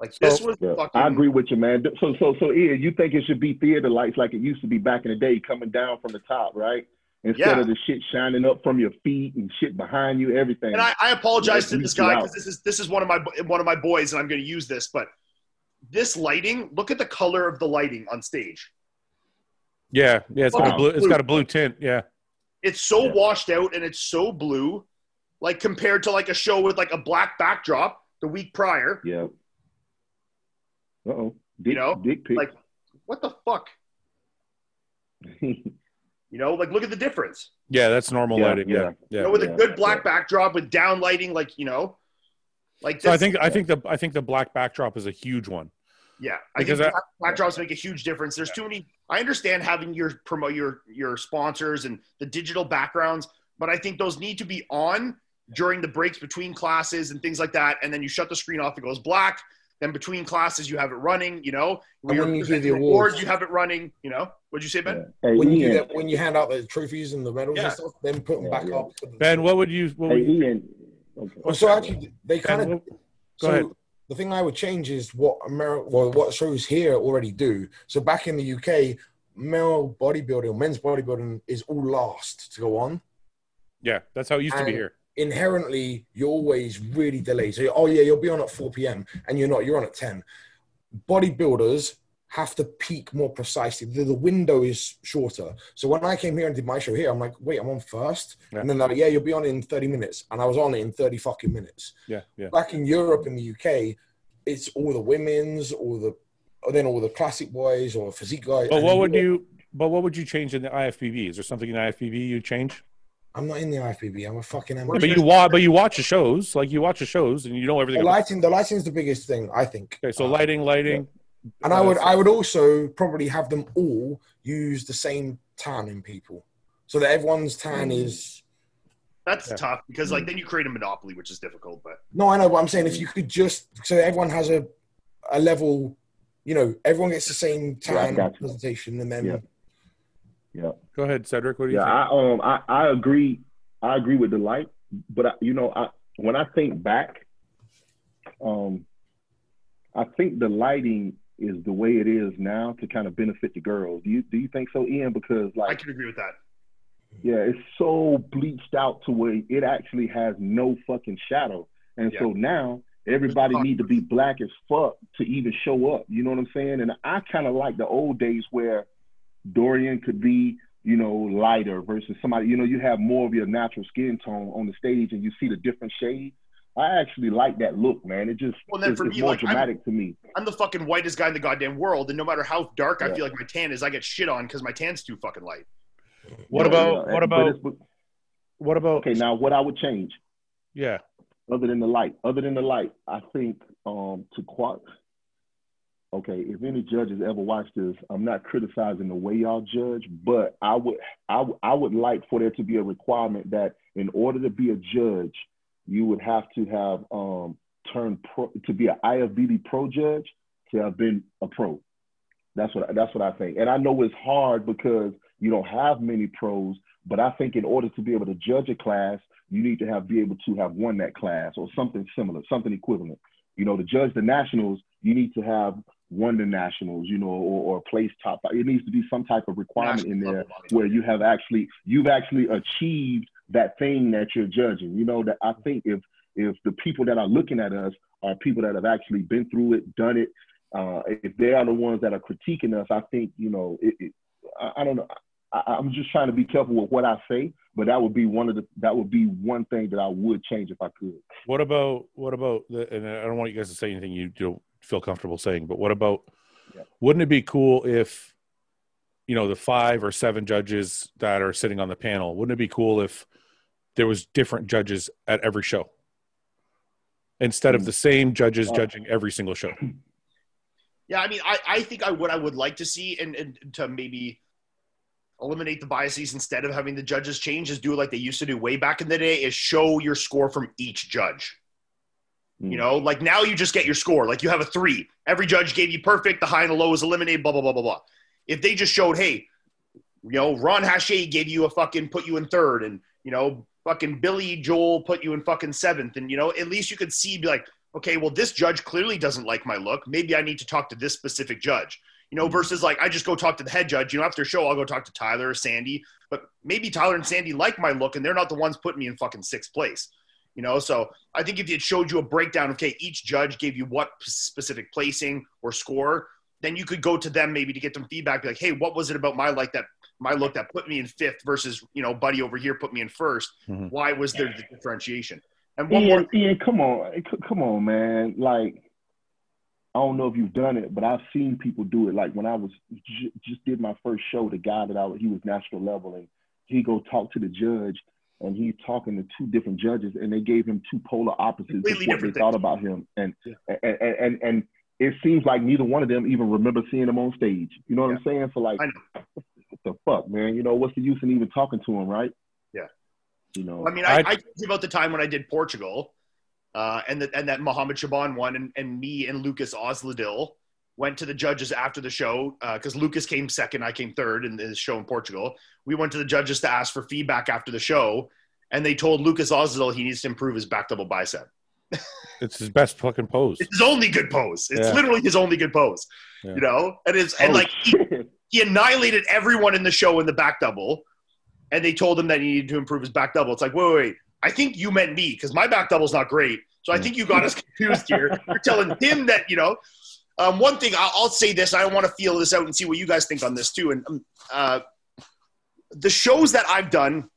Like So- this was Yeah, fucking. I agree with you, man. So, so, so, Ian, you think it should be theater lights like it used to be back in the day, coming down from the top, right? Instead Yeah. of the shit shining up from your feet and shit behind you, everything. And I, I apologize Yeah, to this guy because this is this is one of my one of my boys, and I'm going to use this. But this lighting, look at the color of the lighting on stage. Yeah, yeah. It's got a Wow. blue. It's got a blue tint. Yeah. It's so Yeah. washed out and it's so blue, like compared to like a show with like a black backdrop the week prior. yeah. Uh oh. Dick, know, dick pic. Like, what the fuck? You know, like look at the difference. Yeah, that's normal Yeah, lighting. Yeah, yeah. yeah. You know, with Yeah, a good black yeah. backdrop with down lighting, like you know, like So I think I think the I think the black backdrop is a huge one. Yeah, I Because think I- black backdrops make a huge difference. There's too many. I understand having your promote your your sponsors and the digital backgrounds, but I think those need to be on during the breaks between classes and things like that. And then you shut the screen off; it goes black. Then between classes, you have it running. You know, And when you give the presenting awards- you have it running. You know, what'd you say, Ben? Hey, When you do that, when you hand out the trophies and the medals Yeah. and stuff, then put them Yeah, back yeah. up. Ben, what would you? What hey, would you Ian. Okay. Well, so actually, they kind Ben, of. what- So ahead. The thing I would change is what America, well, what shows here already do. So back in the UK, male bodybuilding, men's bodybuilding is all last to go on. yeah, that's how it used to be here. Inherently, you're always really delayed. So, oh yeah, you'll be on at 4 p.m. and you're not. You're on at 10. Bodybuilders have to peak more precisely. The, the window is shorter. So when I came here and did my show here, I'm like, wait, I'm on first, Yeah. and then they're like, yeah, you'll be on in 30 minutes, and I was on it in 30 fucking minutes. Yeah, yeah. back in Europe and the UK, it's all the women's, all the, or then all the classic boys or physique guys. But what would you? But what would you change in the IFBB? Is there something in the IFBB you'd change? I'm not in the IFBB. I'm a fucking Yeah, amateur. but you watch, but you watch the shows, like you watch the shows, and you know the everything. About, lighting, the lighting is the biggest thing, I think. okay, so Uh, lighting, lighting, and I would, I would also probably have them all use the same tan in people, so that everyone's tan is. That's Yeah. tough because like then you create a monopoly, which is difficult. But No, I know, but I'm saying if you could just so everyone has a, a level, you know, everyone gets the same tan got you. presentation, and then Yeah. Yeah. Go ahead, Cedric. What do you Yeah, think? I um I, I agree. I agree with the light, but I, you know, I when I think back, um, I think the lighting is the way it is now to kind of benefit the girls. Do you do you think so, Ian? Because like I can agree with that. yeah, it's so bleached out to where it actually has no fucking shadow, and so now everybody need to be black as fuck to even show up. You know what I'm saying? And I kind of like the old days where Dorian could be, you know, lighter versus somebody, you know, you have more of your natural skin tone on the stage and you see the different shades. I actually like that look, man. It just Well, then it's, for it's me, more like, I'm- dramatic to me. I'm the fucking whitest guy in the goddamn world, and no matter how dark I feel like my tan is, I get shit on because my tan's too fucking light. What You know, about yeah, what about what about? okay? Now, what I would change Yeah, other than the light, other than the light, I think um to qual. Okay, if any judges ever watch this, I'm not criticizing the way y'all judge, but I would I, would- I would like for there to be a requirement that in order to be a judge, you would have to have um turned pro to be an IFBB pro judge to have been a pro. That's what that's what I think. And I know it's hard because you don't have many pros, but I think in order to be able to judge a class, you need to have be able to have won that class or something similar, something equivalent. You know, to judge the nationals, you need to have won the nationals, you know, or, or placed top. It needs to be some type of requirement in there where you have actually you've actually achieved that thing that you're judging. You know, that I think if if the people that are looking at us are people that have actually been through it, done it, uh, if they are the ones that are critiquing us, I think you know, it, it, I, I don't know. I, I'm just trying to be careful with what I say, but that would be one of the that would be one thing that I would change if I could. What about what about the? And I don't want you guys to say anything you don't feel comfortable saying, but what about? Yeah. Wouldn't it be cool if, you know, the five or seven judges that are sitting on the panel? Wouldn't it be cool if there was different judges at every show instead of the same judges judging every single show? Yeah, I mean, I, I think I what I would like to see, and, and to maybe eliminate the biases instead of having the judges change is do like they used to do way back in the day is show your score from each judge. Mm. You know, like now you just get your score. Like you have a three. Every judge gave you perfect. The high and the low is eliminated, blah, blah, blah, blah, blah. If they just showed, hey, you know, Ron Hache gave you a fucking put you in third and, you know, fucking Billy Joel put you in fucking seventh. And, you know, at least you could see, be like, okay, well, this judge clearly doesn't like my look. Maybe I need to talk to this specific judge. You know, versus like I just go talk to the head judge. You know, after a show, I'll go talk to Tyler or Sandy. But maybe Tyler and Sandy like my look, and they're not the ones putting me in fucking sixth place. You know, so I think if it showed you a breakdown, okay, each judge gave you what specific placing or score, then you could go to them maybe to get some feedback. Be like, hey, what was it about my like that my look that put me in fifth versus you know Buddy over here put me in 1st Mhm. Why was there the differentiation? And one more Ian, Ian, come on, come on, man. Like, I don't know if you've done it, but I've seen people do it. Like when I was j- just did my first show, the guy that I was, he was national level, and he go talk to the judge, and he's talking to two different judges, and they gave him two polar opposites of what they thought about him, and Yeah. and, and and and it seems like neither one of them even remember seeing him on stage. You know what I'm saying? So like, I what the fuck, man? You know what's the use in even talking to him, right? Yeah. You know. I mean, I, I'd- I about the time when I did Portugal, uh, and that and that Mohammed Shaban one, and, and me and Lukas Osladil went to the judges after the show uh, because Lukas came second, I came third in the show in Portugal. We went to the judges to ask for feedback after the show, and they told Lukas Osladil he needs to improve his back double bicep. It's his best fucking pose. It's his only good pose. It's Yeah. literally his only good pose. Yeah. You know, and it's and Oh, like he, oh, he annihilated everyone in the show in the back double, and they told him that he needed to improve his back double. It's like, wait, wait, wait. I think you meant me because my back double's not great. So I think you got us confused here. You're telling him that, you know. Um, one thing I'll, I'll say this, I want to feel this out and see what you guys think on this too. And um, uh, the shows that I've done,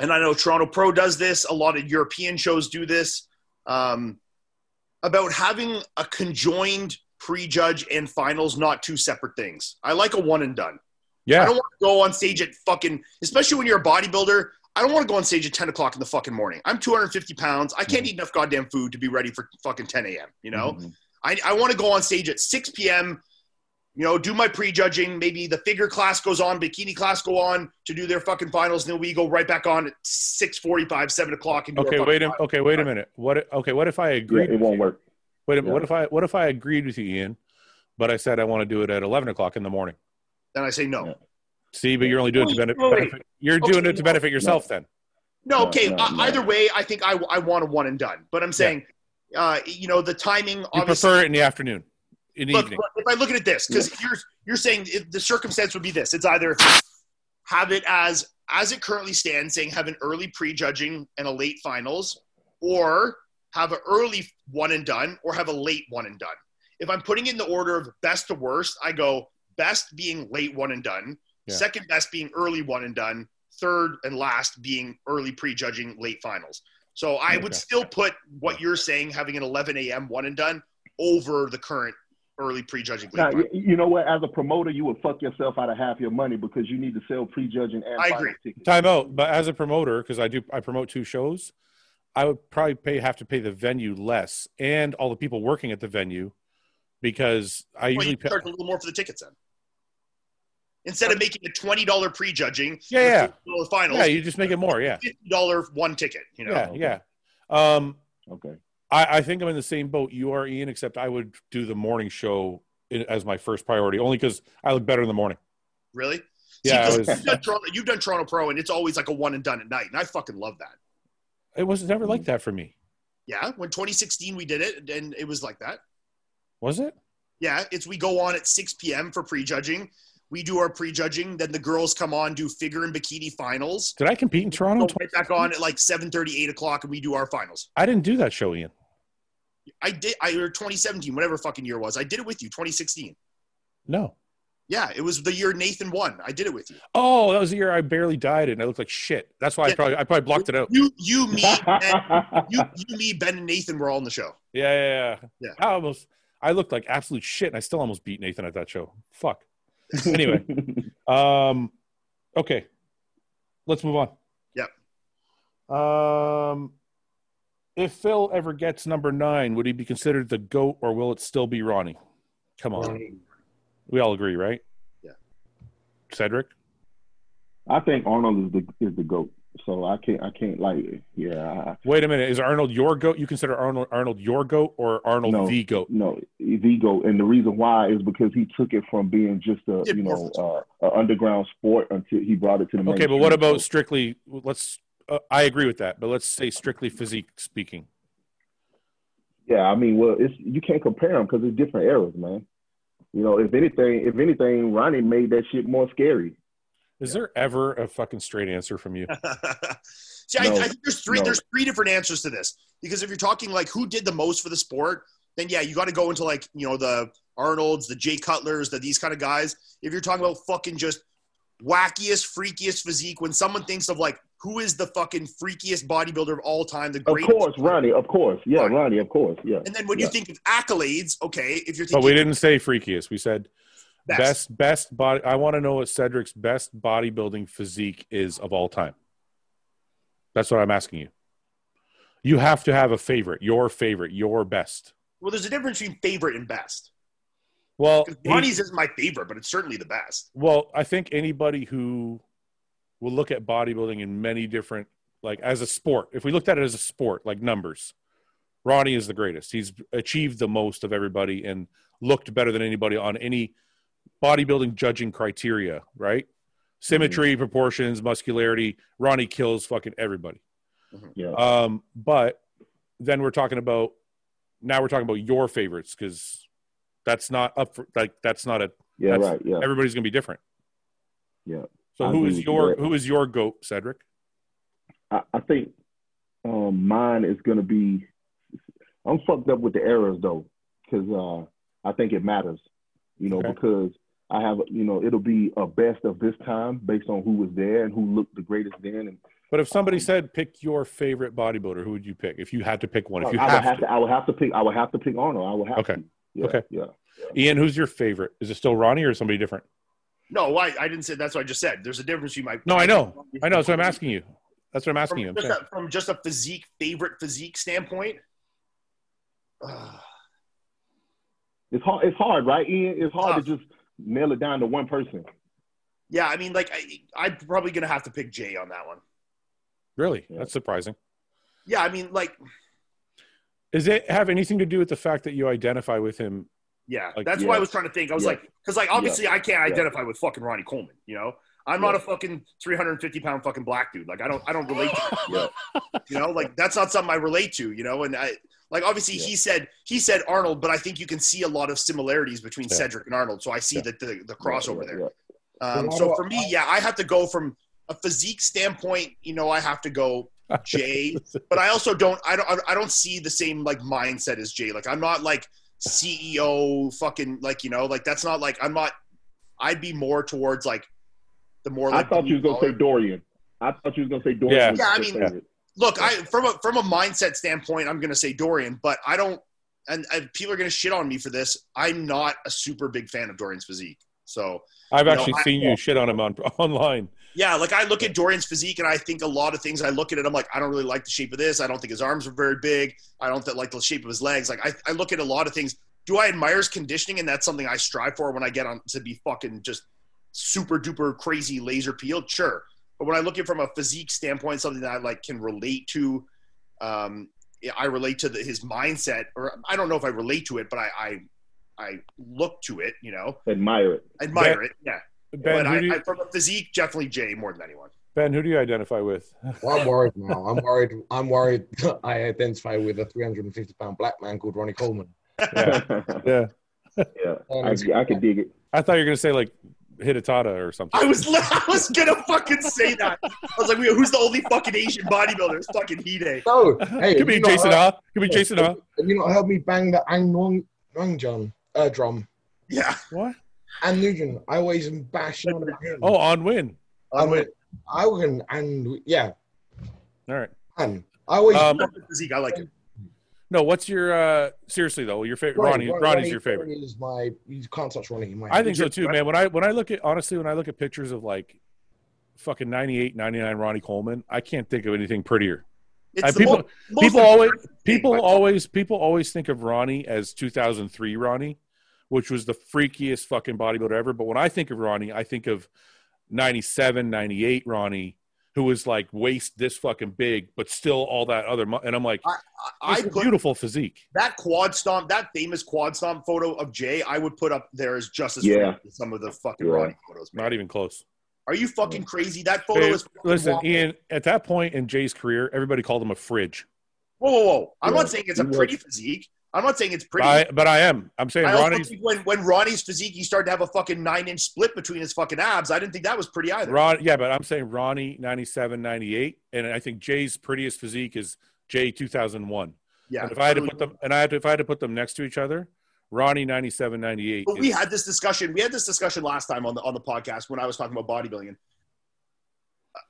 and I know Toronto Pro does this, a lot of European shows do this, um, about having a conjoined prejudge and finals, not two separate things. I like a one and done. Yeah. I don't want to go on stage at fucking, especially when you're a bodybuilder. I don't want to go on stage at 10 o'clock in the fucking morning. I'm 250 pounds. I can't eat enough goddamn food to be ready for fucking 10 a.m. You know, Mhm. I, I want to go on stage at 6 p.m. You know, do my prejudging. Maybe the figure class goes on, bikini class go on to do their fucking finals, and then we go right back on at 6:45, 7 o'clock. And Okay, wait a finals. okay, wait a minute. What? if- Okay, what if I Yeah, agreed? it won't you? work. Wait a minute. What if I what if I agreed with you, Ian, but I said I want to do it at eleven o'clock in the morning? Then I say no. Yeah. See, but you're only doing it to benefit. wait, wait. benefit- You're Okay, doing it to benefit yourself. Then No, No, okay. no, uh, no. Either way, I think I, I want a one and done. But I'm saying, uh, you know, the timing. you obviously, prefer it in the afternoon, in the evening. look, if I look at it this, because you're you're saying it, the circumstance would be this: it's either have it as as it currently stands, saying have an early prejudging and a late finals, or have an early one and done, or have a late one and done. If I'm putting it in the order of best to worst, I go best being late one and done, Yeah. second best being early one and done, third and last being early prejudging, late finals. So I would Okay. still put what you're saying, having an 11 a.m. one and done, over the current early prejudging. late Now, finals. you, you know what? As a promoter, you would fuck yourself out of half your money because you need to sell prejudging and I agree. tickets. Time out. But as a promoter, because I do, I promote two shows. I would probably pay have to pay the venue less and all the people working at the venue because I Well, usually you pay. charge a little more for the tickets then. Instead of making a twenty dollar prejudging, Yeah, yeah. $50 finals, Yeah, you just make it more. Yeah, fifty dollar one ticket. You know, yeah, yeah. Um, Okay. I, I think I'm in the same boat you are, Ian. Except I would do the morning show as my first priority, only because I look better in the morning. really? Yeah, See, was- you've, done Toronto, you've done Toronto Pro, and it's always like a one and done at night, and I fucking love that. It was never like that for me, Yeah, when 2016 we did it, and it was like that. was it? Yeah, it's we go on at 6 p.m. for prejudging. We do our prejudging, then the girls come on, do figure and bikini finals. Did I compete in Toronto? Go right back on at like 7:30, 8 o'clock, and we do our finals. I didn't do that show, Ian. I did, I or 2017, whatever fucking year it was. I did it with you, 2016. No. Yeah, it was the year Nathan won. I did it with you. Oh, that was the year I barely died and I looked like shit. That's why I probably I probably blocked it out. You, you, me, ben, you, you, me, Ben, and Nathan were all in the show. Yeah, yeah, yeah. Yeah. I almost I looked like absolute shit and I still almost beat Nathan at that show. Fuck. Anyway, um okay. Let's move on. Yep. Um if Phil ever gets number nine, would he be considered the GOAT or will it still be Ronnie? Come on. Ronnie. We all agree, right? Yeah. Cedric? I think Arnold is the is the goat. So I can't I can't like yeah. I, Wait a minute. Is Arnold your goat? You consider Arnold Arnold your goat or Arnold No. the goat? no, the goat, and the reason why is because he took it from being just a Yeah, you know more uh, a underground sport until he brought it to the Okay, but what about strictly? Let's. Uh, I agree with that, but let's say strictly physique speaking. Yeah, I mean, well, it's you can't compare them because it's different eras, man. You know, if anything, if anything, Ronnie made that shit more scary. Is there ever a fucking straight answer from you? See, I, No, I think there's three. no. There's three different answers to this because if you're talking like who did the most for the sport, then yeah, you got to go into like you know the Arnold's, the Jay Cutlers, the these kind of guys. If you're talking about fucking just wackiest, freakiest physique, when someone thinks of like who is the fucking freakiest bodybuilder of all time, the Of course, Ronnie. Of course, yeah, Ronnie. Ronnie. Of course, yeah. And then when you think of accolades, okay, if you're But we didn't say freakiest. We said best, best best body. I want to know what Cedric's best bodybuilding physique is of all time. That's what I'm asking you. You have to have a favorite, your favorite, your best. well, there's a difference between favorite and best. Well, Ronnie's isn't my favorite, but it's certainly the best. Well, I think anybody who will look at bodybuilding in many different, like as a sport, if we looked at it as a sport, like numbers, Ronnie is the greatest. He's achieved the most of everybody and looked better than anybody on any bodybuilding judging criteria, right? Symmetry, proportions, muscularity. Ronnie kills fucking everybody. Yeah. Um, but then we're talking about now we're talking about your favorites because that's not up for like that's not a Yeah, right. Yeah. everybody's gonna be different. Yeah. So I who agree is your there. who is your goat, Cedric? I, I think um, mine is going to be. I'm fucked up with the errors though, because uh, I think it matters. You know, Okay. because I have, you know, it'll be a best of this time based on who was there and who looked the greatest then. And But if somebody said pick your favorite bodybuilder, who would you pick if you had to pick one? If you I would have have to. to, I would have to pick. I would have to pick Arnold. I would have Okay. to. Yeah, Okay. Yeah. Ian, who's your favorite? Is it still Ronnie or somebody different? No, I, I didn't say that's what I just said. There's a difference between my. No, I know. I know. That's what I'm asking you. That's what I'm asking From you. I'm just, a, from just a physique favorite physique standpoint. uh, It's hard. It's hard, right, Ian? It's hard Tough. to just nail it down to one person. yeah, I mean, like I, I'm probably gonna have to pick Jay on that one. Really? Yeah. That's surprising. Yeah, I mean, like, Does it have anything to do with the fact that you identify with him? yeah, Like, that's yeah. why I was trying to think. I was Yeah. like, because like obviously I can't Yeah. identify with fucking Ronnie Coleman. You know, I'm not a fucking 350 pound fucking black dude. Like I don't I don't relate to Yeah. you know like that's not something i relate to you know and i like obviously Yeah. he said he said arnold but i think you can see a lot of similarities between Yeah. cedric and arnold so i see Yeah. the, the the crossover Yeah, there yeah. um, so for me yeah i have to go from a physique standpoint you know i have to go jay but i also don't i don't i don't see the same like mindset as jay like i'm not like ceo fucking like you know like that's not like i'm not i'd be more towards like the more Like, I thought you was gonna say Dorian. I thought you was gonna say Dorian. Yeah. Yeah, I mean- favorite. Look, I from a from a mindset standpoint, I'm going to say Dorian, but I don't. And, people are going to shit on me for this. I'm not a super big fan of Dorian's physique. So I've No, actually I- seen you shit on him on online. yeah, like I look at Dorian's physique, and I think a lot of things. I look at it, I'm like, I don't really like the shape of this. I don't think his arms are very big. I don't like the shape of his legs. Like I, I look at a lot of things. Do I admire his conditioning? And that's something I strive for when I get on to be fucking just super duper crazy laser peeled. Sure, but when I look at it from a physique standpoint, something that I like can relate to. Um, I relate to the, his mindset, or I don't know if I relate to it, but I, I, I look to it. You know, Admire it. admire it. Yeah, Ben, but who I, do you, I, from a physique, definitely Jay more than anyone. Ben, who do you identify with? Well, I'm worried now. I'm worried. I'm worried. I identify with a 350 pound black man called Ronnie Coleman. Yeah. yeah. yeah, Um, I, I could dig it. I thought you were gonna say like Hidetada or something. I was I was gonna fucking say that. I was like, who's the only fucking Asian bodybuilder? It's fucking Hide. No, hey, Could be you know, Jason Ha. Could be Jason Ha. Have you not heard me bang the Ang Nong Nong John uh, drum? Yeah. What? And Nugent, I always am bashing on him. Oh, on win. On win. I win and yeah, All right. and I always. Um, physique, I like it. No, what's your uh seriously though? Your favorite Ronnie, Ronnie's your favorite. Ronnie is my. You can't touch Ronnie. My, I think so too, man. When I when I look at honestly, when I look at pictures of like fucking 98, 99 Ronnie Coleman, I can't think of anything prettier. It's people- mo- most people always impressive thing, people but- always people always think of Ronnie as 2003 Ronnie, which was the freakiest fucking bodybuilder ever. But when I think of Ronnie, I think of 97, 98 Ronnie, who was like waist this fucking big, but still all that other. Mu- and I'm like, I, I it's a put beautiful physique. that quad stomp, that famous quad stomp photo of Jay, I would put up there as just as Yeah. as some of the fucking Yeah. Ronnie photos. Man. Not even close. Are you fucking crazy? That photo Hey, is listen, wild. Ian. At that point in Jay's career, everybody called him a fridge. Whoa, whoa, whoa! I'm Yeah. not saying it's a pretty physique. I'm not saying it's pretty. I, but I am. I'm saying Ronnie's when, when Ronnie's physique, he started to have a fucking nine inch split between his fucking abs. I didn't think that was pretty either. Ron. Yeah, but I'm saying Ronnie 97, 98, and I think Jay's prettiest physique is Jay 2001. yeah. and if I had to put them, and I had to, if I had to put them next to each other, Ronnie 97, 98. But we had this discussion. We had this discussion last time on the on the podcast when I was talking about bodybuilding.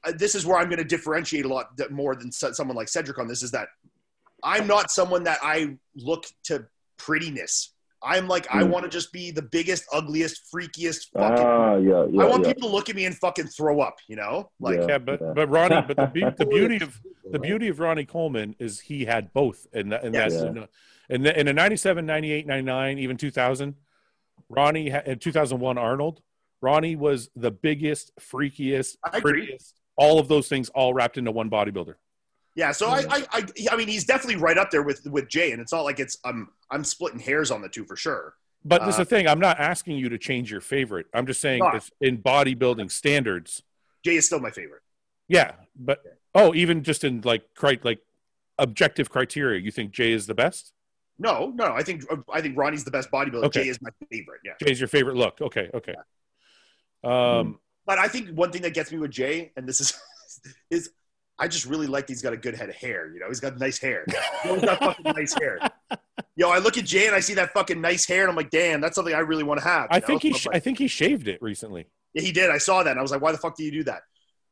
Uh, this is where I'm going to differentiate a lot more than someone like Cedric on this. Is that I'm not someone that I look to prettiness. I'm like I Mm. want to just be the biggest, ugliest, freakiest. Fucking. Ah, yeah, yeah. I want yeah. people to look at me and fucking throw up. You know, like Yeah. yeah, but yeah. but Ronnie, but the, be- the beauty of the beauty of Ronnie Coleman is he had both, and that, and Yes. that's Yeah. in the, in the 97, 98, 99, even 2000, Ronnie ha- in 2001 Arnold, Ronnie was the biggest, freakiest, prettiest, all of those things all wrapped into one bodybuilder. Yeah, so I, I, I, I mean, he's definitely right up there with with Jay, and it's not like it's I'm I'm splitting hairs on the two for sure. But this is Uh, the thing. I'm not asking you to change your favorite. I'm just saying No. it's in bodybuilding standards. Jay is still my favorite. Yeah, but oh, even just in like cri- like objective criteria, you think Jay is the best? No, no, I think I think Ronnie's the best bodybuilder. Okay. Jay is my favorite. Yeah, Jay's your favorite look. Okay, okay. Um, but I think one thing that gets me with Jay, and this is is I just really like that he's got a good head of hair. You know, he's got nice hair. Yo, he's got fucking nice hair. Yo, I look at Jay and I see that fucking nice hair, and I'm like, damn, that's something I really want to have. I know? think he sh- I'm I think he shaved it recently. yeah, he did. I saw that, and I was like, why the fuck do you do that?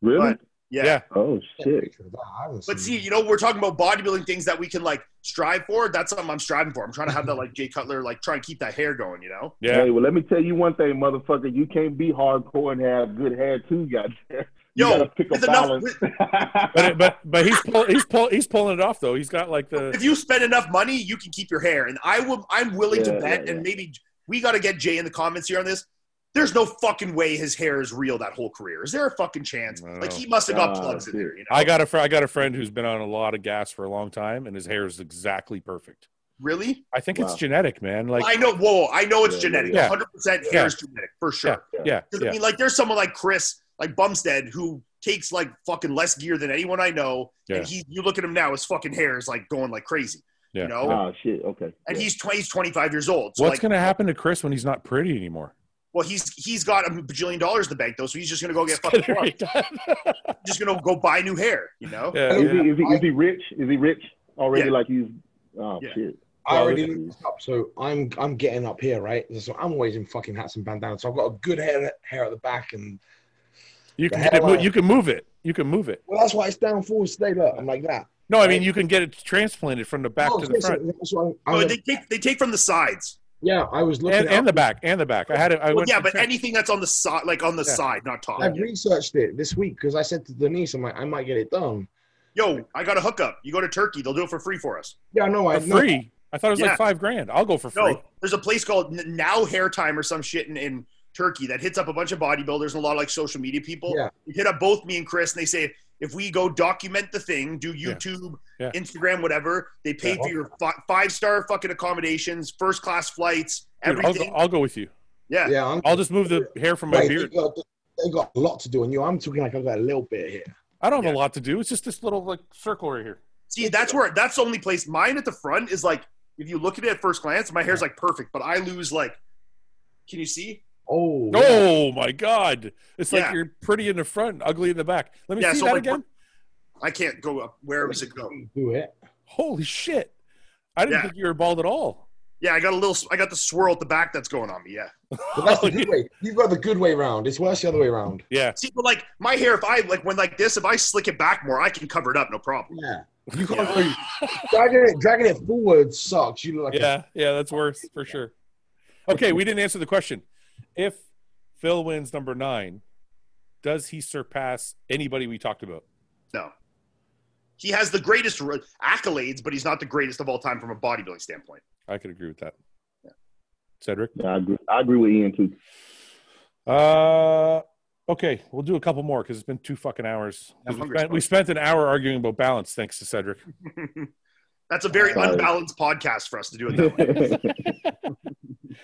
Really? But- Yeah. Yeah. Oh shit. Picture of that, I haven't But see, you know, we're talking about bodybuilding things that we can like strive for. That's something I'm striving for. I'm trying to have that like Jay Cutler, like try and keep that hair going. You know? Yeah. Hey, well, let me tell you one thing, motherfucker. You can't be hardcore and have good hair too, goddamn. You Yo, gotta pick a with enough- But but but he's pull, he's pull, he's pulling it off though. He's got like the If you spend enough money, you can keep your hair. And I will. I'm willing to bet, yeah, and yeah. maybe we got to get Jay in the comments here on this. There's no fucking way his hair is real that whole career. Is there a fucking chance? Like he must have got Ah, plugs in there. You know? I got a fr- I got a friend who's been on a lot of gas for a long time, and his hair is exactly perfect. really. I think Wow. it's genetic, man. Like I know. Whoa, I know it's Yeah, genetic. yeah. 100 percent hair Yeah. is genetic for sure. yeah, Because I mean, like, there's someone like Chris, like Bumstead, who takes like fucking less gear than anyone I know, Yeah. and he, you look at him now, his fucking hair is like going like crazy, Yeah. you know. Oh shit. Okay. And Yeah. he's 20, he's 25 years old. So What's like, going to happen to Chris when he's not pretty anymore? well, he's he's got a bajillion dollars in the bank though, so he's just gonna go get fucking plugged. yeah, just gonna go buy new hair, you know. yeah. Is, he, is, he, is he rich? Is he rich already? Yeah. Like he's. Oh Yeah. shit. I already Well, looked this up, so I'm I'm getting up here, right? So I'm always in fucking hats and bandanas. So I've got a good hair hair at the back, and You can get it, hell mo- you can move it. You can move it. well, that's why it's down forward. Stay up. I'm like that. No, I mean you can get it transplanted from the back Oh, to the front that's what I'm- Oh, they take they take from the sides. yeah, I was looking and, and the back and the back. I had it. I Well, yeah, but check. anything that's on the side, like on the Yeah. side, not top. I've researched it this week because I said to Denise, I'm like, I might get it done. Yo, I got a hookup. You go to Turkey, they'll do it for free for us. Yeah, I know. I know. free. I thought it was Yeah. like five grand. I'll go for free. No, there's a place called Now Hair Time or some shit in, in Turkey that hits up a bunch of bodybuilders and a lot of like social media people. Yeah. They hit up both me and Chris and they say, if we go document the thing, do YouTube, Yeah. Instagram, whatever, they pay Yeah. for your fi- five star fucking accommodations, first class flights, Dude, I'll, go, everything. I'll go with you. yeah. Yeah, I'm, I'll just move the hair from my Wait, beard. They got, they got a lot to do, and you. I'm talking like I've got a little bit here. I don't have Yeah. a lot to do. It's just this little like circle right here. See, that's where that's the only place. Mine at the front is like, if you look at it at first glance, my hair's like perfect, but I lose like, can you see? Oh, yeah. Oh my god! It's like Yeah. you're pretty in the front, ugly in the back. Let me Yeah, see so that like, again. I can't go up. Where does it go? do it. Holy shit! I didn't Yeah. think you were bald at all. Yeah, I got a little. I got the swirl at the back that's going on me. Yeah. But that's the good way. You've got the good way around. It's worse the other way around. Yeah, See, but like my hair, if I like when like this, if I slick it back more, I can cover it up, no problem. Yeah. You can't go dragging it dragging it forward sucks. You look like yeah, yeah. That's worse for sure. Okay, we didn't answer the question. If Phil wins number nine, does he surpass anybody we talked about? No. He has the greatest r- accolades, but he's not the greatest of all time from a bodybuilding standpoint. I could agree with that. Cedric. Yeah, I agree. I agree with Ian too. Uh, Okay, we'll do a couple more because it's been two fucking hours. We spent, we spent an hour arguing about balance, thanks to Cedric. That's a very unbalanced podcast for us to do it that way.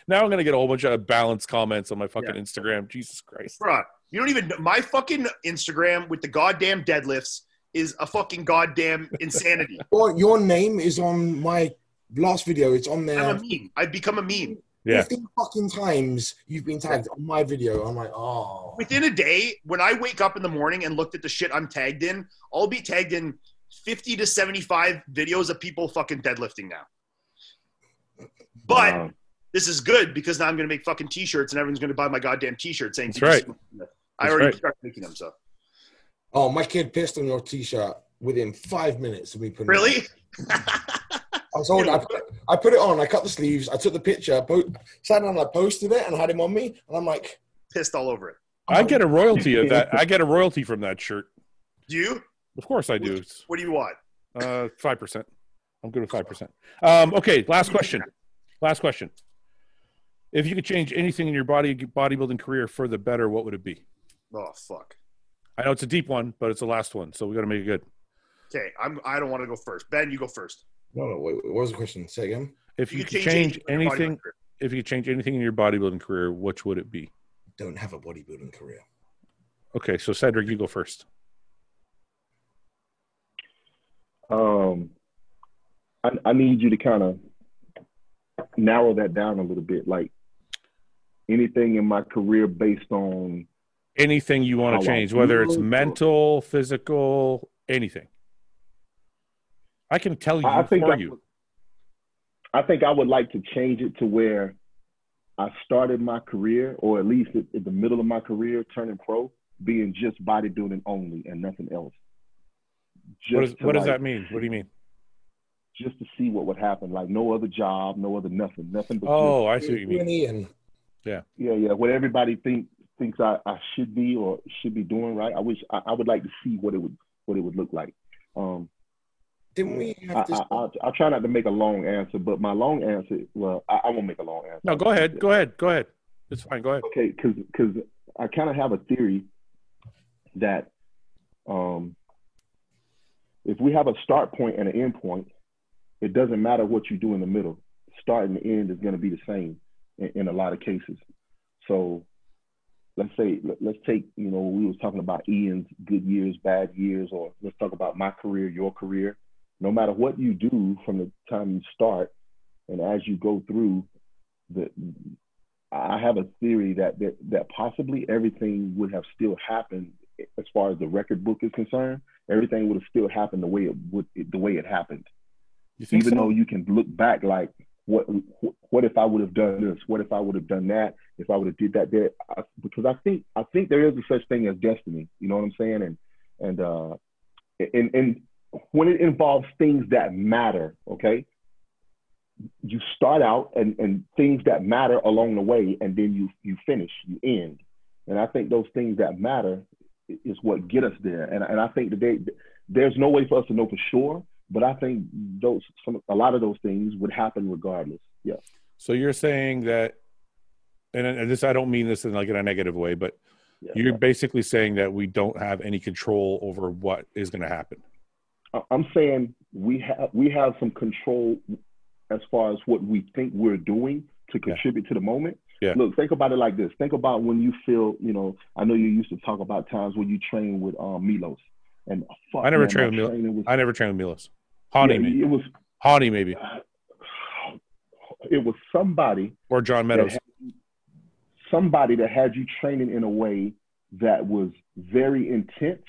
Now I'm gonna get a whole bunch of balance comments on my fucking Yeah. Instagram. Jesus Christ. Bruh, you don't even my fucking Instagram with the goddamn deadlifts is a fucking goddamn insanity. Your, your name is on my last video. It's on there. I'm a meme. I've become a meme. Yeah. 15 fucking times you've been tagged on my video. I'm like, oh. Within a day, when I wake up in the morning and looked at the shit I'm tagged in, I'll be tagged in 50 to 75 videos of people fucking deadlifting now. But Wow. This is good because now I'm going to make fucking t-shirts and everyone's going to buy my goddamn t-shirt saying That's right. see I already right. started making them. So Oh, my kid pissed on your t-shirt within five minutes of me putting it really, on. I was holding, I, put, I put it on, I cut the sleeves, I took the picture, po- sat down and I posted it and I had him on me. And I'm like, pissed all over it. I get a royalty of that. I get a royalty from that shirt. Do you? Of course I do. What do you want? uh five percent. I'm good with five percent. Um, okay, last question. Last question. If you could change anything in your body bodybuilding career for the better, what would it be? Oh fuck. I know it's a deep one, but it's the last one, so we got to make it good. Okay, I'm. I don't want to go first. Ben, you go first. no, no, wait, what was the question? Say again. If you, You could could change, anything in your anything, bodybuilding career. if you could change anything in your bodybuilding career, which would it be? Don't have a bodybuilding career. Okay, so Cedric, you go first. Um, I, I need you to kind of narrow that down a little bit. Like anything in my career based on Anything you want to change, whether it's feel, or- mental, physical, anything. I can tell you I think for I, you. would- I think I would like to change it to where I started my career, or at least at, at the middle of my career, turning pro, being just bodybuilding only and nothing else. Just What, is, to, what does that mean? What do you mean? Just to see what would happen. Like no other job, no other nothing, nothing but oh, just Oh, I see what you mean. Ian. yeah, yeah. What everybody think thinks I, I should be or should be doing, right? I wish I, I would like to see what it would what it would look like. Um, Didn't we I, have this? I, I'll, I'll try not to make a long answer, but my long answer, well, I, I won't make a long answer. No, go ahead. Go ahead. Go ahead. It's fine. Go ahead. Okay, because because I kind of have a theory that um, if we have a start point and an end point, it doesn't matter what you do in the middle. Start and end is going to be the same in, in a lot of cases. So let's say let- let's take you know we was talking about Ian's good years, bad years, or let's talk about my career, your career. No matter what you do from the time you start and as you go through the I have a theory that, that that possibly everything would have still happened as far as the record book is concerned. Everything would have still happened the way it would the way it happened. Even so? though you can look back like what what if I would have done this? What if I would have done that? If I would have did that there? Because I think I think there is a such thing as destiny. You know what I'm saying? And and uh and and when it involves things that matter, okay, you start out and, and things that matter along the way, and then you you finish, you end. And I think those things that matter is what get us there. And, and I think today there's no way for us to know for sure, but I think those some a lot of those things would happen regardless. Yeah. So you're saying that, and, this I don't mean this in like in a negative way, but yeah. you're basically saying that we don't have any control over what is going to happen. I'm saying we have we have some control as far as what we think we're doing to Yeah. contribute to the moment. Yeah. Look, think about it like this. Think about when you feel, you know, I know you used to talk about times when you train with um, Milos, and fuck, I never man, trained with Mil- was- I never trained with Milos. Hawley, yeah, maybe. it was Hawley, maybe, it was somebody or John that Meadows. had, somebody that had you training in a way that was very intense,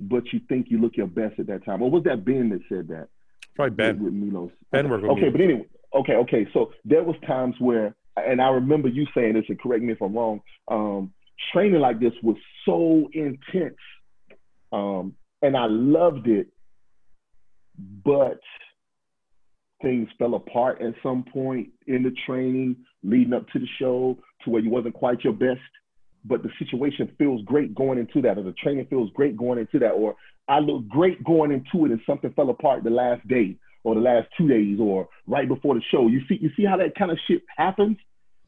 but you think you look your best at that time. Or was that Ben that said that? Probably Ben. with, with Milos. Ben worked with okay, Milos. but anyway, okay, okay. So there was times where, and I remember you saying this, and correct me if I'm wrong. Um, training like this was so intense, um, and I loved it, but things fell apart at some point in the training leading up to the show to where you wasn't quite your best. But the situation feels great going into that or the training feels great going into that or i look great going into it and something fell apart the last day or the last two days or right before the show. You see you see how that kind of shit happens?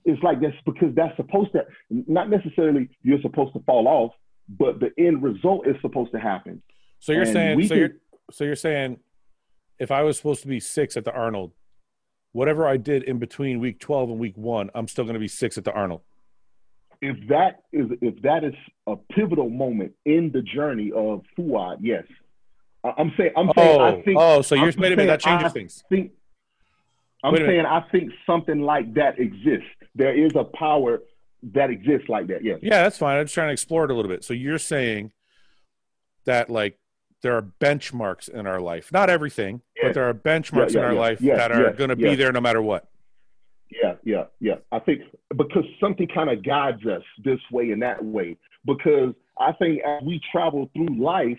It's like that's because that's supposed to not necessarily you're supposed to fall off but the end result is supposed to happen. So you're And saying so can- you're so you're saying if I was supposed to be six at the Arnold, whatever I did in between week twelve and week one, I'm still going to be six at the Arnold. If that is if that is a pivotal moment in the journey of Fouad, yes. I'm saying I'm saying Oh, I think oh, so you're I'm wait a minute. That changes I things. think I'm saying I think something like that exists. There is a power that exists like that. Yes. Yeah, that's fine. I'm just trying to explore it a little bit. So you're saying that like there are benchmarks in our life, not everything, Yeah. but there are benchmarks Yeah, in our yeah. life that are going to be there no matter what. Yeah, yeah, yeah. I think because something kind of guides us this way and that way. Because I think as we travel through life,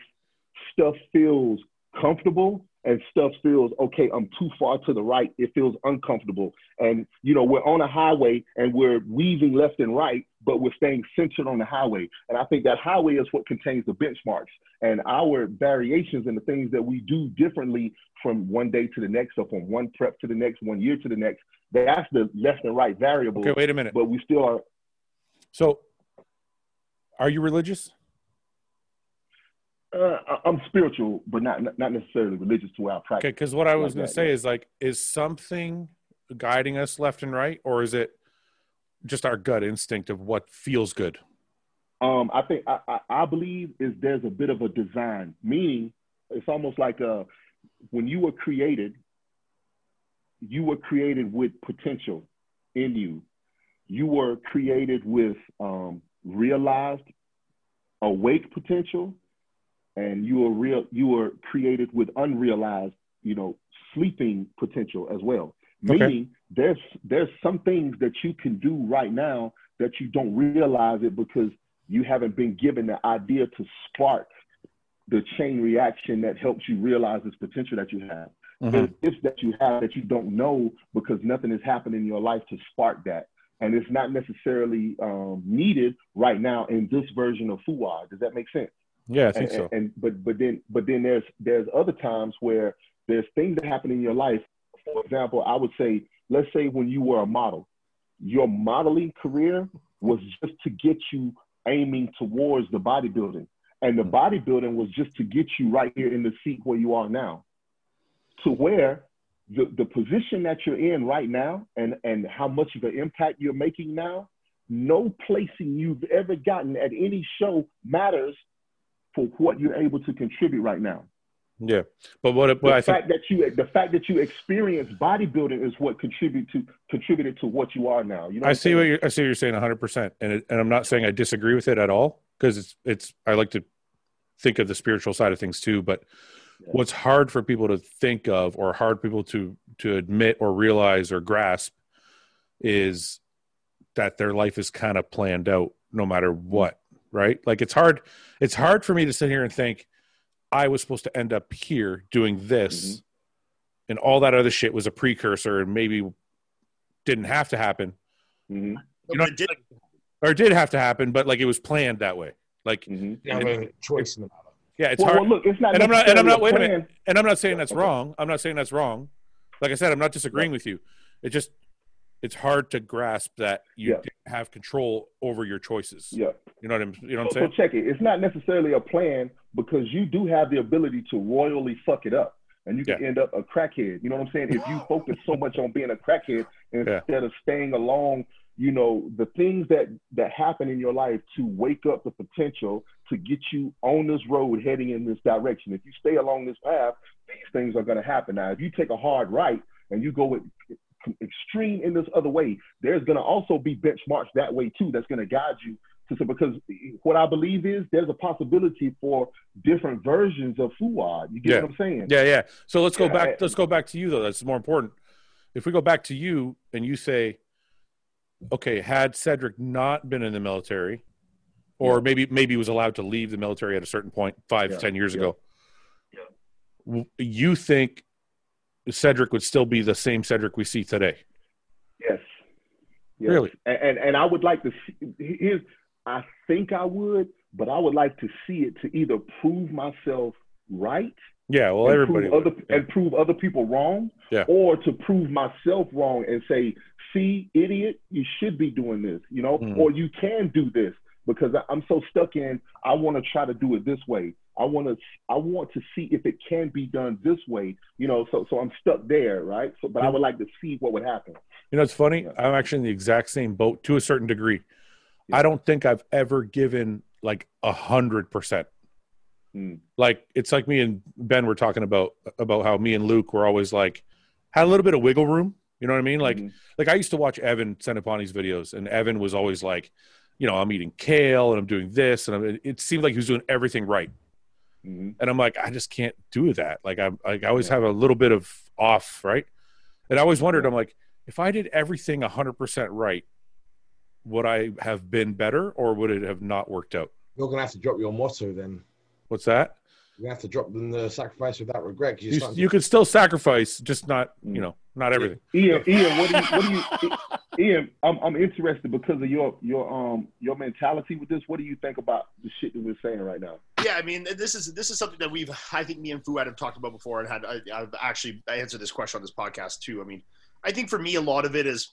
stuff feels comfortable and stuff feels okay. I'm too far to the right. It feels uncomfortable. And you know, we're on a highway and we're weaving left and right, but we're staying centered on the highway. And I think that highway is what contains the benchmarks and our variations and the things that we do differently from one day to the next or from one prep to the next, one year to the next. That's the left and right variable. Okay, wait a minute. But we still are. So are you religious? Uh, I'm spiritual, but not not necessarily religious to where I Okay, practice. because what I was Like going to say yeah. is like, is something guiding us left and right, or is it just our gut instinct of what feels good? Um, I think I, I, I believe is there's a bit of a design, meaning it's almost like uh when you were created, you were created with potential in you. You were created with um, realized, awake potential, and you are real. You were created with unrealized, you know, sleeping potential as well. Okay. Meaning, there's there's some things that you can do right now that you don't realize it because you haven't been given the idea to spark the chain reaction that helps you realize this potential that you have. Mhm. There's gifts that you have that you don't know because nothing has happened in your life to spark that. And it's not necessarily um, needed right now in this version of Fouad. Does that make sense? Yeah, I think and, so. and but but then but then there's there's other times where there's things that happen in your life. For example, I would say, let's say when you were a model, your modeling career was just to get you aiming towards the bodybuilding. And the mm. bodybuilding was just to get you right here in the seat where you are now. To where the, the position that you're in right now and, and how much of an impact you're making now, no placing you've ever gotten at any show matters for what you're able to contribute right now. Yeah, but what, The what I think fact that you the fact that you experience bodybuilding is what contribute to contributed to what you are now. You know, I see what you're I see what you're saying 100, percent and it, and I'm not saying I disagree with it at all because it's it's I like to think of the spiritual side of things too. But Yeah. what's hard for people to think of or hard people to to admit or realize or grasp is that their life is kind of planned out no matter mm-hmm. what, right? Like it's hard it's hard for me to sit here and think I was supposed to end up here doing this Mhm. and all that other shit was a precursor and maybe didn't have to happen Mhm, You know- it did, or it did have to happen, but like it was planned that way. Like, mhm. You have a choice in the matter. yeah, it's well, hard. well, look, it's not. And I'm not- and I'm not- wait a a minute. and I'm not saying that's Okay. wrong. I'm not saying that's wrong. Like I said, I'm not disagreeing with you. It just, it's hard to grasp that you Yeah. didn't have control over your choices. Yeah. You know what I'm, you know what I'm saying? So check it. It's not necessarily a plan because you do have the ability to royally fuck it up. And you can Yeah. end up a crackhead. You know what I'm saying? If you focus so much on being a crackhead instead of staying along, you know, the things that that happen in your life to wake up the potential to get you on this road heading in this direction. If you stay along this path, these things are going to happen. Now, if you take a hard right and you go with extreme in this other way, there's going to also be benchmarks that way too. That's going to guide you to so because what I believe is there's a possibility for different versions of Fouad. You get Yeah. what I'm saying? Yeah, yeah. So let's go Yeah, back. I- let's go back to you though. That's more important. If we go back to you and you say, okay, had Cedric not been in the military, or Yeah. maybe maybe he was allowed to leave the military at a certain point five, ten years ago, you think Cedric would still be the same Cedric we see today? Yes. Yes. Really? And, and and I would like to see here's I think I would, but I would like to see it to either prove myself right Yeah. Well, and everybody. prove other. Yeah. and prove other people wrong, Yeah. or to prove myself wrong and say, "See, idiot, you should be doing this," you know, Mhm. or you can do this. because I'm so stuck in. I want to try to do it this way. I want to I want to see if it can be done this way. You know, so so I'm stuck there, right? So, but I would like to see what would happen. You know, it's funny. Yeah. I'm actually in the exact same boat to a certain degree. Yeah. I don't think I've ever given like a hundred percent. Hmm. Like it's like me and Ben were talking about about how me and Luke were always like had a little bit of wiggle room. You know what I mean? Like Mhm. like I used to watch Evan Centopani's videos, and Evan was always like, you know, I'm eating kale and I'm doing this, and I'm, it seemed like he was doing everything right. Mhm. And I'm like, I just can't do that. Like I'm like I always Yeah. have a little bit of off, right? And I always wondered, I'm like, if I did everything 100% right, would I have been better or would it have not worked out? You're gonna have to drop your motto then. What's that? You're have to drop the sacrifice without regret. you're You, to- you could still sacrifice, just not, you know, not everything. Ian, Ian, what do you, what do you, Ian? I'm, I'm interested because of your, your, um, your mentality with this. What do you think about the shit that we're saying right now? Yeah, I mean, this is this is something that we've I think me and Fouad have talked about before, and had I, I've actually answered this question on this podcast too. I mean, I think for me, a lot of it is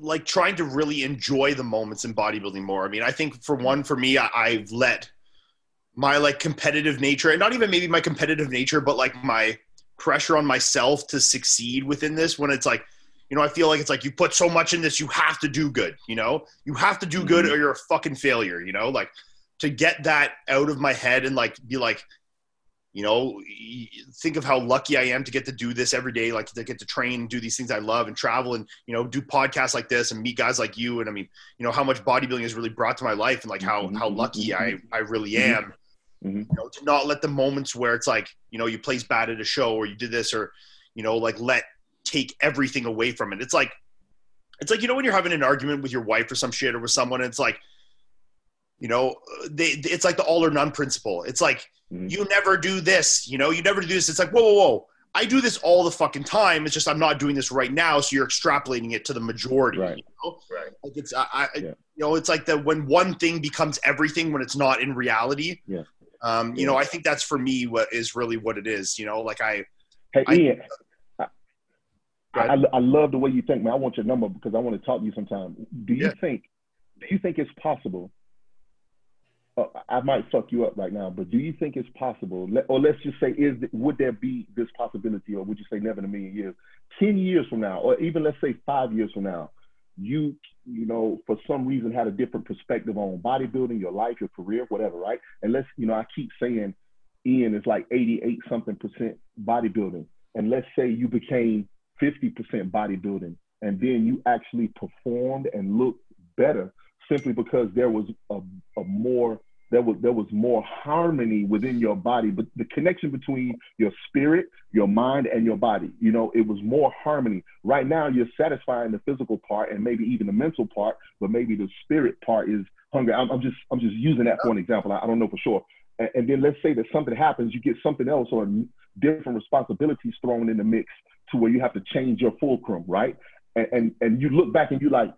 like trying to really enjoy the moments in bodybuilding more. I mean, I think for one, for me, I, I've let my like competitive nature, and not even maybe my competitive nature, but like my pressure on myself to succeed within this. When it's like, you know, I feel like it's like you put so much in this, you have to do good. You know, you have to do good, mm-hmm. or you're a fucking failure. You know, like to get that out of my head and like be like you know think of how lucky i am to get to do this every day like to get to train and do these things i love and travel and you know do podcasts like this and meet guys like you and i mean you know how much bodybuilding has really brought to my life and like how mm-hmm. how lucky i i really mm-hmm. am Mhm. you know to not let the moments where it's like you know you placed bad at a show or you did this or you know like let take everything away from it it's like it's like you know when you're having an argument with your wife or some shit or with someone and it's like you know they it's like the all or none principle it's like Mhm. you never do this you know you never do this it's like whoa whoa whoa i do this all the fucking time it's just i'm not doing this right now so you're extrapolating it to the majority Right. you know? Right. like it's i, I Yeah. you know it's like that when one thing becomes everything when it's not in reality Yeah. Um you know i think that's for me what is really what it is you know like i Hey, I- Ian, I, I. I love the way you think, man. I want your number because I want to talk to you sometime. Do you Yeah. think, do you think it's possible? Uh, I might fuck you up right now, but do you think it's possible, or let's just say, is would there be this possibility, or would you say never in a million years, ten years from now, or even let's say five years from now, you you know for some reason had a different perspective on bodybuilding, your life, your career, whatever, right? And let's you know I keep saying Ian is like 88 something percent bodybuilding. And let's say you became 50% bodybuilding and then you actually performed and looked better simply because there was a, a more there was there was more harmony within your body but the connection between your spirit your mind and your body you know it was more harmony. Right now you're satisfying the physical part and maybe even the mental part but maybe the spirit part is hungry i'm, I'm just i'm just using that for an example. I, I don't know for sure. And, and then let's say that something happens you get something else or different responsibilities thrown in the mix to where you have to change your fulcrum right? And and, and you look back and you're like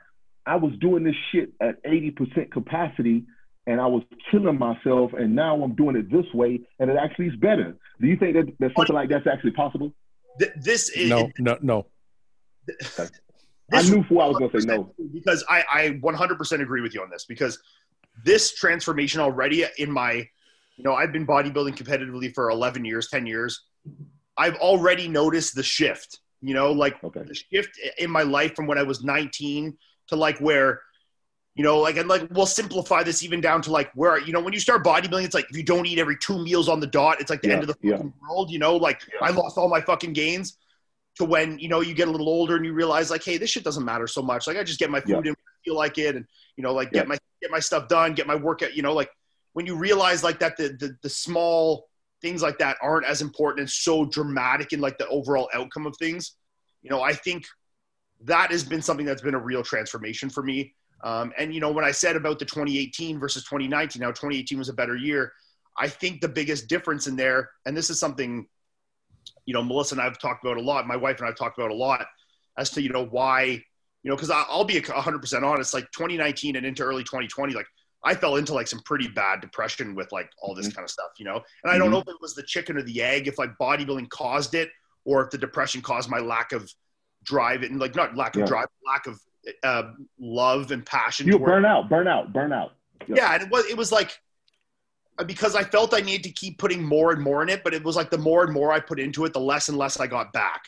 i was doing this shit at 80% capacity and I was killing myself, and now I'm doing it this way, and it actually is better. Do you think that, that something like that's actually possible? th- this is No, no, no. I knew before I was going to say no. because I, I 100% agree with you on this because this transformation already in my you know i've been bodybuilding competitively for 11 years 10 years i've already noticed the shift you know like Okay. the shift in my life from when i was 19 to like where you know like and like we'll simplify this even down to like where you know when you start bodybuilding it's like if you don't eat every two meals on the dot. It's like the Yeah, end of the yeah. fucking world you know? Like i lost all my fucking gains to when you know you get a little older and you realize like hey this shit doesn't matter so much. Like i just get my food in when I feel like it and you know like get my get my stuff done get my workout you know? Like when you realize like that the, the the small things like that aren't as important and so dramatic in like the overall outcome of things you know i think that has been something that's been a real transformation for me um, and you know when i said about the 2018 versus 2019 now 2018 was a better year i think the biggest difference in there and this is something you know melissa and i've talked about a lot my wife and i've talked about a lot as to you know why you know because i'll be 100% honest like 2019 and into early 2020 like i fell into like some pretty bad depression with like all this Mhm. kind of stuff you know and i don't Mhm. know if it was the chicken or the egg if like bodybuilding caused it or if the depression caused my lack of drive and like not lack of Yeah. drive lack of uh, love and passion. You burn out, burn out, burn out. yeah, and it was it was like uh, because I felt I needed to keep putting more and more in it, but it was like the more and more I put into it, the less and less I got back.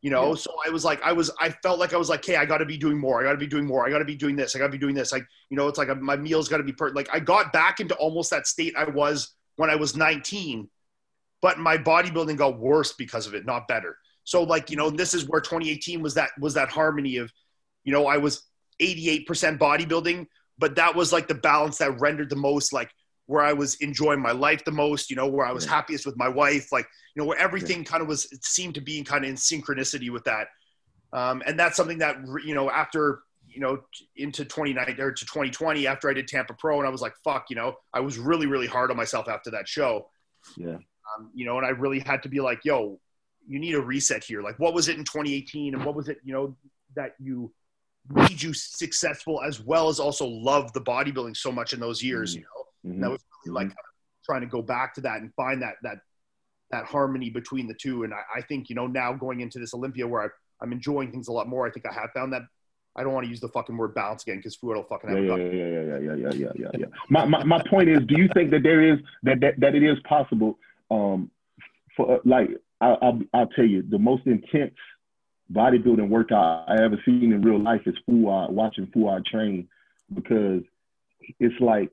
You know, Yeah. so I was like, I was, I felt like I was like, hey, I got to be doing more. I got to be doing more. I got to be doing this. I got to be doing this. Like, you know, it's like uh, my meals got to be per. Like, I got back into almost that state I was when I was 19, but my bodybuilding got worse because of it, not better. So, like, you know, this is where 2018 was that was that harmony of, you know, I was 88% bodybuilding, but that was like the balance that rendered the most like where I was enjoying my life the most, you know, where I was Yeah. happiest with my wife, like, you know, where everything kind of was, it seemed to be kind of in synchronicity with that. Um, and that's something that, you know, after, you know, into 2019 or to 2020, after I did Tampa Pro and I was like, fuck, you know, I was really, really hard on myself after that show Yeah. um, you know, and I really had to be like, yo, you need a reset here. Like, what was it in 2018, and what was it, you know, that you made you successful as well as also love the bodybuilding so much in those years you know? Mm-hmm. that was really like mm-hmm. trying to go back to that and find that that that harmony between the two. And I, I, think you know now going into this olympia where I, i'm enjoying things a lot more i think i have found that i don't want to use the fucking word balance again because Fouad will fucking yeah, have yeah, yeah, yeah, yeah yeah yeah yeah yeah my, my, my point is do you think that there is that that, that it is possible um for like I, I'll, I'll tell you the most intense bodybuilding workout I ever seen in real life is Fouad, watching Fouad train, because it's like,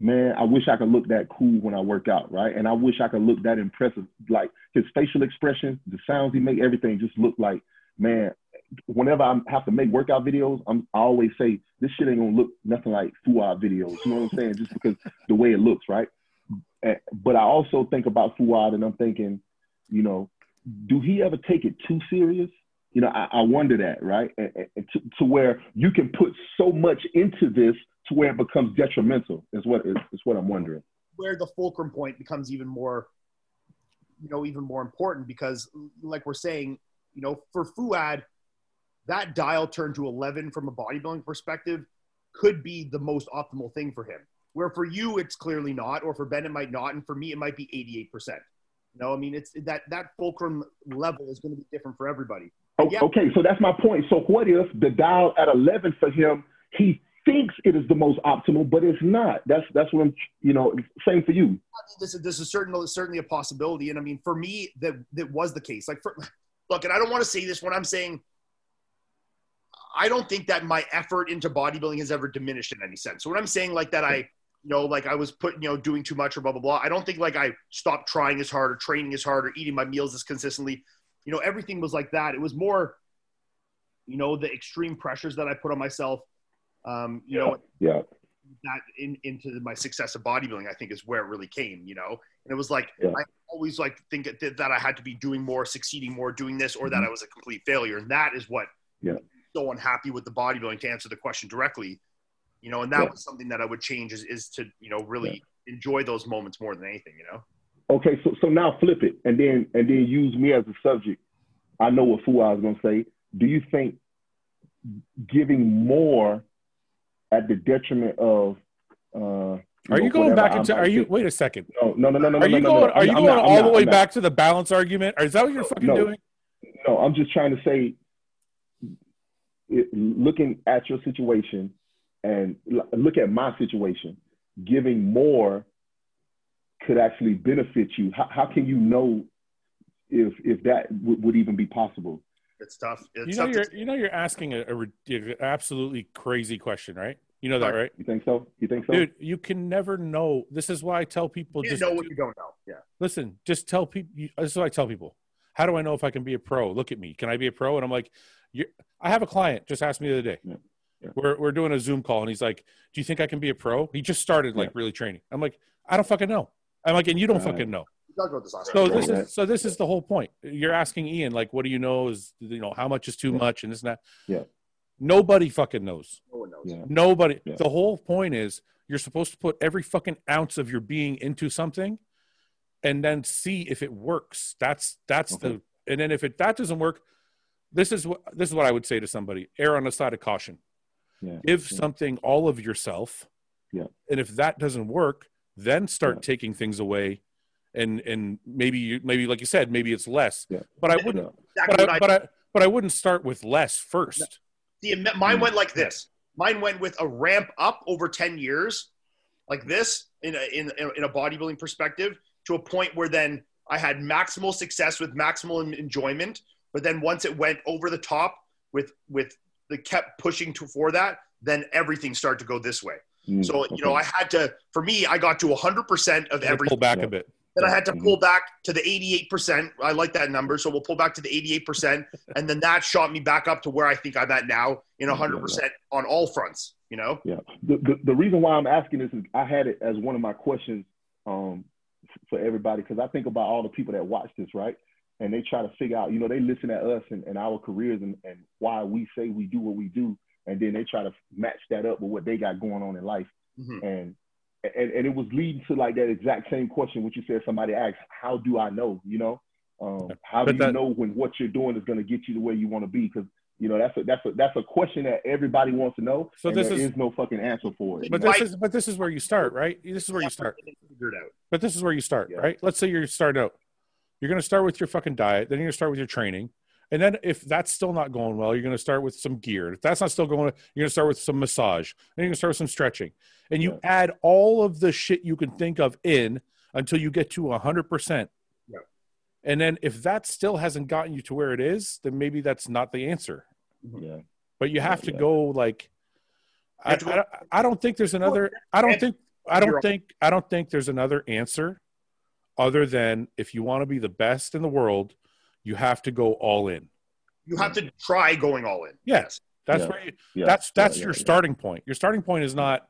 man, I wish I could look that cool when I work out, right? And I wish I could look that impressive, like his facial expression, the sounds he make, everything just look like, man. Whenever I have to make workout videos, I'm, I always say this shit ain't gonna look nothing like Fouad videos. You know what I'm saying? Just because the way it looks, right? But I also think about Fouad, and I'm thinking, you know, do he ever take it too serious? You know, I, I wonder that, right? And, and- to, to where you can put so much into this to where it becomes detrimental is what is, is what I'm wondering. where the fulcrum point becomes even more, you know, even more important because, like we're saying, you know, for Fouad, that dial turned to 11 from a bodybuilding perspective could be the most optimal thing for him. Where for you, it's clearly not, or for Ben, it might not, and for me, it might be 88%. You know, I mean, it's that that fulcrum level is going to be different for everybody. Oh, o- Yeah. Okay, so that's my point. So what if the dial at 11 for him, he thinks it is the most optimal, but it's not. That's that's what I'm, you know, same for you. this is this is certainly certainly a possibility. And I mean, for me, that that was the case. Like, for, look, and I don't want to say this when I'm saying. I don't think that my effort into bodybuilding has ever diminished in any sense. So when I'm saying like that, I, you know, like I was putting, you know, doing too much or blah blah blah. I don't think like I stopped trying as hard or training as hard or eating my meals as consistently. You know, everything was like that. It was more, you know, the extreme pressures that I put on myself. Um, you know, Yeah. that in, into my success of bodybuilding, I think is where it really came, you know? And it was like, Yeah. I always like think that, that I had to be doing more, succeeding more, doing this, or that Mhm. I was a complete failure. And that is what Yeah. So unhappy with the bodybuilding to answer the question directly, you know, and that Yeah. was something that I would change is, is to, you know, really enjoy those moments more than anything, you know? Okay, so so now flip it and then and then use me as a subject. I know what fool I was gonna say. Do you think giving more at the detriment of uh Are know, you going whatever back I'm- into? Are you? Wait a second. No, no, no, no, no. Are no, you no, going? no. Are you going not- all not- the way back to the balance argument? Or is that what you're fucking doing? No, I'm just trying to say, it, looking at your situation and l- look at my situation, giving more could actually benefit you. How, how can you know if if that w- would even be possible? It's tough. It's You know, tough you're to, you know you're asking a, a rid- absolutely crazy question, right? You know that, right, You think so? You think so? dude? You can never know. This is why I tell people you just know what you don't know. Yeah. listen. Just tell people. This is what I tell people. How do I know if I can be a pro? Look at me. Can I be a pro? And I'm like, you I have a client just asked me the other day. Yeah. Yeah. We're we're doing a Zoom call, and he's like, "Do you think I can be a pro?" He just started like really training. I'm like, I don't fucking know. I'm like, and you don't Right. fucking know. We talked about this last So this is so this is the whole point. You're asking Ian like, what do you know? Is you know how much is too Yeah. much and this and that. Yeah. Nobody fucking knows. No one knows. Yeah. Nobody. Yeah. The whole point is you're supposed to put every fucking ounce of your being into something, and then see if it works. That's that's Okay. the. And then if it that doesn't work, this is what this is what I would say to somebody: err on the side of caution. Yeah. Give Yeah. something all of yourself. Yeah. And if that doesn't work, then start Yeah. taking things away. And and maybe you maybe like you said maybe it's less. Yeah. But I wouldn't Exactly but I, I- but I but I wouldn't start with less first. The am- mine Mm. went like this. Mine went with a ramp up over ten years, like this in a in a- in a bodybuilding perspective, to a point where then I had maximal success with maximal enjoyment. But then once it went over the top with with the kept pushing to for that, then everything started to go this way. Mm, So you know, I had to. For me, I got to 100 percent of every. pull back Yeah. a bit. Then I had to Mhm. pull back to the 88 percent. I like that number, so we'll pull back to the 88 percent, and then that shot me back up to where I think I'm at now in 100 percent on all fronts. You know, Yeah. The, the the reason why I'm asking this is I had it as one of my questions um, for everybody because I think about all the people that watch this, right? And they try to figure out, you know, they listen at us and, and our careers and, and why we say we do what we do, and then they try to match that up with what they got going on in life. Mhm. And and, and it was leading to like that exact same question, which you said somebody asked, how do I know? You know, um, how do But you that- know when what you're doing is going to get you to where you want to be? Because you know that's a that's a that's a question that everybody wants to know. So and this there is- is no fucking answer for it. But Right. this is but this is where you start, right? This is where you start. Figure it out. But this is where you start, Yeah. right? Let's say you're starting out. You're going to start with your fucking diet, then you're going to start with your training. And then if that's still not going well, you're going to start with some gear. If that's not still going, you're going to start with some massage. Then you're going to start with some stretching. And you Yeah. add all of the shit you can think of in until you get to 100%. Yeah. And then if that still hasn't gotten you to where it is, then maybe that's not the answer. yeah. But you have to Yeah. go like I, have to go- I, I don't think there's another I don't think I don't think I don't think there's another answer other than if you want to be the best in the world, you have to go all in. You have to try going all in. Yes. That's Yeah. where you, Yeah. that's that's Yeah, your yeah, yeah. starting point. Your starting point is not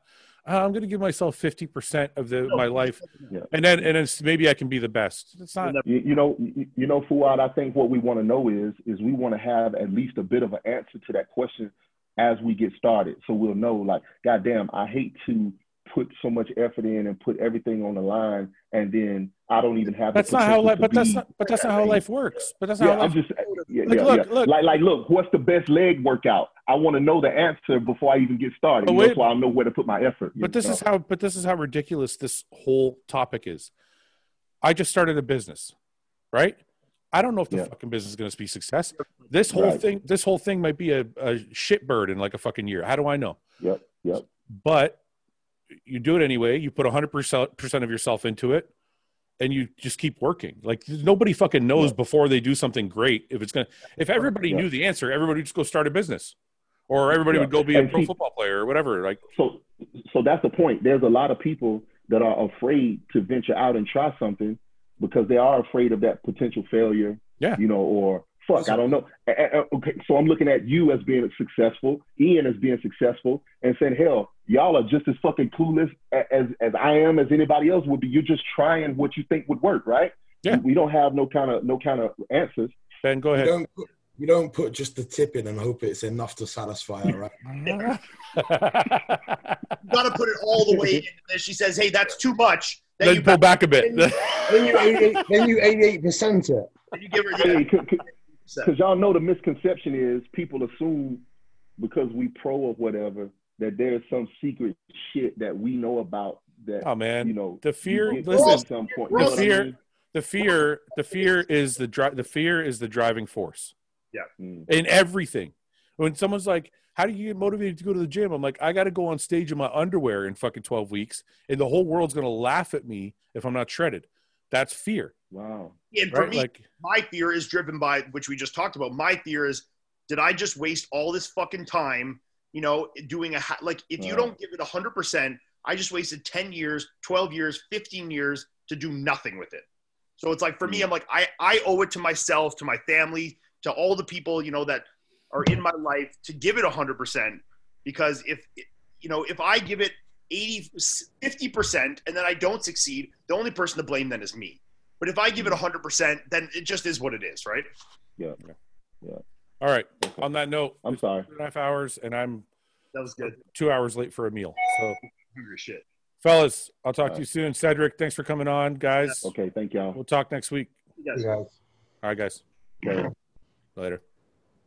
"Uh, I'm going to give myself 50% of the my life Yeah. and then and it's maybe I can be the best. It's not You, you know, you, you know, Fouad, I think what we want to know is is we want to have at least a bit of an answer to that question as we get started, so we'll know. Like, goddamn, I hate to put so much effort in and put everything on the line, and then I don't even have. that's the not how life but that's not but that's not how life works. But that's not Yeah, how I'm just yeah, Like, yeah, look, yeah. look. Like, like, look, what's the best leg workout? I want to know the answer before I even get started. You know, I know where to put my effort. But this know? is how but this is how ridiculous this whole topic is. I just started a business, right? I don't know if the Yeah. fucking business is going to be success. This whole Right. thing, this whole thing might be a, a shit bird in like a fucking year. How do I know? Yep, yep. But you do it anyway. You put 100% of yourself into it and you just keep working. Like nobody fucking knows Yeah. before they do something great if it's going to if everybody Yeah. knew the answer, everybody would just go start a business. Or everybody Yeah. would go be a pro see- football player or whatever. Like so so that's the point there's a lot of people that are afraid to venture out and try something because they are afraid of that potential failure Yeah. you know or fuck i don't know okay so i'm looking at you as being successful ian as being successful and saying hell y'all are just as fucking clueless as as i am as anybody else would be you're just trying what you think would work right Yeah. we don't have no kind of no kind of answers Ben, go You ahead. don't put, you don't put just the tip in and hope it's enough to satisfy her, right? You got to put it all the way in. And then she says, "Hey, that's too much." Then, then you, pull back a bit. Then you 88, then you 88 percent it. then you give her Hey, the c- c- Because y'all know the misconception is people assume because we pro or whatever that there's some secret shit that we know about that oh man, you know the fear. Listen, at some point. You the know what I fear- mean? the fear, the fear is the dri- the fear is the driving force Mm. in everything. When someone's like, "How do you get motivated to go to the gym?" I'm like, "I got to go on stage in my underwear in fucking 12 weeks, and the whole world's gonna laugh at me if I'm not shredded." That's fear, Wow. and for right? me, Like, my fear is driven by which we just talked about. My fear is, did I just waste all this fucking time? You know, doing a ha- like if you don't give it hundred percent, I just wasted ten years, twelve years, fifteen years to do nothing with it. So it's like for me, hmm. I'm like I I owe it to myself, to my family, to all the people you know that are in my life to give it hundred percent because if you know if I give it 80 50% and then I don't succeed, the only person to blame then is me. But if I give it 100%, then it just is what it is, right? Yeah. Yeah. All right. Okay. On that note, I'm sorry. two and a half hours, and I'm That was good. two hours late for a meal. So, Hungry shit. fellas, I'll talk All to right. you soon. Cedric, thanks for coming on, guys. Okay, thank y'all. We'll talk next week. You guys. You guys. All right, guys. Okay. Later.